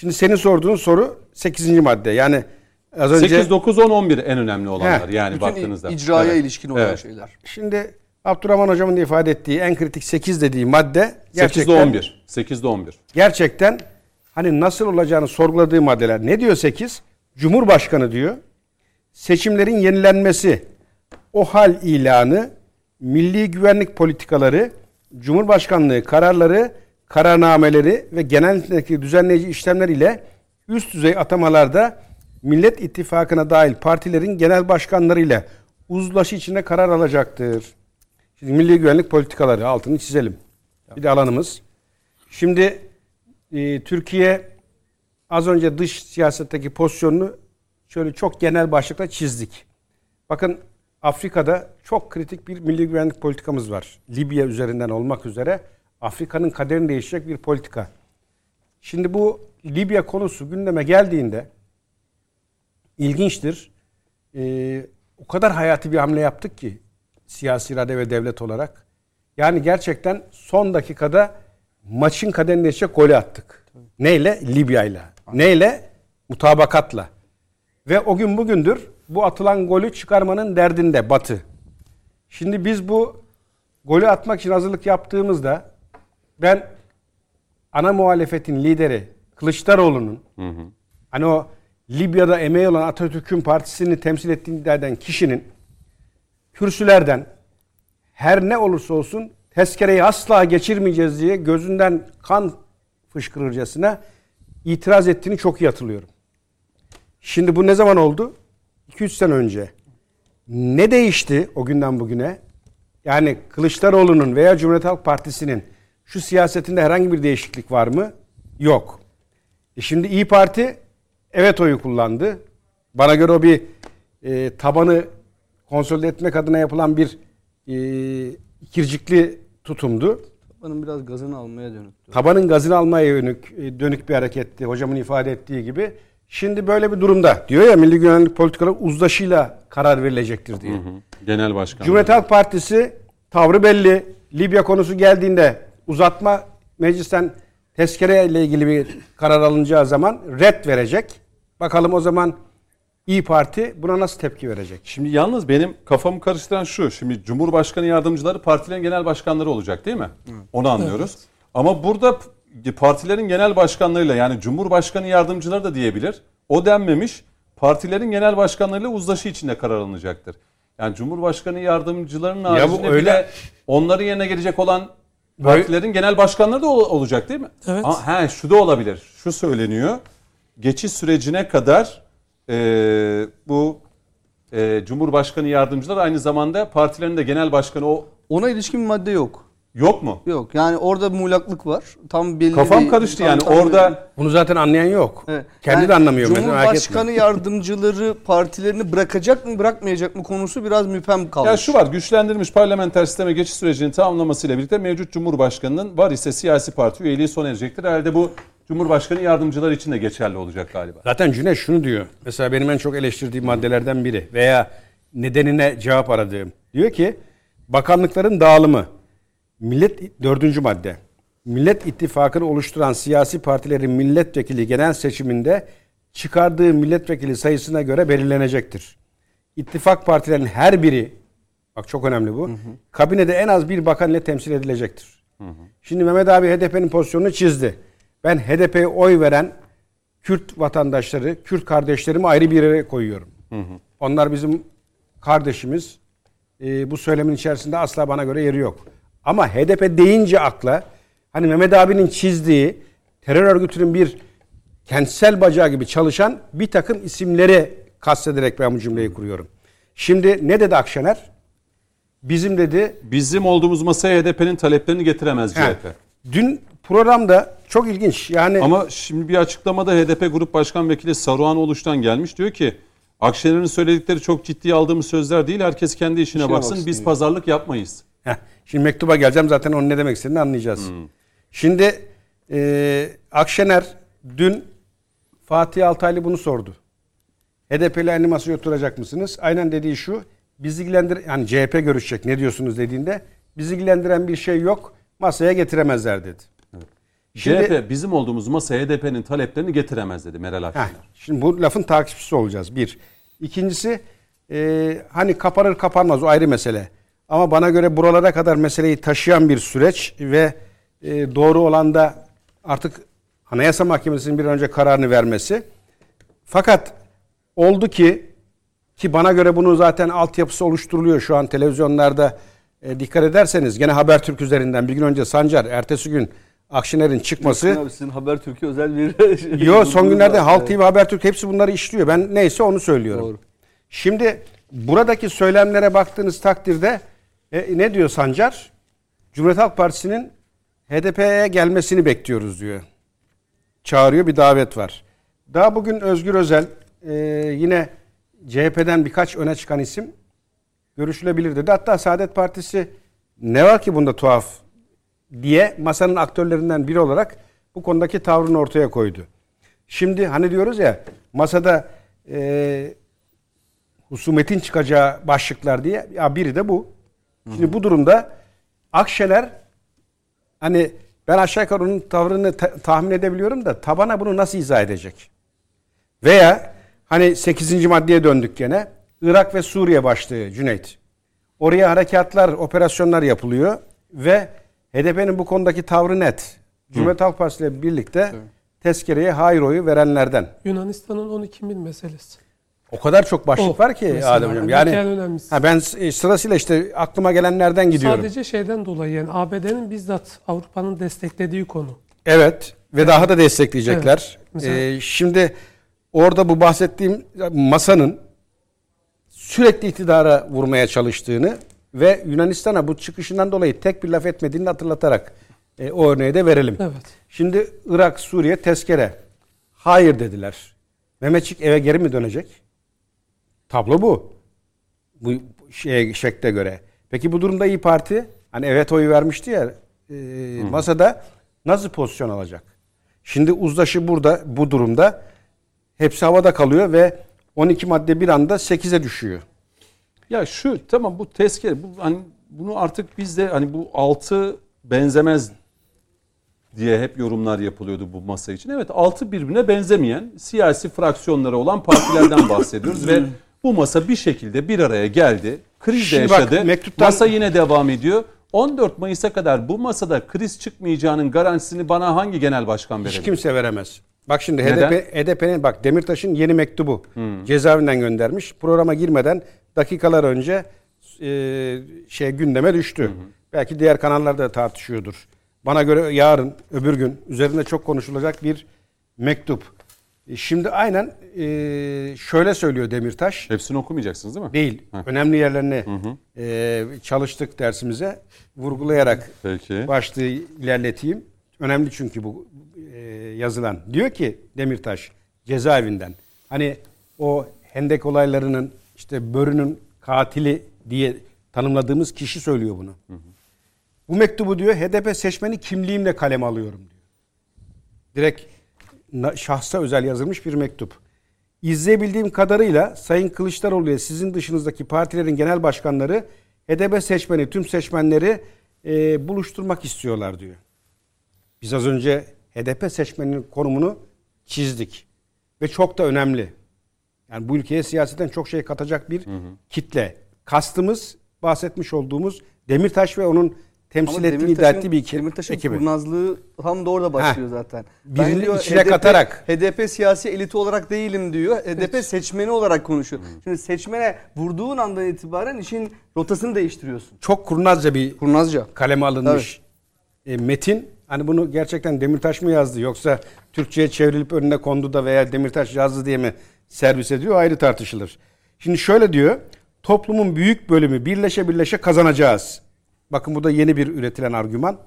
Şimdi senin sorduğun soru 8. madde. Yani az önce 8, 9, 10, 11 en önemli olanlar. He, yani Bütün baktığınızda. icraya Evet. ilişkin olan Evet. şeyler. şimdi Abdurrahman hocamın da ifade ettiği en kritik 8 dediği madde 8'de gerçekten 11. 8'de 11. gerçekten hani nasıl olacağını sorguladığı maddeler. Ne diyor 8? Cumhurbaşkanı diyor. Seçimlerin yenilenmesi, o hal ilanı, milli güvenlik politikaları, Cumhurbaşkanlığı kararları, kararnameleri ve genellikle düzenleyici işlemler ile üst düzey atamalarda Millet İttifakı'na dahil partilerin genel başkanları ile uzlaşı içinde karar alacaktır. Şimdi milli güvenlik politikaları altını çizelim. Bir de alanımız. Şimdi e, Türkiye az önce dış siyasetteki pozisyonunu şöyle çok genel başlıkla çizdik. Bakın Afrika'da çok kritik bir milli güvenlik politikamız var. Libya üzerinden olmak üzere Afrika'nın kaderini değiştirecek bir politika. Şimdi bu Libya konusu gündeme geldiğinde ilginçtir. Ee, o kadar hayati bir hamle yaptık ki siyasi irade ve devlet olarak. Yani gerçekten son dakikada maçın kaderini değiştirecek golü attık. Neyle? Libya'yla. Neyle? Mutabakatla. Ve o gün bugündür bu atılan golü çıkarmanın derdinde Batı. Şimdi biz bu golü atmak için hazırlık yaptığımızda ben ana muhalefetin lideri Kılıçdaroğlu'nun hani o Libya'da emeği olan Atatürk'ün partisini temsil ettiğini iddia eden kişinin kürsülerden her ne olursa olsun tezkereyi asla geçirmeyeceğiz diye gözünden kan fışkırırcasına itiraz ettiğini çok iyi hatırlıyorum. Şimdi bu ne zaman oldu? 2-3 sene önce. Ne değişti o günden bugüne? Yani Kılıçdaroğlu'nun veya Cumhuriyet Halk Partisi'nin şu siyasetinde herhangi bir değişiklik var mı? Yok. E şimdi İyi Parti evet oyu kullandı. Bana göre o bir e, tabanı konsolide etmek adına yapılan bir e, ikircikli tutumdu. Tabanın biraz gazını almaya dönük. Tabanın gazını almaya yönük, e, dönük bir hareketti. Hocamın ifade ettiği gibi. Şimdi böyle bir durumda diyor ya milli güvenlik politikaları uzlaşıyla karar verilecektir diye. Genel başkan. Cumhuriyet Halk Partisi tavrı belli. Libya konusu geldiğinde uzatma meclisten tezkere ile ilgili bir karar alınacağı zaman red verecek. Bakalım o zaman İyi Parti buna nasıl tepki verecek? Şimdi yalnız benim kafamı karıştıran şu. Şimdi Cumhurbaşkanı yardımcıları partilerin genel başkanları olacak değil mi? Onu anlıyoruz. Ama burada partilerin genel başkanlarıyla yani Cumhurbaşkanı yardımcıları da diyebilir. O denmemiş. Partilerin genel başkanlarıyla uzlaşı içinde karar alınacaktır. Yani Cumhurbaşkanı yardımcılarının bu haricinde öyle- bile onların yerine gelecek olan partilerin genel başkanları da ol- olacak değil mi? Evet. Aa, he, şu da olabilir. Şu söyleniyor. Geçiş sürecine kadar e, bu e, Cumhurbaşkanı yardımcılar aynı zamanda partilerin de genel başkanı o Ona ilişkin bir madde yok. Yok mu? Yok. Yani orada muğlaklık var. Tam belli Kafam bir- karıştı tam- yani tam- orada Bunu zaten anlayan yok. Evet. Kendi Yani de anlamıyor. Cumhurbaşkanı yardımcıları partilerini bırakacak mı bırakmayacak mı konusu biraz müphem kalmış. ya şu var güçlendirilmiş parlamenter sisteme geçiş sürecinin tamamlamasıyla birlikte mevcut Cumhurbaşkanının var ise siyasi parti üyeliği sona erecektir. Herhalde bu Cumhurbaşkanı yardımcılar için de geçerli olacak galiba. Zaten Cüneyt şunu diyor. Mesela benim en çok eleştirdiğim maddelerden biri veya nedenine cevap aradığım. Diyor ki bakanlıkların dağılımı millet dördüncü madde. Millet İttifakı'nı oluşturan siyasi partilerin milletvekili genel seçiminde çıkardığı milletvekili sayısına göre belirlenecektir. İttifak partilerin her biri bak çok önemli bu. Kabinede en az bir bakan ile temsil edilecektir. Şimdi Mehmet abi HDP'nin pozisyonunu çizdi. Ben HDP'ye oy veren Kürt vatandaşları, Kürt kardeşlerimi ayrı bir yere koyuyorum. Onlar bizim kardeşimiz. Ee, bu söylemin içerisinde asla bana göre yeri yok. Ama HDP deyince akla hani Mehmet abinin çizdiği terör örgütünün bir kentsel bacağı gibi çalışan bir takım isimleri kastederek ben bu cümleyi kuruyorum. Şimdi ne dedi Akşener? Bizim dedi Bizim olduğumuz masaya HDP'nin taleplerini getiremez He. CHP. dün programda çok ilginç. Yani Ama şimdi bir açıklamada HDP Grup Başkan Vekili Saruhan Oluş'tan gelmiş. Diyor ki Akşener'in söyledikleri çok ciddiye aldığımız sözler değil. Herkes kendi işine İşine baksın. baksın Biz diyor. pazarlık yapmayız. Heh, şimdi mektuba geleceğim zaten onun ne demek istediğini anlayacağız. Şimdi e, Akşener dün Fatih Altaylı bunu sordu. HDP'li aynı masaya oturacak mısınız? Aynen dediği şu. Bizi ilgilendir yani CHP görüşecek ne diyorsunuz dediğinde bizi ilgilendiren bir şey yok. Masaya getiremezler dedi. Şimdi- CHP bizim olduğumuz masaya HDP'nin taleplerini getiremez dedi Meral Akşener. Heh, şimdi bu lafın takipçisi olacağız bir. İkincisi e, hani kapanır kapanmaz o ayrı mesele. Ama bana göre buralara kadar meseleyi taşıyan bir süreç ve e, doğru olan da artık Anayasa Mahkemesi'nin bir an önce kararını vermesi. Fakat oldu ki ki bana göre bunu zaten altyapısı oluşturuluyor şu an televizyonlarda e, dikkat ederseniz gene Habertürk üzerinden bir gün önce Sancar ertesi gün Akşener'in çıkması Abi sizin Habertürk'e özel bir... Yo son günlerde Halk Evet. TV, Habertürk hepsi bunları işliyor. Ben neyse onu söylüyorum. Doğru. Şimdi buradaki söylemlere baktığınız takdirde e, ne diyor Sancar? Cumhuriyet Halk Partisi'nin HDP'ye gelmesini bekliyoruz diyor. Çağırıyor bir davet var. Daha bugün Özgür Özel e, yine CHP'den birkaç öne çıkan isim görüşülebilir dedi. Hatta Saadet Partisi ne var ki bunda tuhaf diye masanın aktörlerinden biri olarak bu konudaki tavrını ortaya koydu. Şimdi hani diyoruz ya masada e, husumetin çıkacağı başlıklar diye ya biri de bu. Şimdi bu durumda Akşener hani ben aşağı yukarı onun tavrını ta- tahmin edebiliyorum da tabana bunu nasıl izah edecek? Veya hani 8. maddeye döndük gene. Irak ve Suriye başlığı Cüneyt. Oraya harekatlar, operasyonlar yapılıyor ve HDP'nin bu konudaki tavrı net. Cumhuriyet Halk Partisi ile birlikte tezkereye hayır oyu verenlerden. Yunanistan'ın 12 mil meselesi. O kadar çok başlık O var ki Adem Hocam. yani ha ben e, sırasıyla işte aklıma gelenlerden gidiyorum. Sadece şeyden dolayı yani ABD'nin bizzat Avrupa'nın desteklediği konu. Evet ve daha da destekleyecekler. Evet. Mesela- Ee, şimdi orada bu bahsettiğim masanın sürekli iktidara vurmaya çalıştığını ve Yunanistan'a bu çıkışından dolayı tek bir laf etmediğini hatırlatarak e, o örneği de verelim. Evet. Şimdi Irak, Suriye tezkere. Hayır dediler. Mehmetçik eve geri mi dönecek? Tablo bu. Bu şeye, şekle göre. Peki bu durumda İyi Parti hani evet oyu vermişti ya e, masada nasıl pozisyon alacak? Şimdi uzlaşı burada bu durumda hepsi havada kalıyor ve 12 madde bir anda 8'e düşüyor. Ya şu tamam bu tezkere bu hani bunu artık biz de hani bu altı benzemez diye hep yorumlar yapılıyordu bu masa için. Evet altı birbirine benzemeyen siyasi fraksiyonları olan partilerden bahsediyoruz ve bu masa bir şekilde bir araya geldi. Kriz de Şimdi bak, yaşadı. mektuptan- Masa yine devam ediyor. 14 Mayıs'a kadar bu masada kriz çıkmayacağının garantisini bana hangi genel başkan Hiç verebilir? kimse veremez. Bak şimdi? HDP HDP'nin bak Demirtaş'ın yeni mektubu cezaevinden göndermiş. Programa girmeden dakikalar önce e, şey gündeme düştü. Belki diğer kanallarda da tartışıyordur. Bana göre yarın öbür gün üzerinde çok konuşulacak bir mektup. E, Şimdi aynen e, şöyle söylüyor Demirtaş. Hepsini okumayacaksınız değil mi? Değil. Önemli yerlerini e, çalıştık dersimize vurgulayarak Peki. başlığı ilerleteyim. Önemli çünkü bu e, yazılan. Diyor ki Demirtaş cezaevinden hani o hendek olaylarının işte Börü'nün katili diye tanımladığımız kişi söylüyor bunu. Bu mektubu diyor HDP seçmeni kimliğimle kaleme alıyorum diyor. Direkt şahsa özel yazılmış bir mektup. İzleyebildiğim kadarıyla Sayın Kılıçdaroğlu ile sizin dışınızdaki partilerin genel başkanları HDP seçmeni, tüm seçmenleri e, buluşturmak istiyorlar diyor. Biz az önce HDP seçmeninin konumunu çizdik. Ve çok da önemli. Yani bu ülkeye siyaseten çok şey katacak bir kitle. Kastımız bahsetmiş olduğumuz Demirtaş ve onun temsil Ama ettiği iddia ettiği bir Demirtaş'ın ekibi. kurnazlığı tam da orada başlıyor zaten. Birini içine katarak. HDP siyasi eliti olarak değilim diyor. HDP seçmeni olarak konuşuyor. Şimdi seçmene vurduğun andan itibaren işin rotasını değiştiriyorsun. Çok kurnazca bir Kurnazca. kaleme alınmış e, metin. Hani bunu gerçekten Demirtaş mı yazdı yoksa Türkçe'ye çevrilip önüne kondu da veya Demirtaş yazdı diye mi servis ediyor ayrı tartışılır. Şimdi şöyle diyor. Toplumun büyük bölümü birleşe birleşe kazanacağız. Bakın bu da yeni bir üretilen argüman.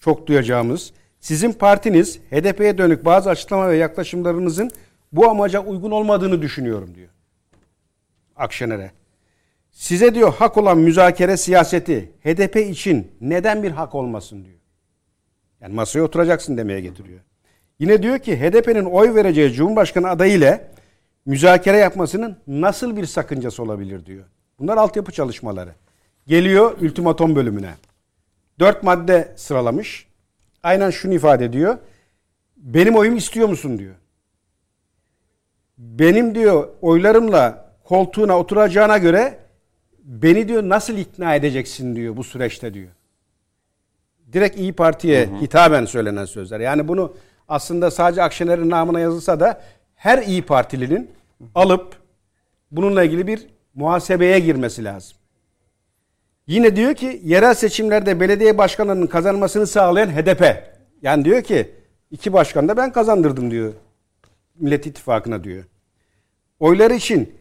çok duyacağımız. Sizin partiniz HDP'ye dönük bazı açıklama ve yaklaşımlarınızın bu amaca uygun olmadığını düşünüyorum diyor. Akşener'e. Size diyor hak olan müzakere siyaseti HDP için neden bir hak olmasın diyor. Yani masaya oturacaksın demeye getiriyor. Yine diyor ki HDP'nin oy vereceği Cumhurbaşkanı adayı ile müzakere yapmasının nasıl bir sakıncası olabilir diyor. Bunlar altyapı çalışmaları. Geliyor ultimatom bölümüne. Dört madde sıralamış. Aynen şunu ifade ediyor. Benim oyumu istiyor musun diyor. Benim diyor oylarımla koltuğuna oturacağına göre beni diyor nasıl ikna edeceksin diyor bu süreçte diyor. Direkt İyi Parti'ye hı hı. hitaben söylenen sözler. Yani bunu aslında sadece Akşener'in namına yazılsa da her İyi Partilinin alıp bununla ilgili bir muhasebeye girmesi lazım. Yine diyor ki yerel seçimlerde belediye başkanlarının kazanmasını sağlayan HDP. Yani diyor ki iki başkan da ben kazandırdım diyor. Millet İttifakı'na diyor. Oyları için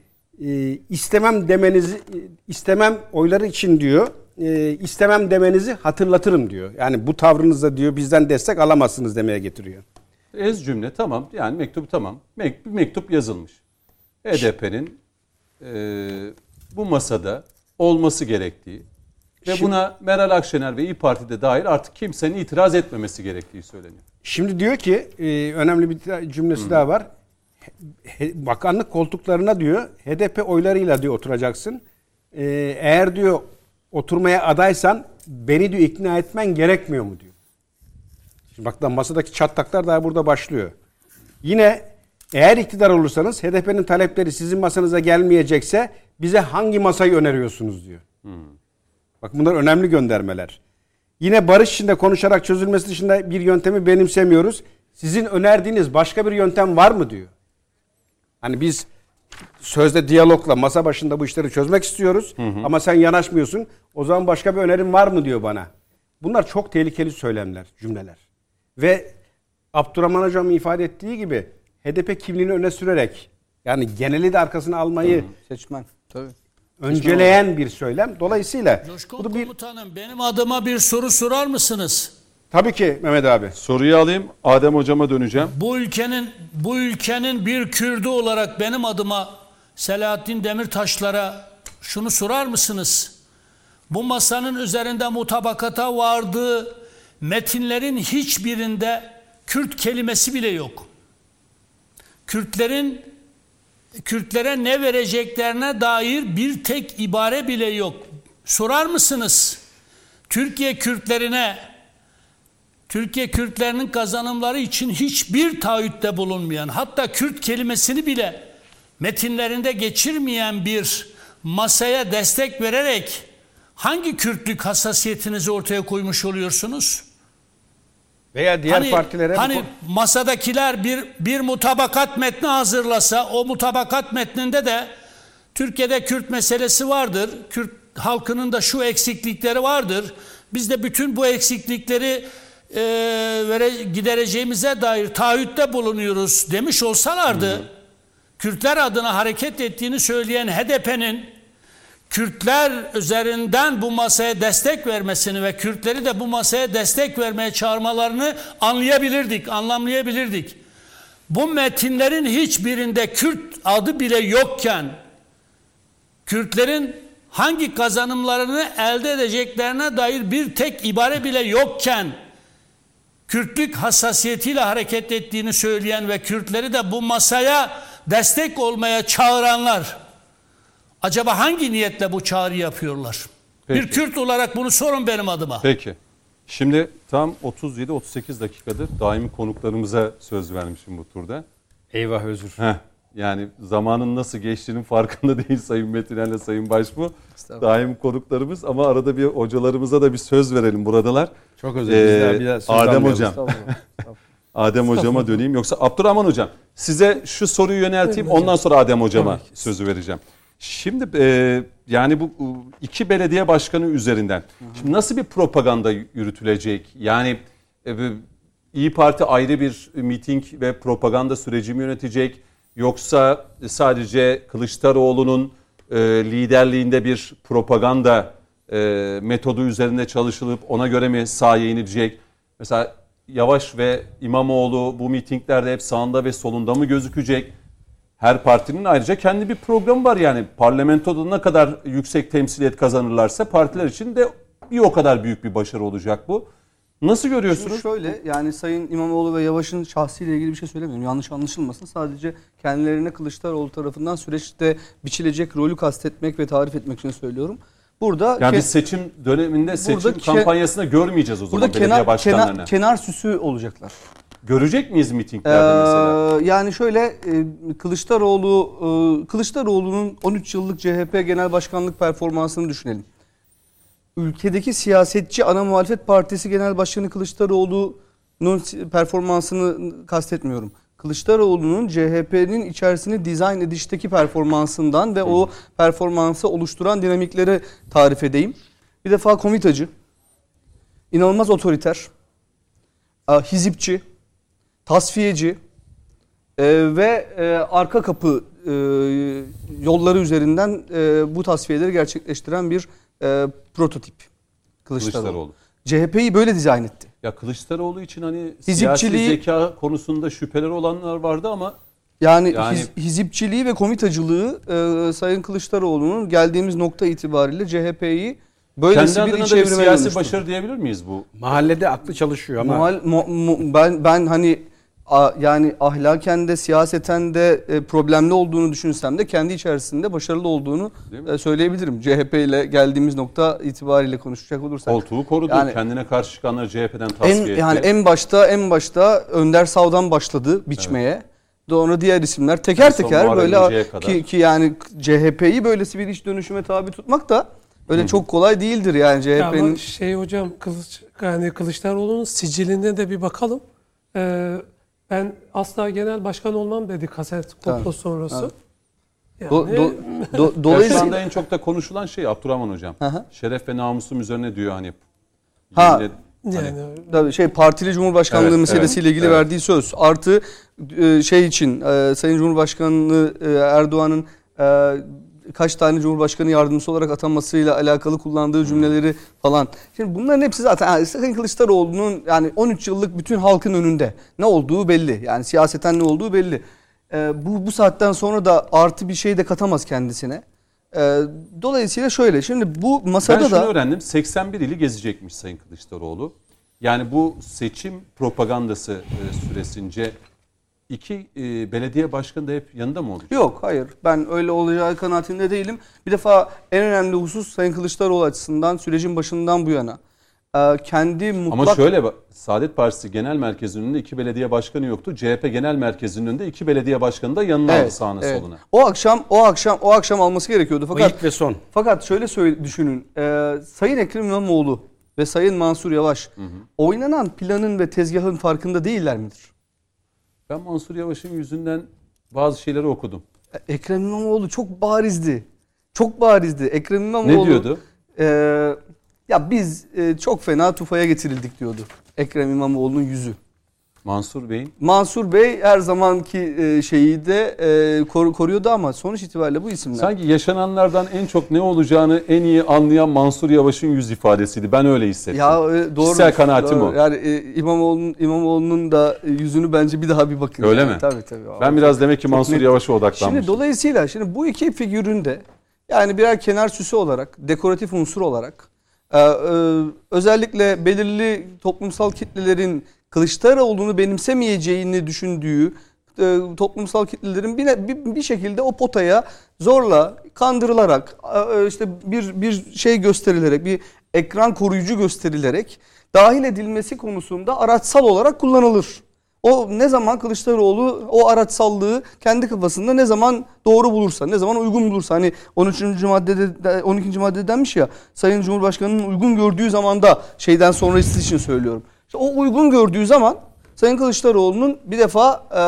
e, istemem demenizi istemem oyları için diyor e, istemem demenizi hatırlatırım diyor. Yani bu tavrınızda diyor bizden destek alamazsınız demeye getiriyor. Ez cümle tamam yani mektup tamam. Bir mektup yazılmış. HDP'nin e, bu masada olması gerektiği ve şimdi, buna Meral Akşener ve İyi Parti'de dahil artık kimsenin itiraz etmemesi gerektiği söyleniyor. Şimdi diyor ki e, önemli bir cümlesi Hı. daha var. He, bakanlık koltuklarına diyor HDP oylarıyla diyor oturacaksın. E, eğer diyor oturmaya adaysan beni diyor ikna etmen gerekmiyor mu diyor. Şimdi bak da masadaki çatlaklar daha burada başlıyor. Yine eğer iktidar olursanız HDP'nin talepleri sizin masanıza gelmeyecekse bize hangi masayı öneriyorsunuz diyor. Hmm. Bak bunlar önemli göndermeler. Yine barış içinde konuşarak çözülmesi dışında bir yöntemi benimsemiyoruz. Sizin önerdiğiniz başka bir yöntem var mı diyor. Hani biz sözde diyalogla masa başında bu işleri çözmek istiyoruz hı hı. ama sen yanaşmıyorsun. O zaman başka bir önerim var mı diyor bana. Bunlar çok tehlikeli söylemler, cümleler. Ve Abdurrahman Hocam ifade ettiği gibi HDP kimliğini öne sürerek yani geneli de arkasına almayı seçmen tabii önceleyen bir söylem. Dolayısıyla Coşkun bu bir... komutanım benim adıma bir soru sorar mısınız? Tabii ki Mehmet abi. Soruyu alayım. Adem hocama döneceğim. Bu ülkenin bu ülkenin bir Kürdü olarak benim adıma Selahattin Demirtaşlara şunu sorar mısınız? Bu masanın üzerinde mutabakata vardığı metinlerin hiçbirinde Kürt kelimesi bile yok. Kürtlerin Kürtlere ne vereceklerine dair bir tek ibare bile yok. Sorar mısınız? Türkiye Kürtlerine Türkiye Kürtlerinin kazanımları için hiçbir taahhütte bulunmayan, hatta Kürt kelimesini bile metinlerinde geçirmeyen bir masaya destek vererek hangi Kürtlük hassasiyetinizi ortaya koymuş oluyorsunuz? Veya diğer hani, partilere hani masadakiler bir bir mutabakat metni hazırlasa o mutabakat metninde de Türkiye'de Kürt meselesi vardır. Kürt halkının da şu eksiklikleri vardır. Biz de bütün bu eksiklikleri e, vere, gidereceğimize dair taahhütte bulunuyoruz demiş olsalardı hı hı. Kürtler adına hareket ettiğini söyleyen HDP'nin Kürtler üzerinden bu masaya destek vermesini ve Kürtleri de bu masaya destek vermeye çağırmalarını anlayabilirdik, anlamlayabilirdik. Bu metinlerin hiçbirinde Kürt adı bile yokken Kürtlerin hangi kazanımlarını elde edeceklerine dair bir tek ibare bile yokken Kürtlük hassasiyetiyle hareket ettiğini söyleyen ve Kürtleri de bu masaya destek olmaya çağıranlar acaba hangi niyetle bu çağrı yapıyorlar? Peki. Bir Kürt olarak bunu sorun benim adıma. Peki. Şimdi tam 37-38 dakikadır daimi konuklarımıza söz vermişim bu turda. Eyvah özür. Heh, yani zamanın nasıl geçtiğinin farkında değil Sayın Metiner'le Sayın Başbu. Daim konuklarımız ama arada bir hocalarımıza da bir söz verelim buradalar. Çok özür dilerim. Ee, Adem Hocam. Adem Hocama döneyim. Yoksa Abdurrahman Hocam size şu soruyu yönelteyim ondan sonra Adem Hocama sözü vereceğim. Şimdi e, yani bu iki belediye başkanı üzerinden şimdi nasıl bir propaganda yürütülecek? Yani e, İyi Parti ayrı bir miting ve propaganda süreci mi yönetecek? Yoksa sadece Kılıçdaroğlu'nun e, liderliğinde bir propaganda e, metodu üzerinde çalışılıp ona göre mi sahaya inilecek? Mesela Yavaş ve İmamoğlu bu mitinglerde hep sağında ve solunda mı gözükecek? Her partinin ayrıca kendi bir programı var yani. Parlamentoda ne kadar yüksek temsiliyet kazanırlarsa partiler için de bir o kadar büyük bir başarı olacak bu. Nasıl Şimdi görüyorsunuz? şöyle yani Sayın İmamoğlu ve Yavaş'ın şahsiyle ilgili bir şey söylemiyorum. Yanlış anlaşılmasın. Sadece kendilerine Kılıçdaroğlu tarafından süreçte biçilecek rolü kastetmek ve tarif etmek için söylüyorum. Burada Yani biz seçim döneminde seçim kampanyasında görmeyeceğiz o zaman burada belediye kenar, başkanlarını. kenar, kenar süsü olacaklar. Görecek miyiz mitinglerde mesela? Ee, yani şöyle e, Kılıçdaroğlu e, Kılıçdaroğlu'nun 13 yıllık CHP Genel Başkanlık performansını düşünelim. Ülkedeki siyasetçi ana muhalefet partisi genel başkanı Kılıçdaroğlu'nun performansını kastetmiyorum. Kılıçdaroğlu'nun CHP'nin içerisini dizayn edişteki performansından ve o performansı oluşturan dinamikleri tarif edeyim. Bir defa komitacı, inanılmaz otoriter, hizipçi, tasfiyeci e, ve e, arka kapı e, yolları üzerinden e, bu tasfiyeleri gerçekleştiren bir e, prototip Kılıçdaroğlu. Kılıçdaroğlu. CHP'yi böyle dizayn etti. Ya Kılıçdaroğlu için hani siyasi Hizipçiliği- zeka konusunda şüpheler olanlar vardı ama Yani, Yani- hiz- hizipçiliği ve komitacılığı e, Sayın Kılıçdaroğlu'nun geldiğimiz nokta itibariyle CHP'yi böylesi kendi bir iç evrime siyasi dönüştürdü. başarı diyebilir miyiz bu? Mahallede aklı çalışıyor ama Muhal- mu- mu- ben ben hani yani ahlaken de siyaseten de e, problemli olduğunu düşünsem de kendi içerisinde başarılı olduğunu e, söyleyebilirim. CHP ile geldiğimiz nokta itibariyle konuşacak olursak. Koltuğu korudu. Yani- kendine karşı çıkanları CHP'den tasfiye En etti. yani en başta en başta Önder Sav'dan başladı biçmeye. Sonra diğer isimler teker teker böyle ki, ki yani CHP'yi böylesi bir iş dönüşüme tabi tutmak da öyle çok kolay değildir yani Ya CHP'nin. şey hocam Kılıç, yani Kılıçdaroğlu'nun siciline de bir bakalım. Ee, ben asla genel başkan olmam dedi kaset komplo Tabii, sonrası. evet. Yani, Do- do- do- Ya şu dolayısıyla anda en çok da konuşulan şey Abdurrahman hocam. Hı. Şeref ve namusum üzerine diyor hani. Ha. Yemin ed- yani Tabii şey partili cumhurbaşkanlığı Evet, meselesiyle evet, ilgili evet. verdiği söz artı e, şey için e, Sayın Cumhurbaşkanı e, Erdoğan'ın kaç tane Cumhurbaşkanı yardımcısı olarak atanmasıyla alakalı kullandığı cümleleri falan. Şimdi bunların hepsi zaten Sayın Kılıçdaroğlu'nun yani 13 yıllık bütün halkın önünde ne olduğu belli. Yani siyaseten ne olduğu belli. E, bu bu saatten sonra da artı bir şey de katamaz kendisine. E, dolayısıyla şöyle şimdi bu Ben masada şunu da öğrendim. 81 ili gezecekmiş Sayın Kılıçdaroğlu. Yani bu seçim propagandası e, süresince iki e, belediye başkanı da hep yanında mı olacak? Yok hayır ben öyle olacağı kanaatinde değilim. Bir defa en önemli husus Sayın Kılıçdaroğlu açısından sürecin başından bu yana e, kendi mutlak Ama şöyle Saadet Partisi Genel Merkezi'nin önünde iki belediye başkanı yoktu. CHP Genel Merkezi'nin önünde iki belediye başkanı da yanına aldı sağına evet. soluna. O akşam o akşam o akşam alması gerekiyordu o fakat ilk ve son. fakat şöyle söyle, düşünün. e, Sayın Ekrem İmamoğlu ve Sayın Mansur Yavaş oynanan planın ve tezgahın farkında değiller midir? Ben Mansur Yavaş'ın yüzünden bazı şeyleri okudum. E, Ekrem İmamoğlu çok barizdi. Çok barizdi. Ekrem İmamoğlu Ne diyordu? Ee, ya biz e, çok fena tufaya getirildik diyordu Ekrem İmamoğlu'nun yüzü. Mansur Bey'in Mansur Bey her zamanki e, şeyi de e, kor- koruyordu ama sonuç itibariyle bu isimler. sanki yaşananlardan en çok ne olacağını en iyi anlayan Mansur Yavaş'ın yüz ifadesiydi. Ben öyle hissettim. ya e, doğru. Kişisel kanaatim doğru. o. Yani İmamoğlu'nun İmamoğlu'nun da yüzünü bence bir daha bir bakın. Öyle Yani mi? Tabii tabii. ben biraz demek ki Mansur. Yavaş'a odaklanmışım. Şimdi dolayısıyla şimdi bu iki figürün de yani birer kenar süsü olarak, dekoratif unsur olarak özellikle belirli toplumsal kitlelerin Kılıçdaroğlu'nu benimsemeyeceğini düşündüğü e, toplumsal kitlelerin bir, bir, şekilde o potaya zorla kandırılarak e, işte bir bir şey gösterilerek bir ekran koruyucu gösterilerek dahil edilmesi konusunda araçsal olarak kullanılır. O ne zaman Kılıçdaroğlu o araçsallığı kendi kafasında ne zaman doğru bulursa, ne zaman uygun bulursa. Hani 13. maddede 12. maddede denmiş ya Sayın Cumhurbaşkanı'nın uygun gördüğü zamanda şeyden sonrası için söylüyorum. İşte o uygun gördüğü zaman Sayın Kılıçdaroğlu'nun bir defa e,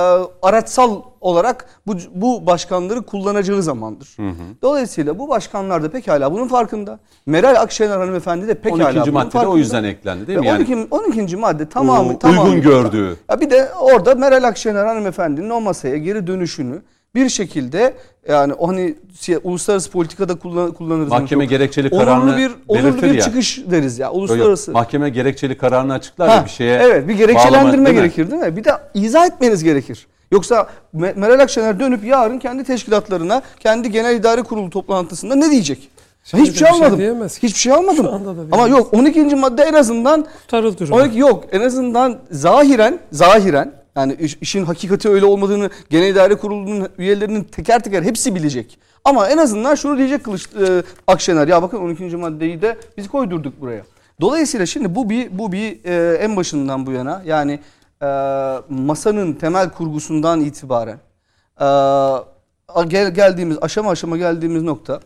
araçsal olarak bu, bu başkanları kullanacağı zamandır. Dolayısıyla bu başkanlar da pekala bunun farkında. Meral Akşener hanımefendi de pekala 12. bunun maddede farkında. o yüzden eklendi değil mi? Ve Yani 12. 12. madde tamamı tamamı uygun gördüğü. ya bir de orada Meral Akşener hanımefendinin o masaya geri dönüşünü bir şekilde yani o hani uluslararası politikada kullan, kullanırız. Mahkeme çok. gerekçeli kararını Onurlu bir onurlu belirtir bir ya. çıkış deriz ya Yok, uluslararası. Mahkeme gerekçeli kararını açıklar Ha, ya bir şeye. Evet bir bağlama, gerekçelendirme değil mi? gerekir değil mi? Bir de izah etmeniz gerekir. Yoksa Me- Meral Akşener dönüp yarın kendi teşkilatlarına, kendi genel idare kurulu toplantısında ne diyecek? Şimdi Hiçbir de şey bir şey almadım. ki. Hiçbir şey almadım. Şu anda da Ama yok 12. madde en azından Tutarıl durum. 12 yok en azından zahiren zahiren yani iş- işin hakikati öyle olmadığını genel idare kurulunun üyelerinin teker teker hepsi bilecek. Ama en azından şunu diyecek Kılıç e, Akşener ya bakın 12. maddeyi de biz koydurduk buraya. Dolayısıyla şimdi bu bir bu bir e, en başından bu yana yani e, masanın temel kurgusundan itibaren e, gel, geldiğimiz aşama aşama geldiğimiz nokta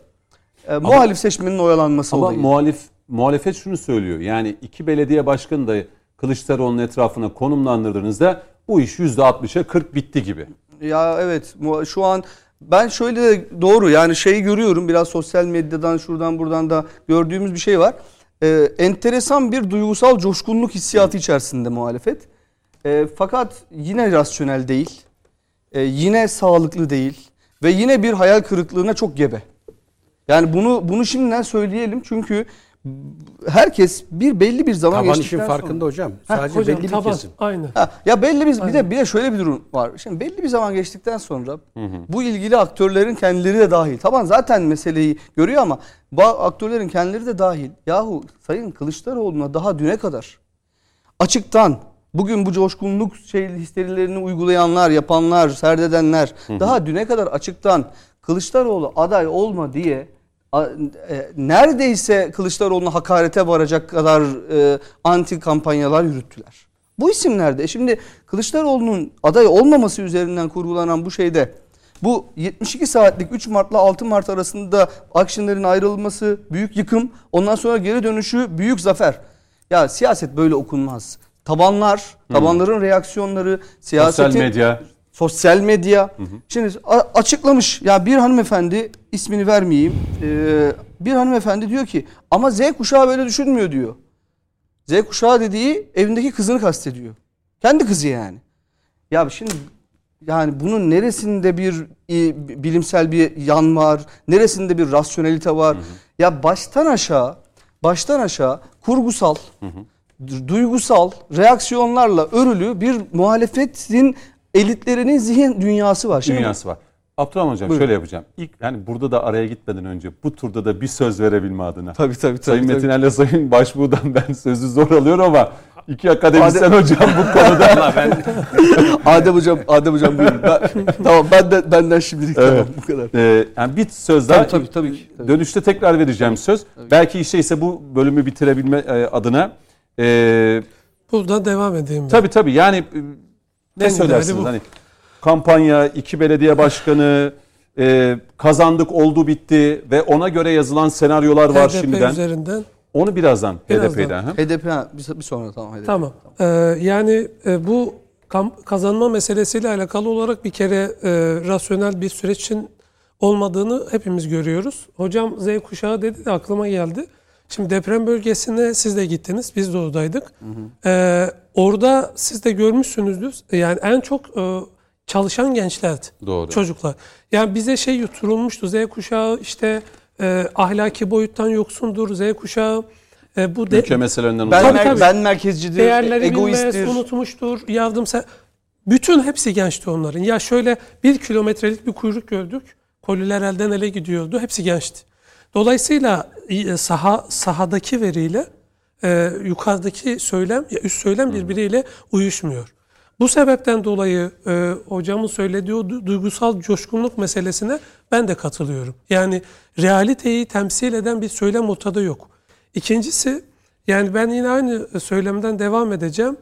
e, muhalif seçmenin oyalanması Ama olayı. muhalif muhalefet şunu söylüyor. Yani iki belediye başkanı da Kılıçdaroğlu'nun etrafına konumlandırdığınızda bu iş %60'a 40 bitti gibi. Ya evet şu an ben şöyle de doğru yani şeyi görüyorum biraz sosyal medyadan şuradan buradan da gördüğümüz bir şey var. Ee, enteresan bir duygusal coşkunluk hissiyatı içerisinde muhalefet. Ee, fakat yine rasyonel değil. Ee, yine sağlıklı değil ve yine bir hayal kırıklığına çok gebe. Yani bunu bunu şimdiden söyleyelim çünkü herkes bir belli bir zaman Taban işin geçtikten farkında sonra. hocam. Sadece Hocam belli bir taban. kesim. Aynen. Ha, ya belli bir bir de bir de şöyle bir durum var. Şimdi belli bir zaman geçtikten sonra bu ilgili aktörlerin kendileri de dahil. Tamam zaten meseleyi görüyor ama bu aktörlerin kendileri de dahil. Yahu Sayın Kılıçdaroğlu'na daha düne kadar açıktan bugün bu coşkunluk şey histerilerini uygulayanlar, yapanlar, serdedenler daha düne kadar açıktan Kılıçdaroğlu aday olma diye neredeyse Kılıçdaroğlu'na hakarete varacak kadar e, anti kampanyalar yürüttüler. Bu isimlerde e şimdi Kılıçdaroğlu'nun aday olmaması üzerinden kurgulanan bu şeyde bu 72 saatlik 3 Mart'la 6 Mart arasında Akşener'in ayrılması büyük yıkım. Ondan sonra geri dönüşü büyük zafer. Ya siyaset böyle okunmaz. Tabanlar, tabanların reaksiyonları, siyasetin Sosyal medya. Sosyal medya. Şimdi a- açıklamış ya bir hanımefendi ismini vermeyeyim. e, bir hanımefendi diyor ki ama Z kuşağı böyle düşünmüyor diyor. Z kuşağı dediği evindeki kızını kastediyor. Kendi kızı yani. Ya şimdi yani bunun neresinde bir e, bilimsel bir yan var, neresinde bir rasyonelite var? Ya baştan aşağı, baştan aşağı kurgusal, du- duygusal reaksiyonlarla örülü bir muhalefetin elitlerinin zihin dünyası var. Şimdi Dünyası var. Abdurrahman Hocam Buyurun. şöyle yapacağım. İlk yani burada da araya gitmeden önce bu turda da bir söz verebilme adına. Tabii tabii tabii. Sayın tabii. Metiner'le Sayın Başbuğ'dan ben sözü zor alıyorum ama iki akademisyen Adem- hocam bu konuda. Adem hocam, Adem hocam buyurun. Ben, tamam benden benden şimdilik Evet. tamam bu kadar. Ee, yani bir söz daha Tabii tabii tabii. ki, tabii. dönüşte tekrar vereceğim söz. Belki işte ise bu bölümü bitirebilme e, adına. Ee, Buradan devam edeyim. ben. tabii tabii yani e, ne En söylersiniz hani kampanya, iki belediye başkanı, e, kazandık oldu bitti ve ona göre yazılan senaryolar var HDP şimdiden. üzerinden. Onu birazdan, Birazdan. HDP'den. ha? HDP ha, bir, bir sonra tamam HDP. Tamam. Ee, yani e, bu kazanma meselesiyle alakalı olarak bir kere e, rasyonel bir sürecin olmadığını hepimiz görüyoruz. Hocam Z kuşağı dedi de aklıma geldi. Şimdi deprem bölgesine siz de gittiniz, biz de oradaydık. Ee, orada siz de görmüşsünüzdür. Yani en çok e, çalışan gençlerdi. Doğru. Çocuklar. Yani bize şey yuturulmuştu. Z kuşağı işte e, ahlaki boyuttan yoksundur. Z kuşağı e, bu de, Ülke meselelerinden Ben. Tabii, tabii. ben merkezcidir, değerleri egoisttir. bilmez, unutmuştur, yardımsever. Bütün hepsi gençti onların. Ya şöyle bir kilometrelik bir kuyruk gördük. Koliler elden ele gidiyordu. Hepsi gençti. Dolayısıyla saha sahadaki veriyle e, yukarıdaki söylem, ya üst söylem birbiriyle uyuşmuyor. Bu sebepten dolayı e, hocamın söylediği o du- duygusal coşkunluk meselesine ben de katılıyorum. Yani realiteyi temsil eden bir söylem ortada yok. İkincisi yani ben yine aynı söylemden devam edeceğim.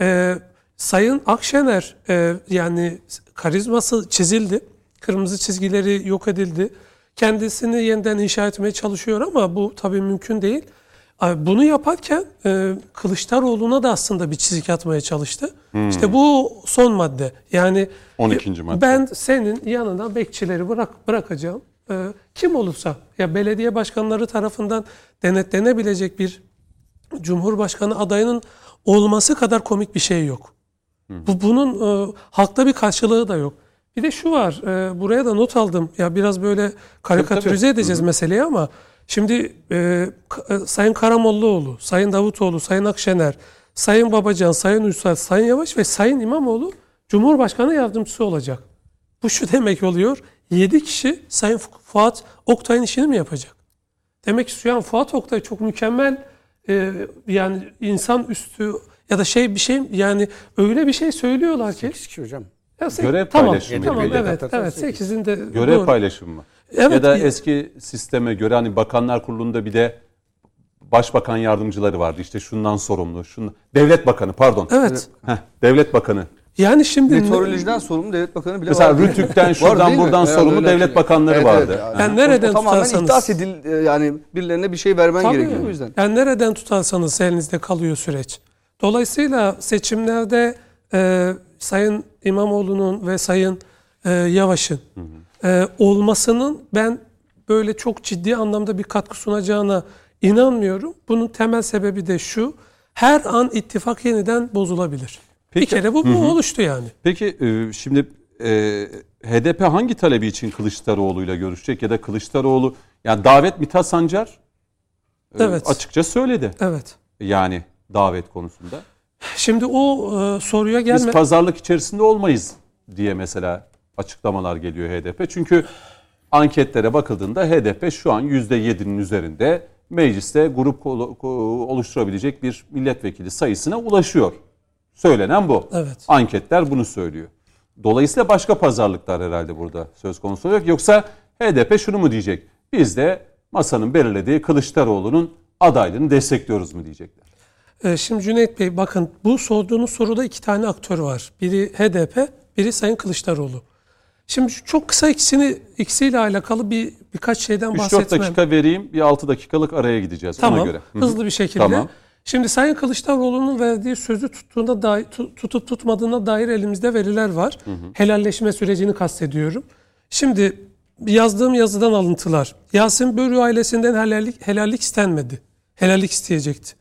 Ee, Sayın Akşener e, yani karizması çizildi. Kırmızı çizgileri yok edildi. Kendisini yeniden inşa etmeye çalışıyor ama bu tabii mümkün değil. Bunu yaparken e, Kılıçdaroğlu'na da aslında bir çizik atmaya çalıştı. İşte bu son madde. Yani 12. e, madde. Ben senin yanına bekçileri bırak bırakacağım. E, kim olursa ya belediye başkanları tarafından denetlenebilecek bir Cumhurbaşkanı adayının olması kadar komik bir şey yok. Bu bunun halkta bir karşılığı da yok. Bir de şu var, e, buraya da not aldım. Ya biraz böyle karikatürize Tabii, tabii. edeceğiz meseleyi ama şimdi e, e, Sayın Karamollaoğlu, Sayın Davutoğlu, Sayın Akşener, Sayın Babacan, Sayın Uysal, Sayın Yavaş ve Sayın İmamoğlu Cumhurbaşkanı yardımcısı olacak. Bu şu demek oluyor. 7 kişi Sayın Fu- Fuat Oktay'ın işini mi yapacak? Demek istiyor yani Fuat Oktay çok mükemmel e, yani insan üstü ya da şey bir şey yani öyle bir şey söylüyorlar ki. 8 kişi hocam. Ya sek- Görev tamam, paylaşımı Tamam evet evet sekiz. 8'inde Görev doğru. paylaşımı mı? Evet, ya da eski sisteme göre hani bakanlar kurulunda bir de başbakan yardımcıları vardı. İşte şundan sorumlu. Şundan, devlet bakanı pardon. Evet. Heh, devlet bakanı. Yani şimdi Meteorolojiden sorumlu devlet bakanı bile Mesela var. değil mi? Rütük'ten şuradan buradan Herhalde sorumlu devlet bakanları Evet, vardı. evet. Yani nereden o, tamamen tutarsanız- ihdas edil e, yani birilerine bir şey vermen Tabii. gerekiyor o yüzden. Yani nereden tutarsanız elinizde kalıyor süreç. Dolayısıyla seçimlerde e, Sayın İmamoğlu'nun ve Sayın e, Yavaş'ın e, olmasının ben böyle çok ciddi anlamda bir katkı sunacağına inanmıyorum. Bunun temel sebebi de şu. Her an ittifak yeniden bozulabilir. Peki- bir kere bu, bu oluştu yani. Peki e, şimdi e, HDP hangi talebi için Kılıçdaroğlu'yla görüşecek ya da Kılıçdaroğlu yani davet Mithat Sancar e, Evet. açıkça söyledi. Evet. Yani davet konusunda. Şimdi o e, soruya Biz gelme. pazarlık içerisinde olmayız diye mesela açıklamalar geliyor HDP. Çünkü anketlere bakıldığında HDP şu an %7'nin üzerinde mecliste grup oluşturabilecek bir milletvekili sayısına ulaşıyor. Söylenen bu. Evet. Anketler bunu söylüyor. Dolayısıyla başka pazarlıklar herhalde burada söz konusu olacak. Yoksa HDP şunu mu diyecek? Biz de masanın belirlediği Kılıçdaroğlu'nun adaylığını destekliyoruz mu diyecekler. Ee, Şimdi Cüneyt Bey bakın bu sorduğunuz soruda iki tane aktör var. Biri HDP, biri Sayın Kılıçdaroğlu. Şimdi çok kısa ikisini ikisiyle alakalı bir birkaç şeyden 3-4 bahsetmem. dakika vereyim. Bir 6 dakikalık araya gideceğiz Tamam. ona göre. Hı hı. Hızlı bir şekilde. Tamam. Şimdi Sayın Kılıçdaroğlu'nun verdiği sözü tuttuğuna dair, tu- tutup tutmadığına dair elimizde veriler var. Helalleşme sürecini kastediyorum. Şimdi yazdığım yazıdan alıntılar. Yasin Börü ailesinden helallik, helallik istenmedi. Helallik isteyecekti.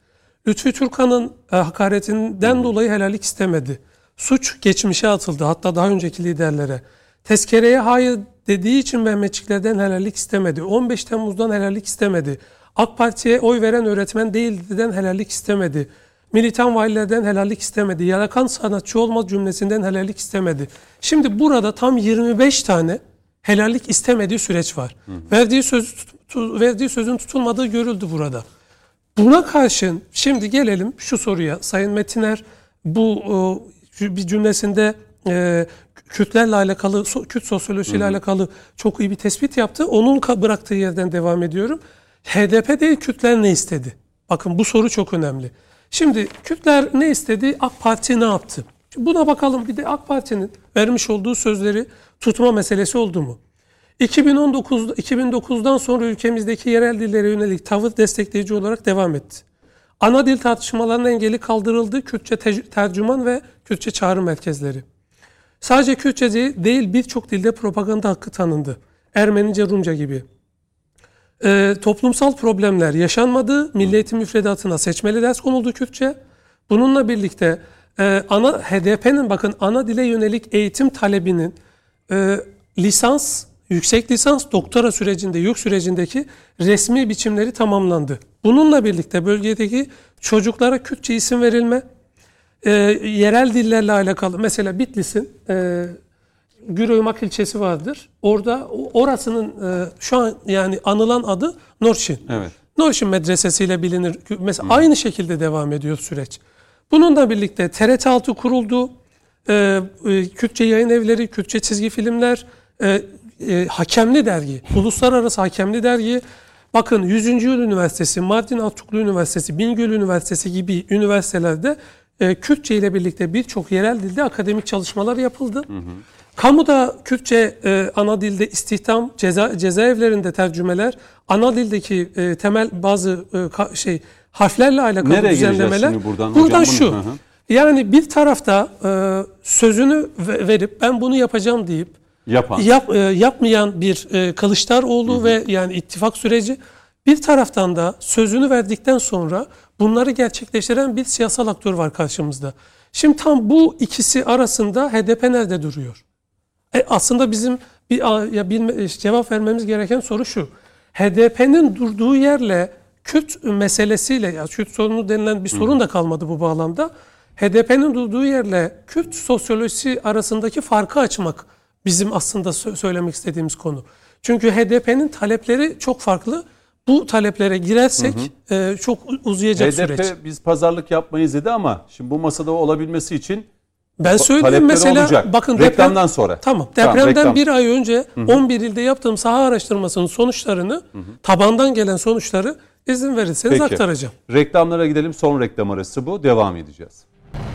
Lütfü Türkan'ın e, hakaretinden dolayı helallik istemedi. Suç geçmişe atıldı hatta daha önceki liderlere. Tezkereye hayır dediği için Mehmetçiklerden helallik istemedi. 15 Temmuz'dan helallik istemedi. AK Parti'ye oy veren öğretmen değildi'den helallik istemedi. Militan valilerden helallik istemedi. Yarakan sanatçı olmaz cümlesinden helallik istemedi. Şimdi burada tam 25 tane helallik istemediği süreç var. Verdiği söz verdiği sözün tutulmadığı görüldü burada. Buna karşın şimdi gelelim şu soruya. Sayın Metiner bu e, bir cümlesinde e, Kürtlerle alakalı, Kürt sosyolojisiyle alakalı çok iyi bir tespit yaptı. Onun bıraktığı yerden devam ediyorum. HDP değil Kürtler ne istedi? Bakın bu soru çok önemli. Şimdi Kürtler ne istedi? AK Parti ne yaptı? Buna bakalım bir de AK Parti'nin vermiş olduğu sözleri tutma meselesi oldu mu? 2019 2009'dan sonra ülkemizdeki yerel dillere yönelik tavır destekleyici olarak devam etti. Ana dil tartışmalarının engeli kaldırıldı. Kürtçe te- tercüman ve Kürtçe çağrı merkezleri. Sadece Kürtçe de- değil birçok dilde propaganda hakkı tanındı. Ermenice, Rumca gibi. Ee, toplumsal problemler yaşanmadı. Milli Eğitim müfredatına seçmeli ders konuldu Kürtçe. Bununla birlikte e, ana HDP'nin bakın ana dile yönelik eğitim talebinin e, lisans, yüksek lisans, doktora sürecinde, yük sürecindeki resmi biçimleri tamamlandı. Bununla birlikte bölgedeki çocuklara Kürtçe isim verilme, e, yerel dillerle alakalı mesela Bitlis'in e, Güroymak ilçesi vardır. Orada orasının e, şu an yani anılan adı Norçin. Evet. Norçin medresesiyle bilinir. Mesela aynı şekilde devam ediyor süreç. Bununla birlikte TRT 6 kuruldu. E, e, Kürtçe yayın evleri, Kürtçe çizgi filmler, e, e, Hakemli Dergi, Uluslararası Hakemli Dergi. Bakın 100. Yıl Üniversitesi, Mardin Atuklu Üniversitesi, Bingöl Üniversitesi gibi üniversitelerde e, Kürtçe ile birlikte birçok yerel dilde akademik çalışmalar yapıldı. Kamuda Kürtçe e, ana dilde istihdam, ceza, cezaevlerinde tercümeler, ana dildeki e, temel bazı e, ka- şey harflerle alakalı Nereye düzenlemeler. şimdi buradan buradan hocam? Bunu- şu. Hı hı. Yani bir tarafta e, sözünü ve- verip ben bunu yapacağım deyip Yapan. yap, e, yapmayan bir e, Kılıçdaroğlu ve yani ittifak süreci bir taraftan da sözünü verdikten sonra bunları gerçekleştiren bir siyasal aktör var karşımızda. Şimdi tam bu ikisi arasında HDP nerede duruyor? E, aslında bizim bir ya bilme, cevap vermemiz gereken soru şu. HDP'nin durduğu yerle Kürt meselesiyle ya Kürt sorunu denilen bir sorun da kalmadı bu bağlamda. HDP'nin durduğu yerle Kürt sosyolojisi arasındaki farkı açmak bizim aslında sö- söylemek istediğimiz konu. Çünkü HDP'nin talepleri çok farklı. Bu taleplere girersek e, çok uzayacak HDP süreç. biz pazarlık yapmayız dedi ama şimdi bu masada olabilmesi için Ben talepleri mesela olacak. bakın deprem, Reklamdan sonra. Tamam. Tamam, Depremden reklam. bir ay önce 11 ilde yaptığım saha araştırmasının sonuçlarını, tabandan gelen sonuçları izin verirseniz Peki. aktaracağım. Reklamlara gidelim. Son reklam arası bu. Devam edeceğiz.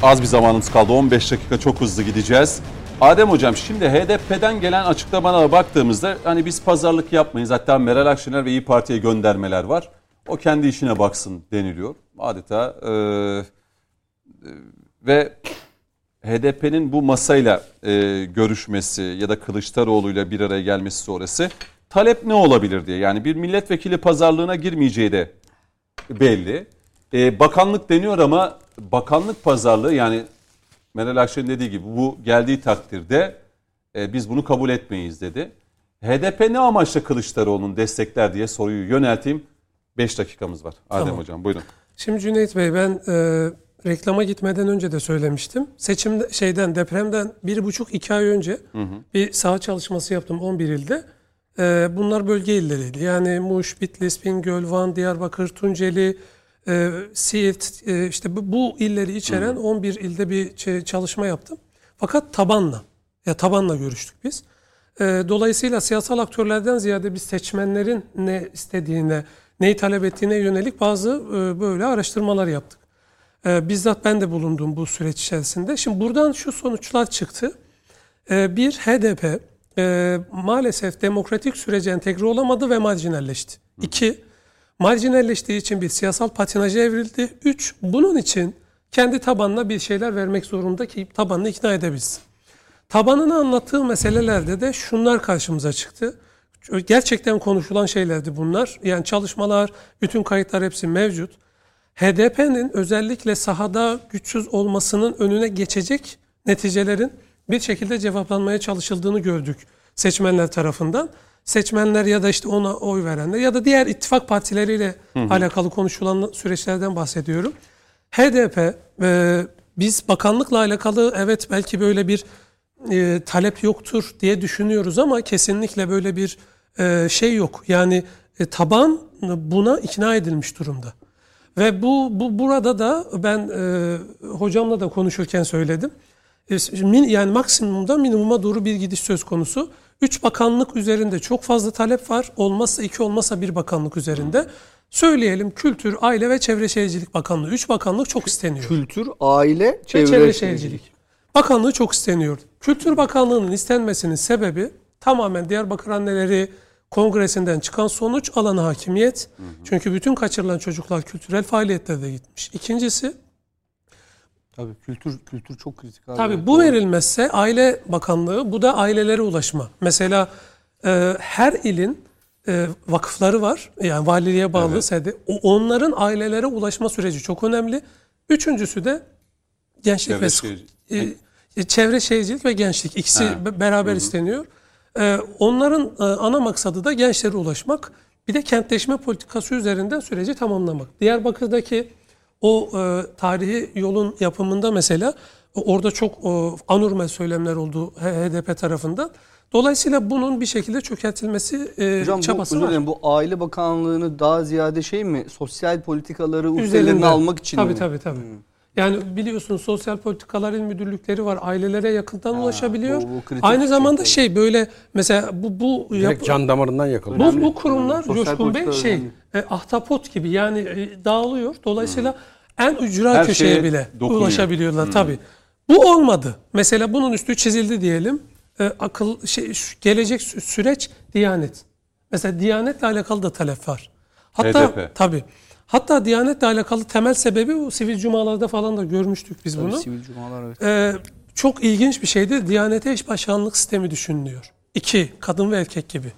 Az bir zamanımız kaldı. 15 dakika çok hızlı gideceğiz. Adem Hocam şimdi HDP'den gelen açıklamalara baktığımızda hani biz pazarlık yapmayız. Hatta Meral Akşener ve İyi Parti'ye göndermeler var. O kendi işine baksın deniliyor. Adeta e, e, ve HDP'nin bu masayla e, görüşmesi ya da Kılıçdaroğlu'yla bir araya gelmesi sonrası talep ne olabilir diye. Yani bir milletvekili pazarlığına girmeyeceği de belli. E, bakanlık deniyor ama bakanlık pazarlığı yani Meral Akşener'in dediği gibi bu geldiği takdirde e, biz bunu kabul etmeyiz dedi. HDP ne amaçla Kılıçdaroğlu'nu destekler diye soruyu yönelteyim. 5 dakikamız var. Adem Tamam. Hocam buyurun. Şimdi Cüneyt Bey ben e, reklama gitmeden önce de söylemiştim. Seçimde şeyden depremden bir buçuk iki ay önce bir saha çalışması yaptım 11 ilde. E, bunlar bölge illeriydi. Yani Muş, Bitlis, Bingöl, Van, Diyarbakır, Tunceli, e, Siirt e, işte bu, bu illeri içeren 11 ilde bir çalışma yaptım. Fakat tabanla ya tabanla görüştük biz. E, dolayısıyla siyasal aktörlerden ziyade biz seçmenlerin ne istediğine, neyi talep ettiğine yönelik bazı e, böyle araştırmalar yaptık. E, bizzat ben de bulundum bu süreç içerisinde. Şimdi buradan şu sonuçlar çıktı. E, bir HDP e, maalesef demokratik sürece entegre olamadı ve marjinalleşti. İki, marjinalleştiği için bir siyasal patinaja evrildi. Üç, bunun için kendi tabanına bir şeyler vermek zorunda ki tabanını ikna edebilsin. Tabanını anlattığı meselelerde de şunlar karşımıza çıktı. Gerçekten konuşulan şeylerdi bunlar. Yani çalışmalar, bütün kayıtlar hepsi mevcut. HDP'nin özellikle sahada güçsüz olmasının önüne geçecek neticelerin bir şekilde cevaplanmaya çalışıldığını gördük seçmenler tarafından. Seçmenler ya da işte ona oy verenler ya da diğer ittifak partileriyle alakalı konuşulan süreçlerden bahsediyorum. HDP e, biz bakanlıkla alakalı evet belki böyle bir e, talep yoktur diye düşünüyoruz ama kesinlikle böyle bir e, şey yok. Yani e, taban buna ikna edilmiş durumda. Ve bu, bu burada da ben e, hocamla da konuşurken söyledim. E, yani maksimumda minimuma doğru bir gidiş söz konusu. Üç bakanlık üzerinde çok fazla talep var. Olmazsa iki olmazsa bir bakanlık üzerinde. Söyleyelim Kültür, Aile ve Çevre Şehircilik Bakanlığı. Üç bakanlık çok isteniyor. Kültür, aile, Ve çevre, Çevre Şehircilik. Bakanlığı çok isteniyor. Kültür Bakanlığı'nın istenmesinin sebebi tamamen Diyarbakır Anneleri Kongresi'nden çıkan sonuç alana hakimiyet. Çünkü bütün kaçırılan çocuklar kültürel faaliyetlerde gitmiş. İkincisi Tabii kültür kültür çok kritik abi. Tabii bu verilmezse Aile Bakanlığı, bu da ailelere ulaşma. Mesela e, her ilin e, vakıfları var. Yani valiliğe bağlı Evet. sede. O, onların ailelere ulaşma süreci çok önemli. Üçüncüsü de gençlik Çevre ve şehircilik. e, e, çevre şehircilik ve gençlik. İkisi Ha. be- beraber isteniyor. E, onların e, ana maksadı da gençlere ulaşmak. Bir de kentleşme politikası üzerinden süreci tamamlamak. Diyarbakır'daki o e, tarihi yolun yapımında mesela o- orada çok e, anormal söylemler oldu HDP tarafından. Dolayısıyla bunun bir şekilde çökertilmesi e, Hocam bu, çabası özür var. dilerim, bu aile bakanlığını daha ziyade şey mi? Sosyal politikaları üzerlerine almak için tabii, mi? Tabii tabii. Yani biliyorsunuz sosyal politikalar il müdürlükleri var. Ailelere yakından ulaşabiliyor. bu- bu Aynı şey zamanda tabii. şey böyle mesela bu bu Direkt yap- can damarından yakalıyor. bu, bu kurumlar Sosyal Coşkun Bey şey önemli. e, ahtapot gibi yani e, dağılıyor. Dolayısıyla en ücra Her köşeye şeye bile dokunuyor. ulaşabiliyorlar tabii. Bu olmadı. Mesela bunun üstü çizildi diyelim. E, akıl şey gelecek sü- süreç Diyanet. Mesela Diyanet'le alakalı da talep var. Hatta HDP. tabii. Hatta Diyanet'le alakalı temel sebebi bu sivil cumalarda falan da görmüştük biz Tabii bunu. Sivil cumalar evet. Ee, çok ilginç bir şeydi. Diyanete eş başkanlık sistemi düşünülüyor. İki, kadın ve erkek gibi.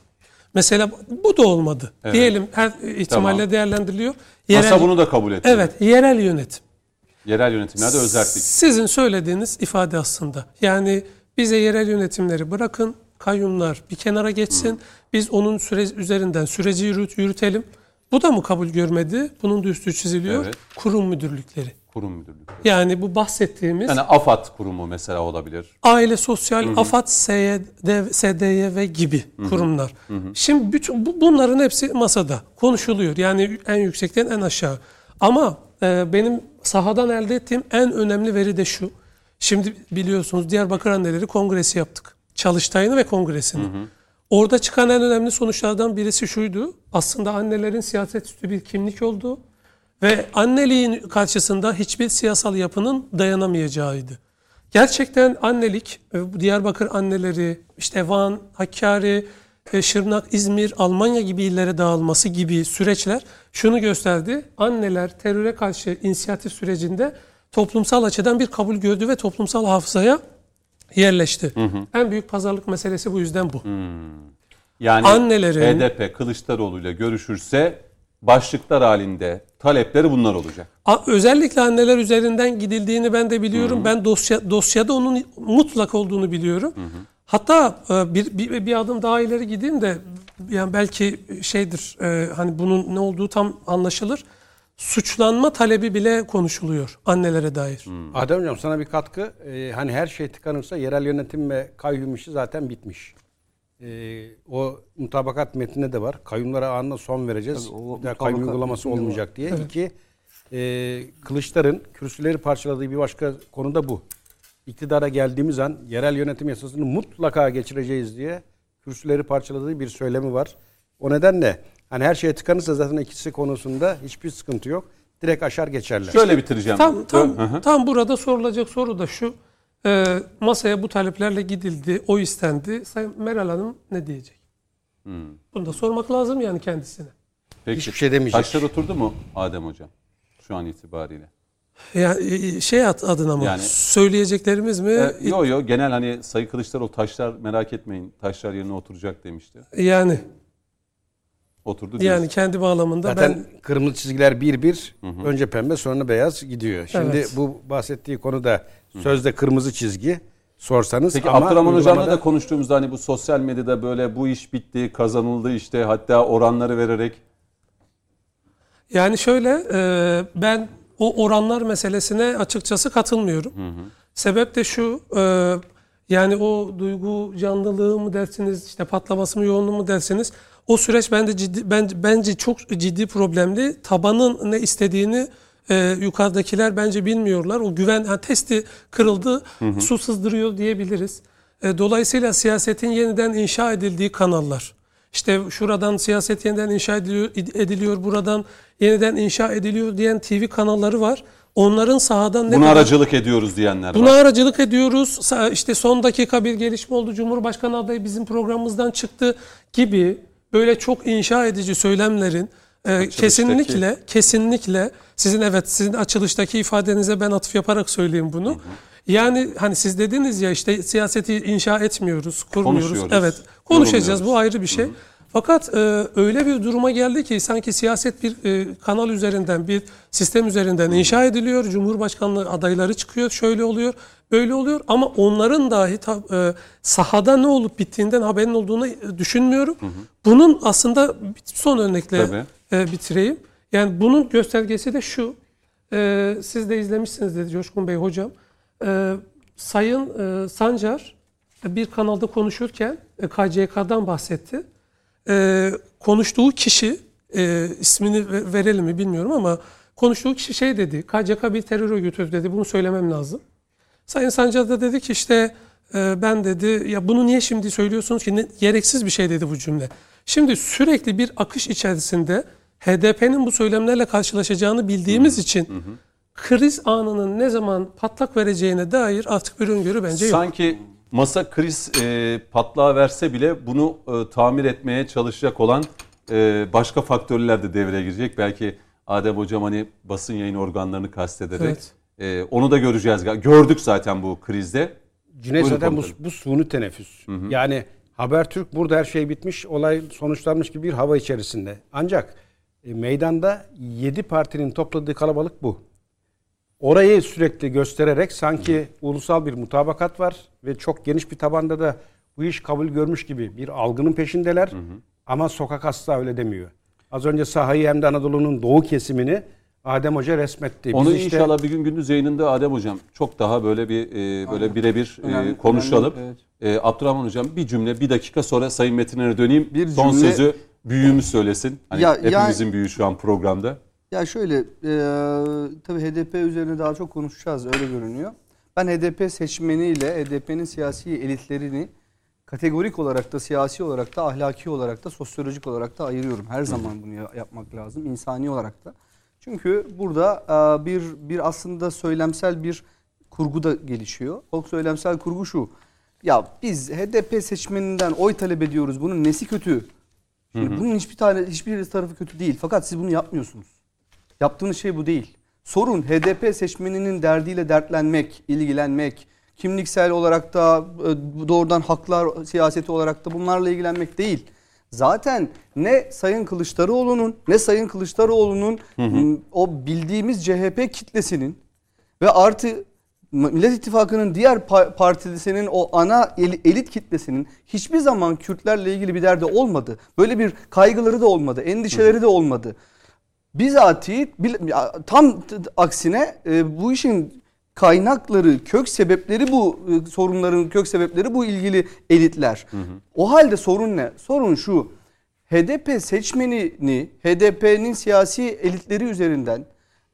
Mesela bu da olmadı. Evet. Diyelim her ihtimalle Tamam. değerlendiriliyor. Masa bunu da kabul etti. Evet, yerel yönetim. Yerel yönetimlerde özellik. Sizin söylediğiniz ifade aslında. Yani Bize yerel yönetimleri bırakın, kayyumlar bir kenara geçsin. Biz onun süre üzerinden süreci yürüt, yürütelim. Bu da mı kabul görmedi? Bunun da üstü çiziliyor. Evet. Kurum müdürlükleri. Kurum müdürlüğü. Yani bu bahsettiğimiz Yani AFAD kurumu mesela olabilir. Aile Sosyal, AFAD, SYD, SDY gibi kurumlar. Şimdi bütün bu, bunların hepsi masada konuşuluyor. Yani en yüksekten en aşağı. Ama e, benim sahadan elde ettiğim en önemli veri de şu. Şimdi biliyorsunuz Diyarbakır Anneleri Kongresi yaptık. Çalıştay'ını ve kongresini. Orada çıkan en önemli sonuçlardan birisi şuydu. Aslında annelerin siyaset üstü bir kimlik olduğu ve anneliğin karşısında hiçbir siyasal yapının dayanamayacağıydı. Gerçekten annelik, e, Diyarbakır anneleri, işte Van, Hakkari, e, Şırnak, İzmir, Almanya gibi illere dağılması gibi süreçler şunu gösterdi. Anneler teröre karşı inisiyatif sürecinde toplumsal açıdan bir kabul gördü ve toplumsal hafızaya yerleşti. En büyük pazarlık meselesi bu yüzden bu. Yani Annelerin- HDP Kılıçdaroğlu ile görüşürse başlıklar halinde talepleri bunlar olacak. Özellikle anneler üzerinden gidildiğini ben de biliyorum. Ben dosya dosyada onun mutlak olduğunu biliyorum. Hatta e, bir, bir bir adım daha ileri gideyim de yani belki şeydir e, hani bunun ne olduğu tam anlaşılır. Suçlanma talebi bile konuşuluyor annelere dair. Adem Hocam sana bir katkı. Ee, hani her şey tıkanırsa yerel yönetim ve kayyum işi zaten bitmiş. Ee, o mutabakat metninde de var. Kayyumlara anında son vereceğiz. Tabii, o Bir daha kayyum uygulaması olmayacak diye. İki, e, Kılıçların kürsüleri parçaladığı bir başka konu da bu. İktidara geldiğimiz an yerel yönetim yasasını mutlaka geçireceğiz diye kürsüleri parçaladığı bir söylemi var. O nedenle hani her şeye tıkanırsa zaten ikisi konusunda hiçbir sıkıntı yok. Direkt aşar geçerler. Şöyle bitireceğim. Tam tam tam burada sorulacak soru da şu. E, masaya bu taleplerle gidildi, o istendi. Sayın Meral Hanım ne diyecek? Bunu da sormak lazım yani kendisine. Peki. Hiçbir şey demeyecek. Taşlar oturdu mu Adem Hocam? Şu an itibariyle. Yani e, şey ad- adına mı? Yani- Söyleyeceklerimiz mi? Ee, yo yo genel hani Sayın Kılıçdaroğlu taşlar merak etmeyin taşlar yerine oturacak demişti. Yani Oturdu diyorsun. yani kendi bağlamında Zaten ben kırmızı çizgiler bir bir, önce pembe sonra beyaz gidiyor. Şimdi Evet. bu bahsettiği konu da sözde kırmızı çizgi sorsanız Peki ama Abdurrahman Hocam'la uygulamada- da konuştuğumuzda hani bu sosyal medyada böyle bu iş bitti, kazanıldı işte hatta oranları vererek yani şöyle e, ben o oranlar meselesine açıkçası katılmıyorum. Sebep de şu e, yani o duygu canlılığı mı dersiniz işte patlaması mı yoğunluğu mu dersiniz o süreç bence ciddi ben, bence çok ciddi problemli. Tabanın ne istediğini e, yukarıdakiler bence bilmiyorlar. O güven yani testi kırıldı, su sızdırıyor diyebiliriz. E, dolayısıyla siyasetin yeniden inşa edildiği kanallar. İşte şuradan siyaset yeniden inşa ediliyor, ediliyor buradan yeniden inşa ediliyor diyen TV kanalları var. Onların sahadan ne buna kadar- aracılık ediyoruz diyenler Buna var. aracılık ediyoruz. İşte son dakika bir gelişme oldu. Cumhurbaşkanı adayı bizim programımızdan çıktı gibi böyle çok inşa edici söylemlerin e, kesinlikle kesinlikle sizin evet sizin açılıştaki ifadenize ben atıf yaparak söyleyeyim bunu. Yani hani siz dediniz ya işte siyaseti inşa etmiyoruz, kurmuyoruz. Evet. Konuşacağız. Bu ayrı bir şey. Fakat e, öyle bir duruma geldi ki sanki siyaset bir e, kanal üzerinden, bir sistem üzerinden inşa ediliyor. Cumhurbaşkanlığı adayları çıkıyor, şöyle oluyor, böyle oluyor. Ama onların dahi e, sahada ne olup bittiğinden haberin olduğunu e, düşünmüyorum. Bunun aslında son örnekle Tabii. e, bitireyim. Yani bunun göstergesi de şu. E, siz de izlemişsiniz dedi Coşkun Bey hocam. E, Sayın e, Sancar bir kanalda konuşurken e, KCK'dan bahsetti. E, konuştuğu kişi e, ismini ve- verelim mi bilmiyorum ama konuştuğu kişi şey dedi. KCK bir terör örgütü dedi. Bunu söylemem lazım. Sayın Sancar da dedi ki işte e, ben dedi ya bunu niye şimdi söylüyorsunuz ki Ne- gereksiz bir şey dedi bu cümle. Şimdi sürekli bir akış içerisinde HDP'nin bu söylemlerle karşılaşacağını bildiğimiz için kriz anının ne zaman patlak vereceğine dair artık bir öngörü bence yok. Sanki masa kriz e, patlağı verse bile bunu e, tamir etmeye çalışacak olan e, başka faktörler de devreye girecek. Belki Adem Hocam hani basın yayın organlarını kastederek Evet. E, onu da göreceğiz. Gördük zaten bu krizde. Cüneyt Buyurun zaten bu, bu suni teneffüs. Yani Habertürk burada her şey bitmiş, olay sonuçlanmış gibi bir hava içerisinde. Ancak e, meydanda 7 partinin topladığı kalabalık bu. orayı sürekli göstererek sanki ulusal bir mutabakat var ve çok geniş bir tabanda da bu iş kabul görmüş gibi bir algının peşindeler. Ama sokak asla öyle demiyor. Az önce sahayı hem de Anadolu'nun doğu kesimini Adem Hoca resmetti. Biz Onu işte- inşallah bir gün gündüz yayınında Adem hocam çok daha böyle bir e, böyle birebir e, Önemli- konuşalım. önemli, E, Abdurrahman hocam bir cümle bir dakika sonra Sayın Metin'e döneyim. Bir Son cümle- sözü büyüğümüz söylesin. Hani Ya- hepimizin büyüğü şu an programda. Ya şöyle, e, tabii HDP üzerine daha çok konuşacağız öyle görünüyor. Ben HDP seçmeniyle HDP'nin siyasi elitlerini kategorik olarak da siyasi olarak da ahlaki olarak da sosyolojik olarak da ayırıyorum. Her zaman bunu ya- yapmak lazım insani olarak da. Çünkü burada e, bir bir aslında söylemsel bir kurgu da gelişiyor. O söylemsel kurgu şu. Ya biz HDP seçmeninden oy talep ediyoruz. Bunun nesi kötü? Şimdi bunun hiçbir tane hiçbir tarafı kötü değil. Fakat siz bunu yapmıyorsunuz. Yaptığınız şey bu değil. Sorun HDP seçmeninin derdiyle dertlenmek, ilgilenmek, kimliksel olarak da e, doğrudan haklar siyaseti olarak da bunlarla ilgilenmek değil. Zaten ne Sayın Kılıçdaroğlu'nun ne Sayın Kılıçdaroğlu'nun o bildiğimiz CHP kitlesinin ve artı Millet İttifakı'nın diğer pa- partilisinin o ana el- elit kitlesinin hiçbir zaman Kürtlerle ilgili bir derdi olmadı. Böyle bir kaygıları da olmadı, endişeleri de olmadı. Bizatihi tam aksine e, bu işin kaynakları, kök sebepleri bu e, sorunların kök sebepleri bu ilgili elitler. O halde sorun ne? Sorun şu. HDP seçmenini HDP'nin siyasi elitleri üzerinden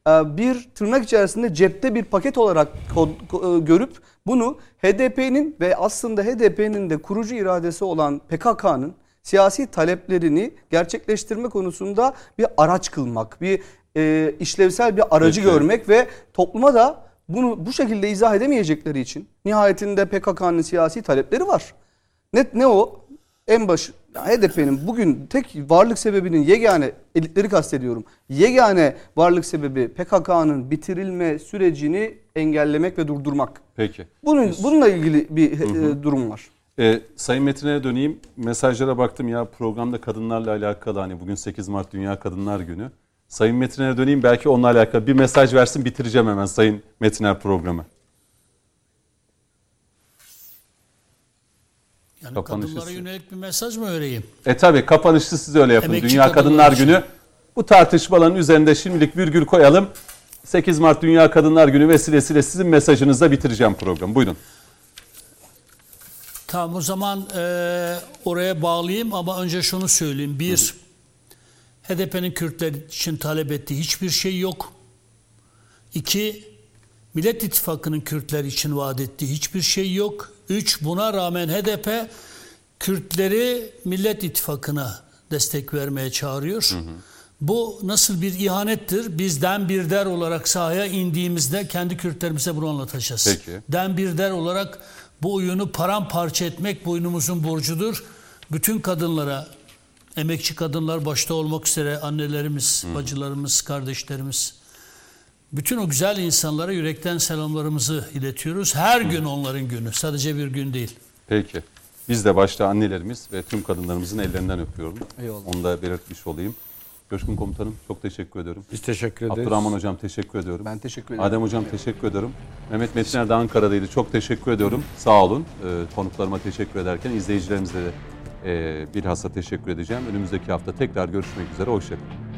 e, bir tırnak içerisinde cepte bir paket olarak e, görüp bunu HDP'nin ve aslında HDP'nin de kurucu iradesi olan PKK'nın siyasi taleplerini gerçekleştirme konusunda bir araç kılmak, bir e, işlevsel bir aracı Peki. görmek ve topluma da bunu bu şekilde izah edemeyecekleri için nihayetinde PKK'nın siyasi talepleri var. Ne, ne o? En baş HDP'nin bugün tek varlık sebebinin yegane elitleri kastediyorum. Yegane varlık sebebi PKK'nın bitirilme sürecini engellemek ve durdurmak. Peki. Bunun bununla ilgili bir e, durum var. E, Sayın Metin'e döneyim. Mesajlara baktım ya programda kadınlarla alakalı hani bugün 8 Mart Dünya Kadınlar Günü. Sayın Metin'e döneyim belki onunla alakalı bir mesaj versin bitireceğim hemen Sayın Metiner programı. Yani Kapanışı kadınlara yönelik bir mesaj mı vereyim? E tabi kapanışı siz öyle yapın. Emekçi Dünya kadınlar için. Günü. Bu tartışmaların üzerinde şimdilik virgül koyalım. 8 Mart Dünya Kadınlar Günü vesilesiyle sizin mesajınızla bitireceğim programı. Buyurun. Tamam o zaman e, oraya bağlayayım ama önce şunu söyleyeyim. Bir, HDP'nin Kürtler için talep ettiği hiçbir şey yok. İki, Millet İttifakı'nın Kürtler için vaat ettiği hiçbir şey yok. Üç, buna rağmen HDP Kürtleri Millet İttifakı'na destek vermeye çağırıyor. Bu nasıl bir ihanettir? Bizden bir der olarak sahaya indiğimizde kendi Kürtlerimize bunu anlatacağız. Peki. Den bir der olarak bu oyunu paramparça etmek boynumuzun borcudur. Bütün kadınlara, emekçi kadınlar başta olmak üzere annelerimiz, bacılarımız, kardeşlerimiz, bütün o güzel insanlara yürekten selamlarımızı iletiyoruz. Her gün onların günü, sadece bir gün değil. Peki. Biz de başta annelerimiz ve tüm kadınlarımızın ellerinden öpüyorum. Eyvallah. Onu da belirtmiş olayım. Coşkun Komutanım çok teşekkür ediyorum. Biz teşekkür ederiz. Abdurrahman Hocam teşekkür ediyorum. Ben teşekkür ederim. Adem Hocam teşekkür ediyorum. Mehmet Metiner de Ankara'daydı. Çok teşekkür ediyorum. Sağ olun. Ee, konuklarıma teşekkür ederken izleyicilerimize de e, bilhassa teşekkür edeceğim. Önümüzdeki hafta tekrar görüşmek üzere. Hoşçakalın.